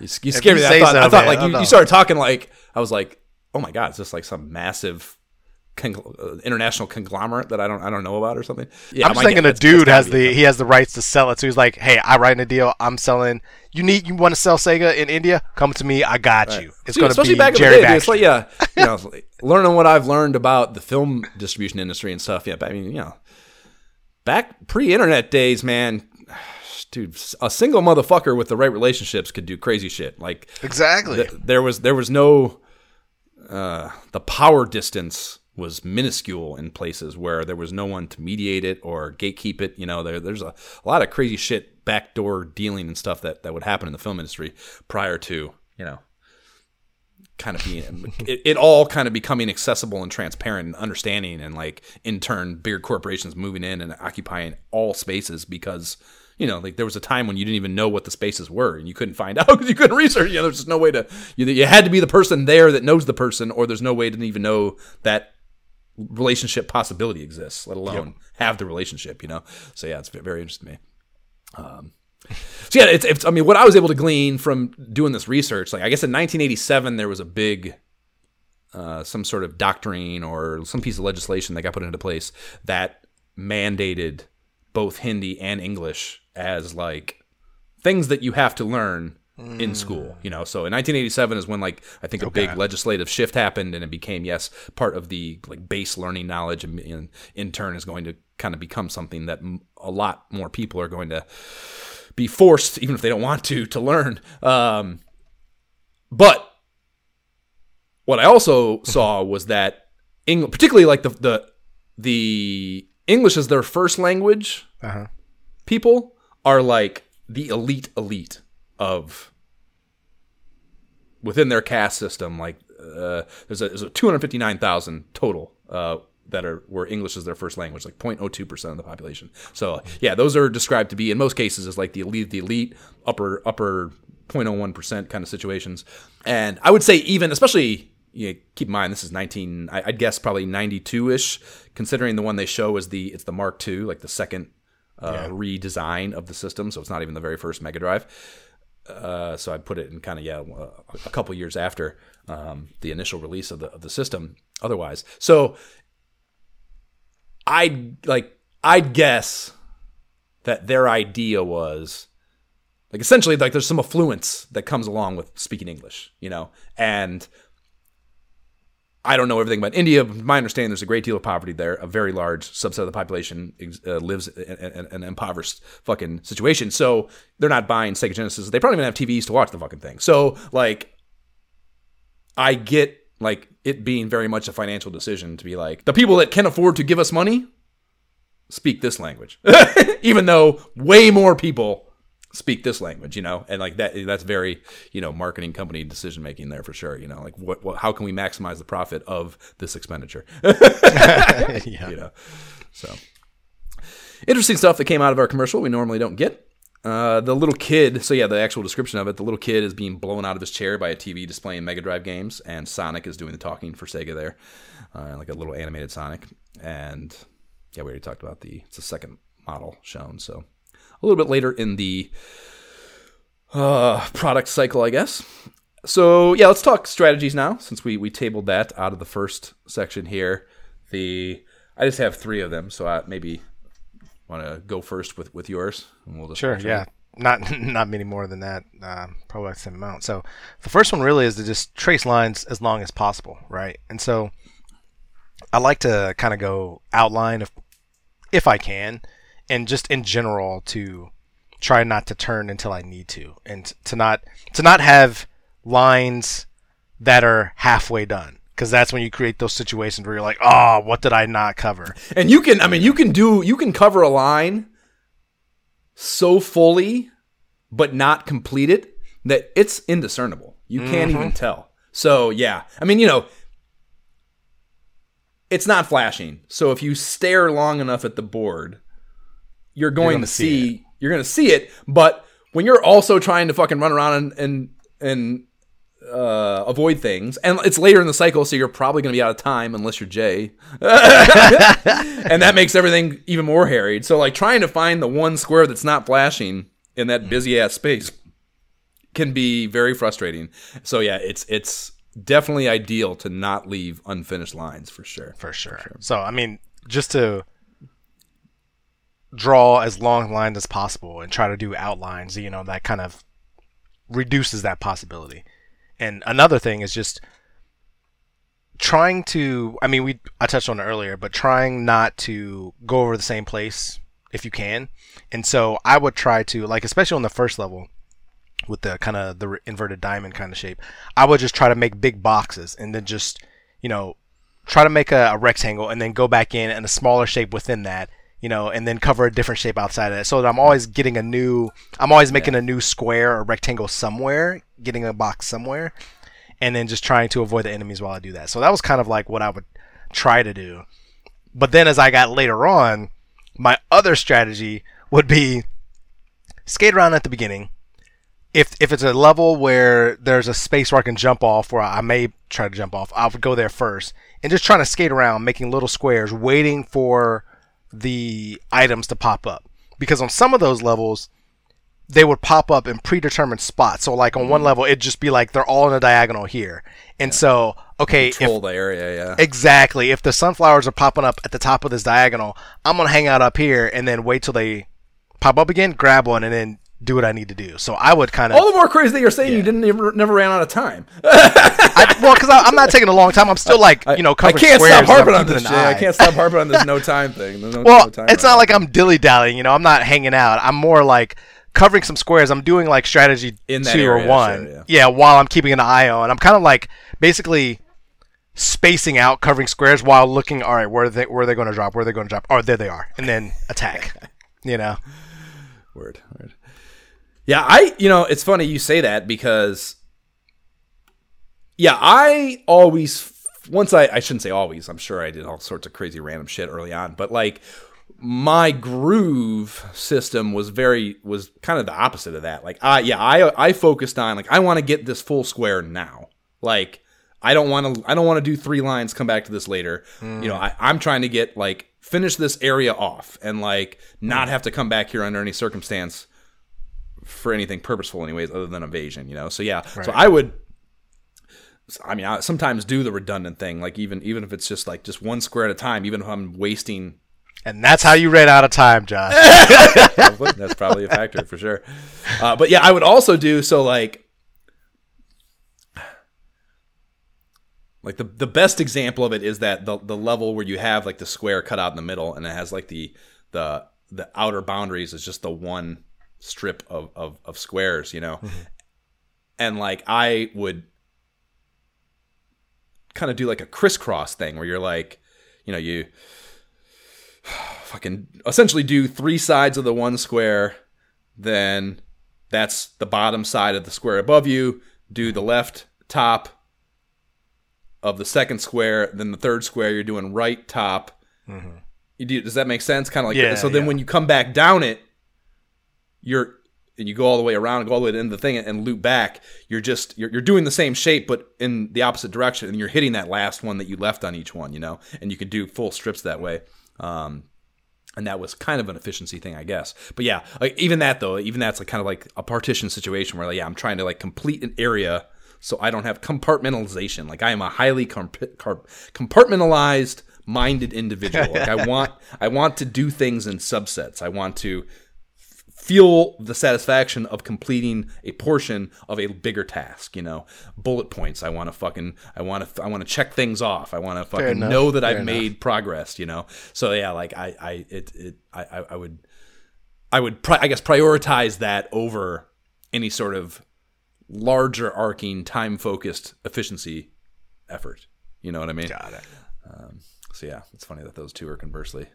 You, you scared me. I thought, so, I thought man, like I you, you started talking like I was like, oh my god, is this like some massive congl- uh, international conglomerate that I don't I don't know about or something? Yeah, I'm just thinking a dude has the he has the rights to sell it. So he's like, hey, I write in a deal. I'm selling. You need you want to sell Sega in India? Come to me. I got you. It's going to be back in Jerry the day. [laughs] It's like yeah, you know, learning what I've learned about the film distribution industry and stuff. Yeah, but I mean, you know, back pre-internet days, man. [sighs] Dude, a single motherfucker with the right relationships could do crazy shit. Like exactly. th- there was there was no uh, the power distance was minuscule in places where there was no one to mediate it or gatekeep it. You know, there there's a, a lot of crazy shit, backdoor dealing and stuff that that would happen in the film industry prior to you know kind of being [laughs] it, it all kind of becoming accessible and transparent and understanding and like in turn bigger corporations moving in and occupying all spaces because you know like there was a time when you didn't even know what the spaces were and you couldn't find [laughs] out because you couldn't research you know there's just no way to you, you had to be the person there that knows the person or there's no way to even know that relationship possibility exists let alone have the relationship you know so yeah it's very interesting to me Um, so yeah, it's, it's. I mean, what I was able to glean from doing this research, like I guess in 1987 there was a big, uh, some sort of doctrine or some piece of legislation that got put into place that mandated both Hindi and English as like things that you have to learn in school. You know, so in 1987 is when like I think a big legislative shift happened, and it became yes part of the like base learning knowledge, and, and in turn is going to kind of become something that m- a lot more people are going to be forced, even if they don't want to, to learn. Um, but what I also [laughs] saw was that, Eng- particularly like the the the English as their first language Uh-huh. people are like the elite elite of within their caste system. Like uh, there's a, there's a 259,000 total uh, that are where English is their first language, like 0.02 percent of the population. So yeah, those are described to be in most cases as like the elite, the elite upper upper 0.01 percent kind of situations. And I would say even especially. You know, keep in mind this is 19 I- I'd guess probably 92 ish considering the one they show is the it's the Mark II like the second uh, redesign of the system so it's not even the very first Mega Drive uh, so I'd put it in kind of yeah a, a couple years after um, the initial release of the of the system. Otherwise, so I'd like I'd guess that their idea was like essentially like there's some affluence that comes along with speaking English, you know, and I don't know everything about India. My understanding, there's a great deal of poverty there. A very large subset of the population uh, lives in an impoverished fucking situation. So they're not buying Sega Genesis. They probably even have TVs to watch the fucking thing. So like, I get like it being very much a financial decision to be like the people that can afford to give us money speak this language, [laughs] even though way more people speak this language, you know, and like that that's very you know marketing company decision making there for sure. You know, like what, what how can we maximize the profit of this expenditure? [laughs] yeah. you know, so interesting stuff that came out of our commercial we normally don't get. Uh, the little kid, so yeah, the actual description of it, the little kid is being blown out of his chair by a TV displaying Mega Drive games, and Sonic is doing the talking for Sega there, uh, like a little animated Sonic. And yeah, we already talked about the it's the second model shown, so a little bit later in the uh, product cycle, I guess. So yeah, let's talk strategies now, since we we tabled that out of the first section here. The I just have three of them, so I maybe want to go first with with yours, and we'll just Sure. Yeah. Not [laughs] not many more than that. Um, probably the same amount. So the first one really is to just trace lines as long as possible, right? And so I like to kind of go outline if if I can, and just in general to try not to turn until I need to, and to not to not have lines that are halfway done. Because that's when you create those situations where you're like, "Oh, what did I not cover?" And you can, I mean, you can do, you can cover a line so fully, but not complete it that it's indiscernible. You can't even mm-hmm. tell. So yeah, I mean, you know, it's not flashing. So if you stare long enough at the board, you're going gonna to see see, you're going to see it. But when you're also trying to fucking run around and and and uh, avoid things, and it's later in the cycle, so you're probably going to be out of time unless you're Jay, [laughs] and that makes everything even more harried. So like trying to find the one square that's not flashing in that busy ass space can be very frustrating. So yeah, it's it's definitely ideal to not leave unfinished lines for sure. for sure. So I mean, just to draw as long lines as possible and try to do outlines, you know, that kind of reduces that possibility. And another thing is just trying to I mean we I touched on it earlier, but trying not to go over the same place if you can. And so I would try to like especially on the first level with the kind of the inverted diamond kind of shape, I would just try to make big boxes and then just, you know, try to make a, a rectangle and then go back in and a smaller shape within that, you know, and then cover a different shape outside of it. So that I'm always getting a new, I'm always making a new square or rectangle somewhere, getting a box somewhere, and then just trying to avoid the enemies while I do that. So that was kind of like what I would try to do. But then as I got later on, my other strategy would be skate around at the beginning. If if it's a level where there's a space where I can jump off, where I may try to jump off, I would go there first and just trying to skate around, making little squares, waiting for the items to pop up. Because on some of those levels, they would pop up in predetermined spots. So like on one mm. level, it'd just be like they're all in a diagonal here. And so, okay, if, Control the area, yeah. Exactly. If the sunflowers are popping up at the top of this diagonal, I'm gonna hang out up here and then wait till they pop up again, grab one, and then do what I need to do. So I would kind of, All the more crazy that you're saying you didn't never, never ran out of time. [laughs] I, well, because I'm not taking a long time. I'm still like, you know, covering squares. I can't stop harping on this. I can't stop harping on this [laughs] no time thing. No, Well, no time it's right not like I'm dilly dallying. You know, I'm not hanging out. I'm more like covering some squares. I'm doing like strategy In two area, or one. sure, yeah. while I'm keeping an eye on. I'm kind of like basically spacing out, covering squares while looking. All right, where are they? Where are they going to drop? Where are they going to drop? Oh, there they are, and then attack. [laughs] you know, Word, word. Yeah, I, you know, it's funny you say that because, yeah, I always, once I, I shouldn't say always, I'm sure I did all sorts of crazy random shit early on, but like my groove system was very, was kind of the opposite of that. Like, I, yeah, I, I focused on, like, I want to get this full square now. Like, I don't want to, I don't want to do three lines, come back to this later. You know, mm. I, I'm trying to get, like, finish this area off and, like, not mm. have to come back here under any circumstance for anything purposeful anyways other than evasion you know? So yeah. So i would i mean i sometimes do the redundant thing like even even if it's just like just one square at a time even if i'm wasting and that's how you ran out of time, Josh. [laughs] that's probably a factor for sure. Uh, but yeah i would also do so like like the the best example of it is that the the level where you have like the square cut out in the middle and it has like the the the outer boundaries is just the one strip of of, of squares, you know. Mm-hmm. And like I would kind of do like a crisscross thing where you're like, you know, you [sighs] fucking essentially do three sides of the one square, then that's the bottom side of the square above you, do the left top of the second square, then the third square you're doing right top. Mm-hmm. You do, does that make sense? Kind of like Yeah, so. Then yeah. when you come back down it, you're and you go all the way around, and go all the way to the end of the thing, and loop back. You're just you're, you're doing the same shape, but in the opposite direction, and you're hitting that last one that you left on each one. You know, and you could do full strips that way. Um, and that was kind of an efficiency thing, I guess. But yeah, like even that though, even that's like kind of like a partition situation where like yeah, I'm trying to like complete an area so I don't have compartmentalization. Like I am a highly comp- compartmentalized minded individual. Like I [laughs] want I want to do things in subsets. I want to feel the satisfaction of completing a portion of a bigger task, you know. Bullet points. I want to fucking I want to I want to check things off. I want to fucking enough. know that I've enough. made progress, you know. So yeah, like I I it it I I, I would I would pri- I guess prioritize that over any sort of larger arcing time focused efficiency effort. You know what I mean? Got it. Um, so yeah, it's funny that those two are conversely.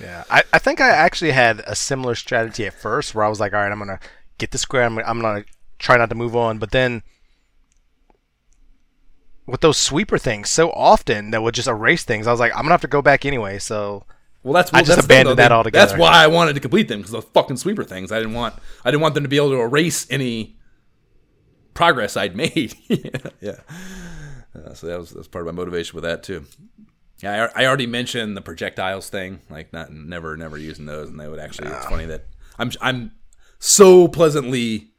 Yeah, I, I think I actually had a similar strategy at first where I was like, all right, I'm gonna get the square. I'm, I'm gonna try not to move on. But then with those sweeper things, so often that would just erase things. I was like, I'm gonna have to go back anyway. So Well, that's I just that's abandoned that altogether. That's why I wanted to complete them because those fucking sweeper things. I didn't want I didn't want them to be able to erase any progress I'd made. [laughs] yeah, yeah. Uh, so that was that's part of my motivation with that too. Yeah, I, I already mentioned the projectiles thing, like not never never using those, and they would actually. It's funny that I'm I'm so pleasantly.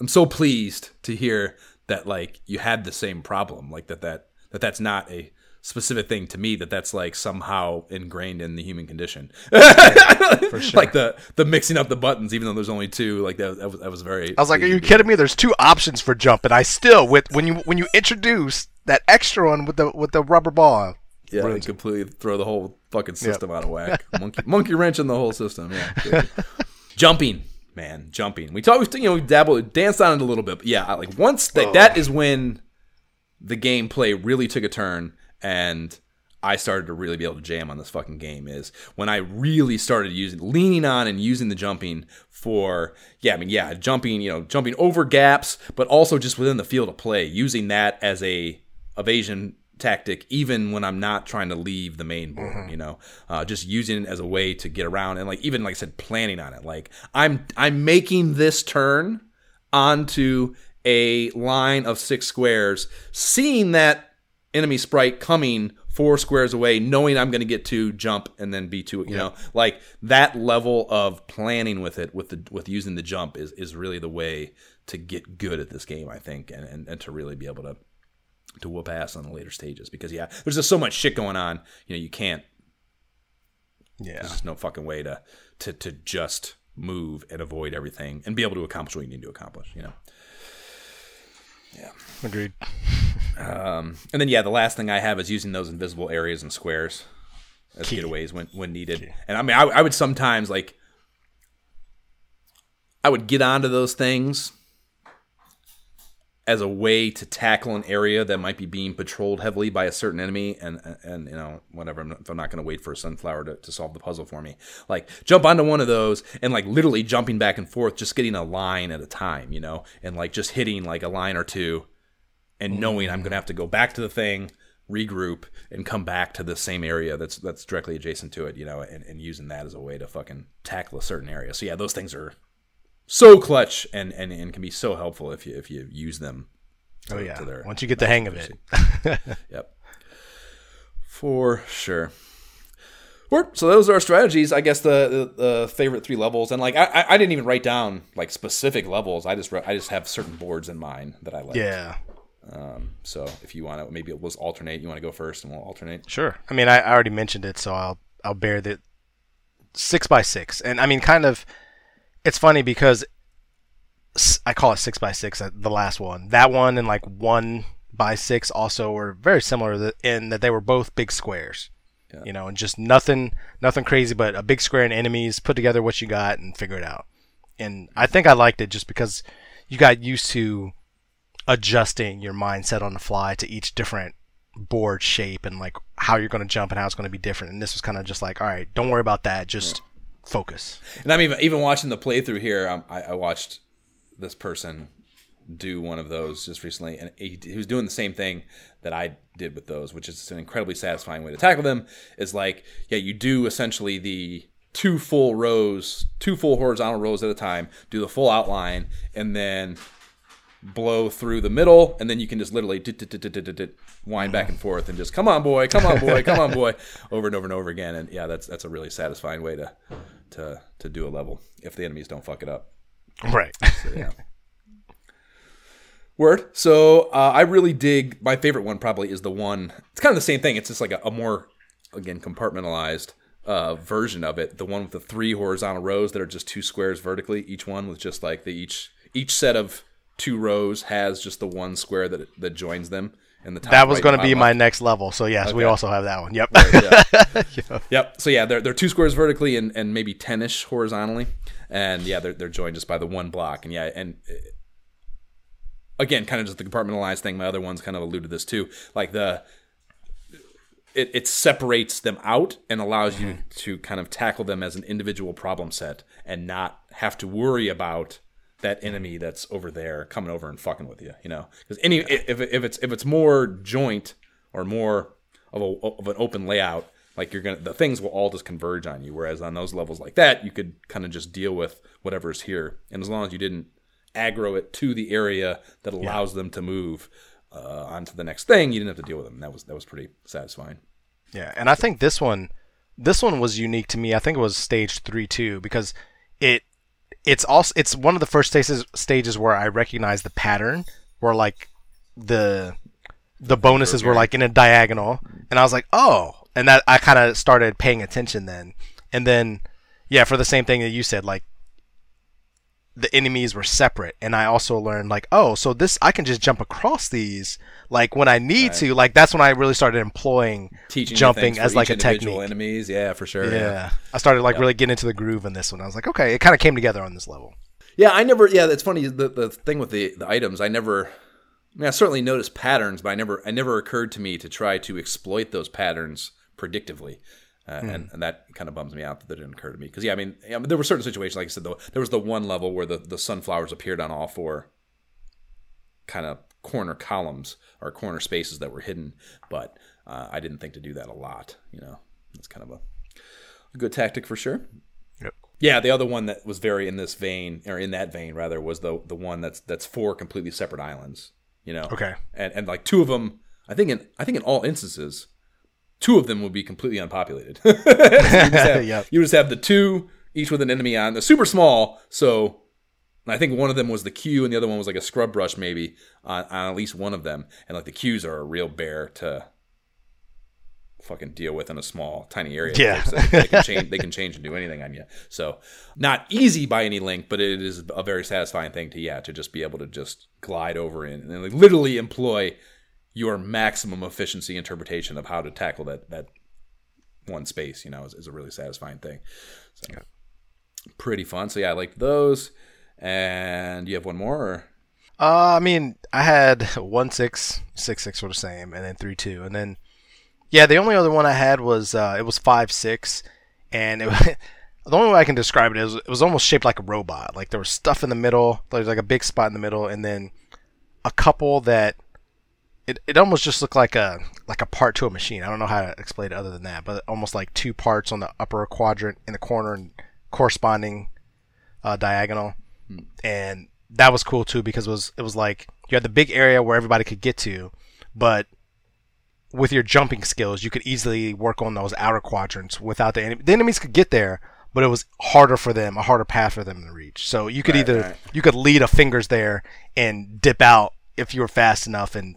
I'm so pleased to hear that like you had the same problem, like that that that that's not a specific thing to me that that's like somehow ingrained in the human condition. for [laughs] sure. Like the the mixing up the buttons, even though there's only two, like that, that was that was very. I was like, are you kidding me? There's two options for jump, and I still with when you when you introduce that extra one with the with the rubber ball. Yeah, they completely throw the whole fucking system out of whack. [laughs] monkey, monkey wrench in the whole system. Yeah, [laughs] jumping, man, jumping. We talked, you know, we dabbled, danced on it a little bit, but yeah, like once that oh. that is when the gameplay really took a turn, and I started to really be able to jam on this fucking game. Is when I really started using, leaning on, and using the jumping for, yeah, I mean, yeah, jumping, you know, jumping over gaps, but also just within the field of play, using that as a evasion tactic even when I'm not trying to leave the main board, you know, uh, just using it as a way to get around and like even like I said, planning on it. Like I'm I'm making this turn onto a line of six squares, seeing that enemy sprite coming four squares away, knowing I'm going to get to jump and then be two. You know, like that level of planning with it, with the with using the jump is is really the way to get good at this game, I think, and and, and to really be able to to whoop ass on the later stages because yeah, there's just so much shit going on. You know, you can't. Yeah, There's just no fucking way to to to just move and avoid everything and be able to accomplish what you need to accomplish. You know. Yeah. Agreed. Um, And then yeah, the last thing I have is using those invisible areas and squares as getaways when when needed. And I mean, I, I would sometimes like I would get onto those things as a way to tackle an area that might be being patrolled heavily by a certain enemy, and and, you know whatever. I'm not, if I'm not going to wait for a sunflower to, to solve the puzzle for me, like jump onto one of those and like literally jumping back and forth, just getting a line at a time, you know, and like just hitting like a line or two and oh, knowing I'm going to have to go back to the thing, regroup, and come back to the same area that's that's directly adjacent to it, you know, and, and using that as a way to fucking tackle a certain area. So yeah, those things are so clutch and, and, and can be so helpful if you if you use them. Oh yeah, to their once you get the hang of it. [laughs] Yep. For sure. So those are our strategies. I guess the, the, the favorite three levels, and like I, I- didn't even write down like specific levels. I just wrote- I just have certain boards in mind that I like. Yeah, Um, So if you want to, maybe it was alternate. You want to go first, and we'll alternate. sure. I mean, I, I already mentioned it, so I'll I'll bear that six by six, and I mean, kind of. It's funny because I call it six by six. uh, The last one, that one, and like one by six also were very similar in that they were both big squares. You know, and just nothing, nothing crazy, but a big square and enemies. Put together what you got and figure it out. And I think I liked it just because you got used to adjusting your mindset on the fly to each different board shape and like how you're going to jump and how it's going to be different. And this was kind of just like, all right, don't worry about that, just focus. And I'm even even watching the playthrough here. Um, I, I watched this person do one of those just recently, and he, he was doing the same thing that I did with those, which is an incredibly satisfying way to tackle them. Is like, yeah, you do essentially the two full rows, two full horizontal rows at a time, do the full outline, and then blow through the middle, and then you can just literally wind back and forth and just come on boy, come on boy, come on boy, [laughs] over and over and over again. And yeah, that's that's a really satisfying way to to to do a level if the enemies don't fuck it up. Right. So, yeah. [laughs] Word. So uh, I really dig. My favorite one probably is the one. It's kind of the same thing. It's just like a, a more again compartmentalized uh, version of it. The one with the three horizontal rows that are just two squares vertically. Each one with just like the each each set of two rows has just the one square that that joins them. And the top that was right going to be my left. next level. So yes, we also have that one. Yep. [laughs] yeah. Yep. So yeah, they're they're two squares vertically and, and maybe ten ish horizontally, and yeah, they're they're joined just by the one block, and yeah, and uh, again, kind of just the compartmentalized thing. My other ones kind of alluded to this too, like the it, it separates them out and allows you to kind of tackle them as an individual problem set and not have to worry about that enemy that's over there coming over and fucking with you, you know? Because any if, if it's if it's more joint or more of a of an open layout, like you're gonna the things will all just converge on you. Whereas on those levels like that, you could kind of just deal with whatever's here, and as long as you didn't aggro it to the area that allows them to move uh, onto the next thing, you didn't have to deal with them. That was that was pretty satisfying. Yeah, and I think this one, this one was unique to me. I think it was stage three too because it, it's also it's one of the first stages stages where I recognize the pattern where like the the bonuses were like in a diagonal, and I was like, oh, and that I kind of started paying attention then, and then yeah, for the same thing that you said, like the enemies were separate and i also learned like oh so this i can just jump across these like when i need to like that's when i really started employing Teaching jumping as like a individual technique enemies, yeah, for sure. yeah i started like really getting into the groove in this one i was like okay it kind of came together on this level Yeah, I never. Yeah, it's funny. The the thing with the the items, I never. I mean, I certainly noticed patterns, but I never. I never occurred to me to try to exploit those patterns predictively, uh, and and that kind of bums me out that that didn't occur to me. Because yeah, I mean, yeah, there were certain situations, like I said, though, there was the one level where the the sunflowers appeared on all four kind of corner columns or corner spaces that were hidden, but uh, I didn't think to do that a lot. You know, it's kind of a, a good tactic for sure. Yep. Yeah, the other one that was very in this vein, or in that vein rather, was the the one that's that's four completely separate islands. You know. Okay. And and like two of them, I think in I think in all instances, two of them would be completely unpopulated. [laughs] So you, just have, [laughs] Yep. you just have the two, each with an enemy on. They're super small, so I think one of them was the queue, and the other one was like a scrub brush, maybe on, on at least one of them. And like the queues are a real bear to fucking deal with in a small, tiny area. Yeah. So they can change. They can change and do anything on you. So not easy by any link, but it is a very satisfying thing to yeah to just be able to just glide over in and like literally employ your maximum efficiency interpretation of how to tackle that that one space. You know, is, is a really satisfying thing. So, pretty fun. So yeah, I liked those. And you have one more? Or? Uh, I mean, I had [laughs] one six, six six were the same, and then three two, and then yeah, the only other one I had was uh, it was five six, and it, [laughs] the only way I can describe it is it was almost shaped like a robot. Like there was stuff in the middle, there was like a big spot in the middle, and then a couple that it, it almost just looked like a like a part to a machine. I don't know how to explain it other than that, but almost like two parts on the upper quadrant in the corner and corresponding uh, diagonal, and that was cool too because it was it was like you had the big area where everybody could get to, but with your jumping skills, you could easily work on those outer quadrants without the enemy. The enemies could get there, but it was harder for them, a harder path for them to reach. So you could Right, either right. you could lead a fingers there and dip out if you were fast enough and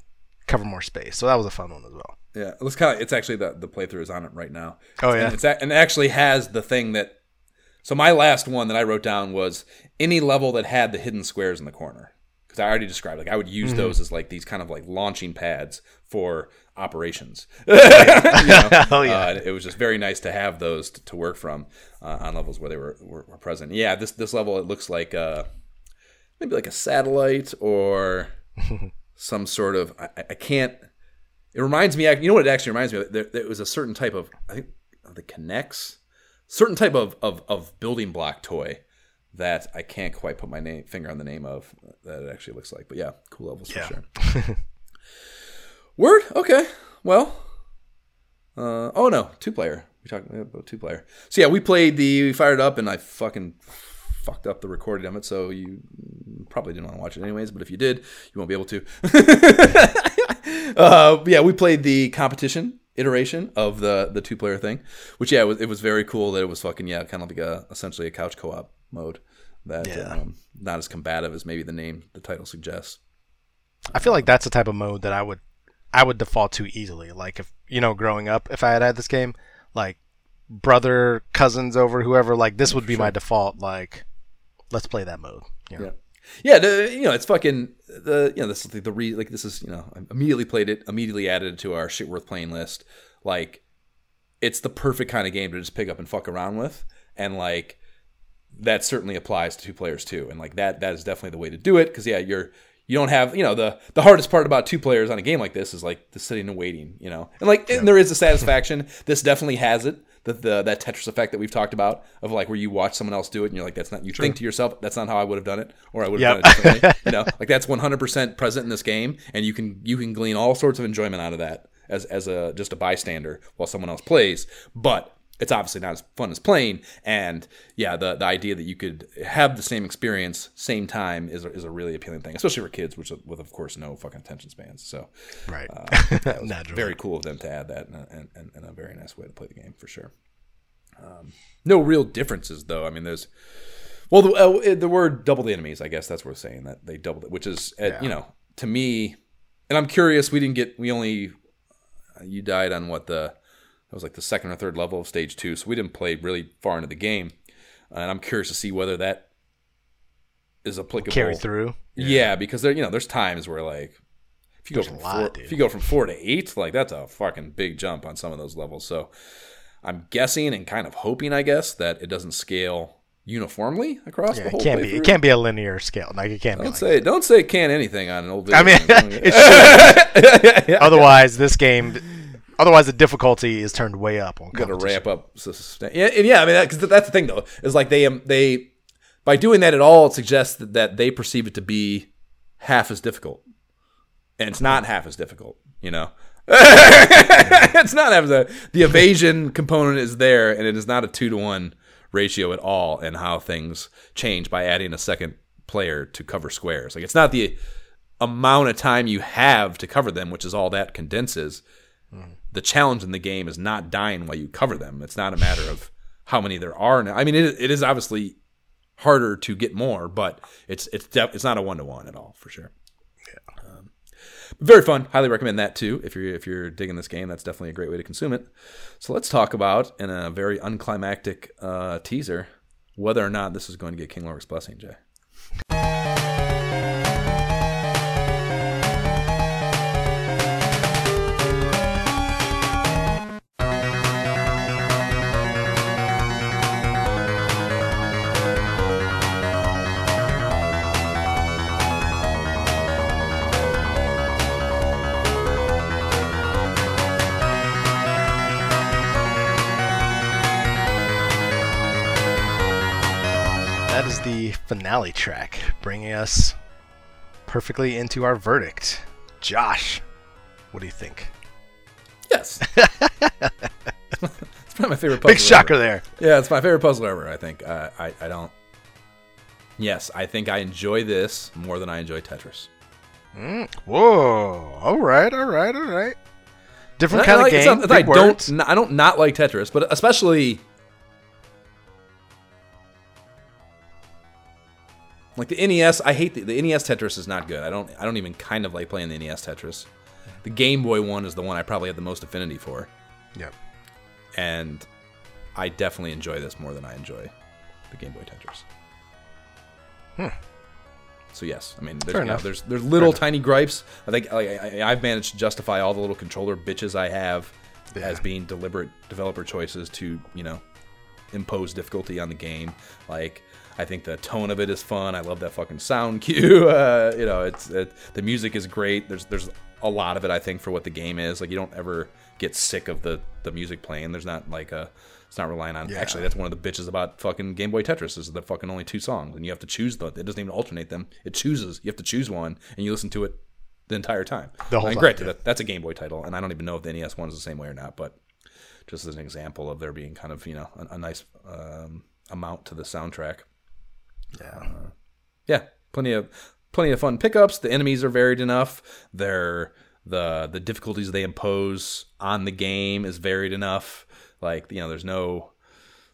cover more space. So that was a fun one as well. Yeah, it's kind of. It's actually the the playthrough is on it right now. Oh, yeah? and it's and it actually has the thing that. So my last one that I wrote down was any level that had the hidden squares in the corner, because I already described like I would use those as like these kind of like launching pads for operations. [laughs] You [laughs] know? Oh, yeah. Uh, it was just very nice to have those to, to work from uh, on levels where they were, were, were present. Yeah, this this level it looks like uh, maybe like a satellite or [laughs] some sort of I, I- can't. It reminds me. You know what it actually reminds me of? There, there was a certain type of I think the K'Nex, certain type of, of of building block toy that I can't quite put my name finger on the name of that it actually looks like. But yeah, cool levels for sure. Word. Okay. Well. Uh, oh no, two player. We talked about two player. So yeah, we played the. We fired up, and I fucking fucked up the recording of it. So you probably didn't want to watch it anyways. But if you did, you won't be able to. [laughs] uh, yeah, we played the competition iteration of the the two player thing, which yeah, it was, it was very cool that it was fucking yeah, kind of like a essentially a couch co op mode that Yeah. um, not as combative as maybe the name the title suggests. I feel like that's the type of mode that I would I would default to easily. Like if you know, growing up, if I had had this game, like brother, cousins over, whoever, like this would be my default. Like, let's play that mode. You know? Yeah. Yeah, the, you know, it's fucking the you know this is the, the re like this is you know I immediately played it, immediately added it to our shit worth playing list. Like, it's the perfect kind of game to just pick up and fuck around with, and like that certainly applies to two players too. And like that that is definitely the way to do it because yeah, you're you don't have you know the the hardest part about two players on a game like this is like the sitting and waiting, you know, and like and there is a satisfaction. this definitely has it. The, the that Tetris effect that we've talked about of like where you watch someone else do it and you're like that's not you think to yourself that's not how I would have done it or I would have Yep. done it differently. [laughs] You know? Like that's 100% present in this game and you can you can glean all sorts of enjoyment out of that as as a just a bystander while someone else plays. But it's obviously not as fun as playing and yeah the the idea that you could have the same experience same time is a, is a really appealing thing especially for kids which with of course no fucking attention spans so Right. [laughs] was very cool of them to add that and, and, and a very nice way to play the game for sure. Um, no real differences though. I mean, there's well, the, uh, the word double the enemies. I guess that's worth saying that they doubled it, which is uh, you know to me, and I'm curious. We didn't get we only uh, you died on what the that was like the second or third level of stage two, so we didn't play really far into the game, and I'm curious to see whether that is applicable Carry through. yeah, because there, you know, there's times where like if you go from lot, four, if you go from four to eight, like that's a fucking big jump on some of those levels. So I'm guessing and kind of hoping, I guess, that it doesn't scale uniformly across Yeah, the it can't be. It can't be a linear scale. Like it can't be. Don't Like say don't say it can anything on an old video. I mean, game. [laughs] it should. [laughs] Otherwise, this game. Otherwise, the difficulty is turned way up. On got to ramp up. Yeah, and yeah. I mean, because that's the thing though, is like they um they by doing that at all, it suggests that, that they perceive it to be half as difficult, and it's not half as difficult. You know, [laughs] it's not half as the evasion [laughs] component is there, and it is not a two to one ratio at all, and how things change by adding a second player to cover squares. Like it's not the amount of time you have to cover them, which is all that condenses the challenge in the game is not dying while you cover them. It's not a matter of how many there are. Now. I mean, it, it is obviously harder to get more, but it's it's def- it's not a one to one at all for sure. Um, very fun. Highly recommend that too. If you're if you're digging this game, that's definitely a great way to consume it. So let's talk about in a very unclimactic uh, teaser whether or not this is going to get King Lorik's blessing, Jay. Finale track, bringing us perfectly into our verdict. Josh, what do you think? Yes. [laughs] it's probably my favorite. Puzzle Big shocker ever. there. Yeah, it's my favorite puzzle ever. I think. Uh, I I don't. Yes, I think I enjoy this more than I enjoy Tetris. Whoa! All right, all right, all right. Different kind I like- of it's game. not that I don't. I don't not like Tetris, but especially like the NES. I hate the, the NES Tetris is not good. I don't. I don't even kind of like playing the NES Tetris. The Game Boy one is the one I probably have the most affinity for, Yep. and I definitely enjoy this more than I enjoy the Game Boy Tetris. Hmm. So yes, I mean, there's, Fair you know, enough. there's there's little tiny gripes. I think like, I, I've managed to justify all the little controller bitches I have Yeah. as being deliberate developer choices to you know impose difficulty on the game. Like I think the tone of it is fun. I love that fucking sound [laughs] cue. Uh, you know, it's it, the music is great. There's there's a lot of it I think for what the game is. Like you don't ever get sick of the the music playing. There's not like a it's not relying on. Yeah. Actually, that's one of the bitches about fucking Game Boy Tetris is the fucking only two songs, and you have to choose the. It doesn't even alternate them. It chooses. You have to choose one, and you listen to it the entire time. The whole and time, granted, yeah. that, that's a Game Boy title, and I don't even know if the NES one is the same way or not. But just as an example of there being kind of you know a, a nice um, amount to the soundtrack. Yeah. Yeah, plenty of plenty of fun pickups. The enemies are varied enough. They're the the difficulties they impose on the game is varied enough. Like you know, there's no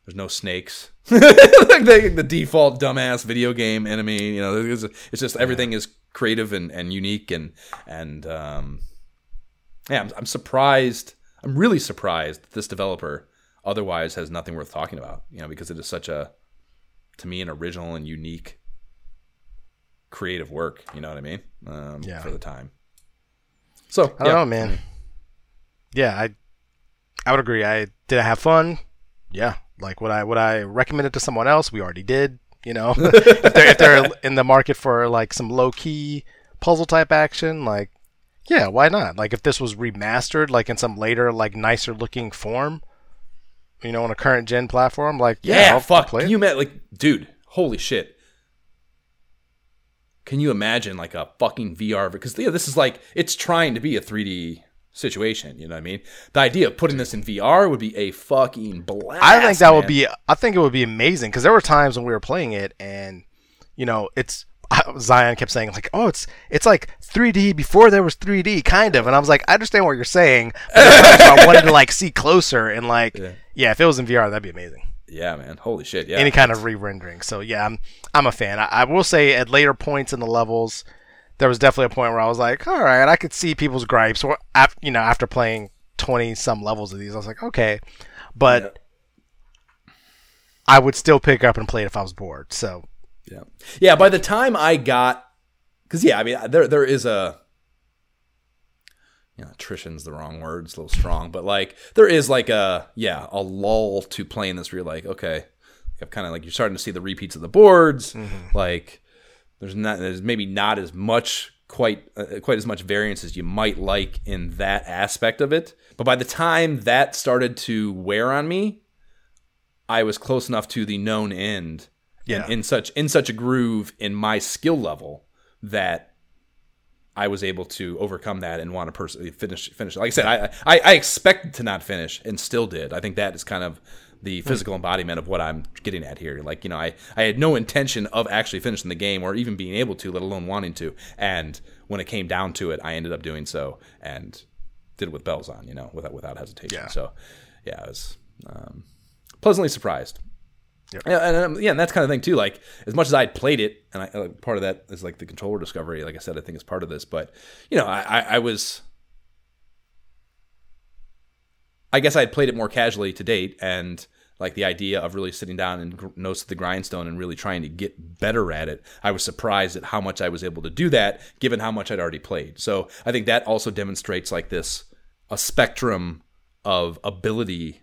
there's no snakes. [laughs] like the, the default dumbass video game enemy. You know, it's, it's just everything is creative and, and unique and and um, yeah, I'm, I'm surprised. I'm really surprised that this developer otherwise has nothing worth talking about. You know, because it is such a to me an original and unique creative work. You know what I mean? Um, Yeah. For the time. So I don't yeah. know, man. Yeah, I I would agree. I did I have fun? Yeah. Like would I would I recommend it to someone else? We already did. You know, [laughs] if they're if they're in the market for like some low key puzzle type action, like yeah, why not? Like if this was remastered, like in some later like nicer looking form, you know, on a current gen platform, like yeah, Yeah, I'll fuck. play it. you imagine? Like, dude, holy shit. Can you imagine like a fucking VR? Because yeah, this is like it's trying to be a 3D situation. You know what I mean? The idea of putting this in VR would be a fucking blast. I think that would be. I think it would be amazing because there were times when we were playing it, and you know, it's [laughs] Zion kept saying like, "Oh, it's it's like 3D before there was 3D, kind of." And I was like, "I understand what you're saying." But I wanted to like see closer and like, yeah. if it was in VR, that'd be amazing. Yeah, man. Holy shit. Yeah. Any kind of re-rendering. So yeah, I'm I'm a fan. I, I will say at later points in the levels, there was definitely a point where I was like, "All right, I could see people's gripes." Or af- you know, after playing 20 some levels of these, I was like, "Okay," but. I would still pick up and play it if I was bored. So Yeah. Yeah, by the time I got cuz yeah, I mean there there is a you know, attrition's the wrong word, it's a little strong, but like there is like a yeah, a lull to playing this where you're like, okay, I've kind of like you're starting to see the repeats of the boards, like there's not there's maybe not as much quite uh, quite as much variance as you might like in that aspect of it. But by the time that started to wear on me, I was close enough to the known end Yeah. in, in such in such a groove in my skill level that I was able to overcome that and want to personally finish finish. Like I said, I, I I expected to not finish and still did. I think that is kind of the physical embodiment of what I'm getting at here. Like you know, I I had no intention of actually finishing the game or even being able to, let alone wanting to. And when it came down to it, I ended up doing so and did it with bells on, you know, without without hesitation. Yeah. So yeah, I was um, pleasantly surprised. Yeah, and um, yeah, and that's kind of thing too. Like as much as I played it, and I, uh, part of that is like the controller discovery. Like I said, I think is part of this. But you know, I, I, I was, I guess I had played it more casually to date, and like the idea of really sitting down and gr- nose to the grindstone and really trying to get better at it. I was surprised at how much I was able to do that, given how much I'd already played. So I think that also demonstrates like this a spectrum of ability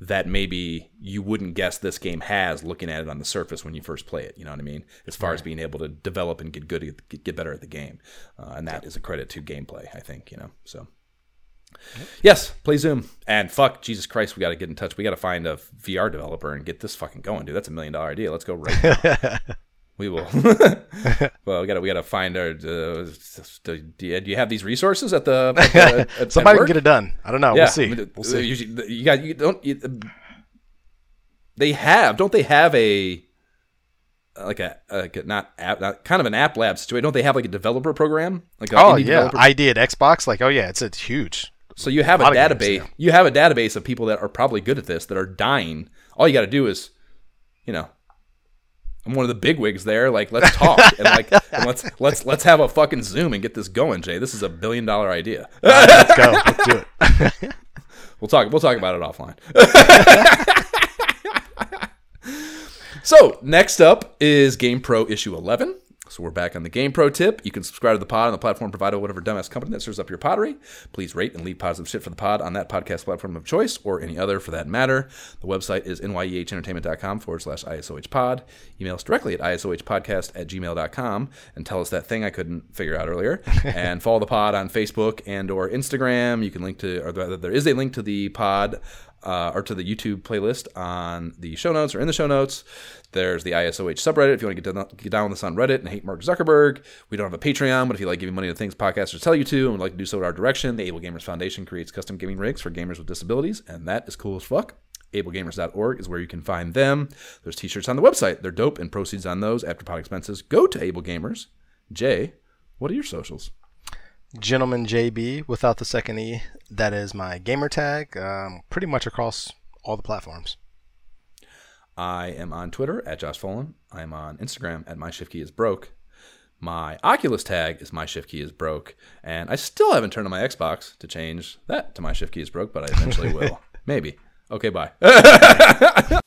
that maybe you wouldn't guess this game has looking at it on the surface when you first play it. You know what I mean? As far as being able to develop and get good, at, get get better at the game, uh, and that is a credit to gameplay. I think you know. So yes, play Zoom and fuck Jesus Christ, we got to get in touch. We got to find a VR developer and get this fucking going, dude. That's a million dollar idea. Let's go right now. [laughs] We will. [laughs] [laughs] well, we got to we got to find our. Uh, do, you, have these resources at the? At the [laughs] at, somebody at can get it done. I don't know. Yeah, we'll see. We'll see. Usually, you got you don't. You, they have, don't they have a like a, like a not app, not, kind of an app lab situation? Don't they have like a developer program? Like a Oh yeah, developer- ID at Xbox. Like oh yeah, it's it's huge. so you have a, of database. You have a database of people that are probably good at this that are dying. All you got to do is, you know. I'm one of the big wigs there. Like, let's talk and [laughs] like, and let's let's let's have a fucking Zoom and get this going, Jay. This is a billion dollar idea. Let's go. Let's do it. [laughs] We'll talk. We'll talk about it offline. [laughs] so next up is Game Pro issue 11. So we're back on the Game Pro tip. You can subscribe to the pod on the platform provided by whatever dumbass company that serves up your pottery. Please rate and leave positive shit for the pod on that podcast platform of choice or any other for that matter. The website is nyehentertainment.com forward slash ISOH pod. Email us directly at isohpodcast at gmail.com and tell us that thing I couldn't figure out earlier. [laughs] and follow the pod on Facebook and or Instagram. You can link to, or there is a link to the pod uh, or to the YouTube playlist on the show notes or in the show notes. There's the ISOH subreddit if you want to get down, get down with us on Reddit and hate Mark Zuckerberg. We don't have a Patreon, but if you like giving money to things podcasters tell you to and would like to do so in our direction, the Able Gamers Foundation creates custom gaming rigs for gamers with disabilities, and that is cool as fuck. AbleGamers.org is where you can find them. There's t-shirts on the website. They're dope, and proceeds on those after pod expenses go to Able Gamers. Jay, what are your socials? Gentleman JB without the second E. That is my gamer tag. Um, pretty much across all the platforms. I am on Twitter at Josh Folan. I'm on Instagram at My Shift Key is Broke. My Oculus tag is My Shift Key is Broke. And I still haven't turned on my Xbox to change that to My Shift Key is Broke, but I eventually [laughs] will. Maybe. Okay, bye. [laughs]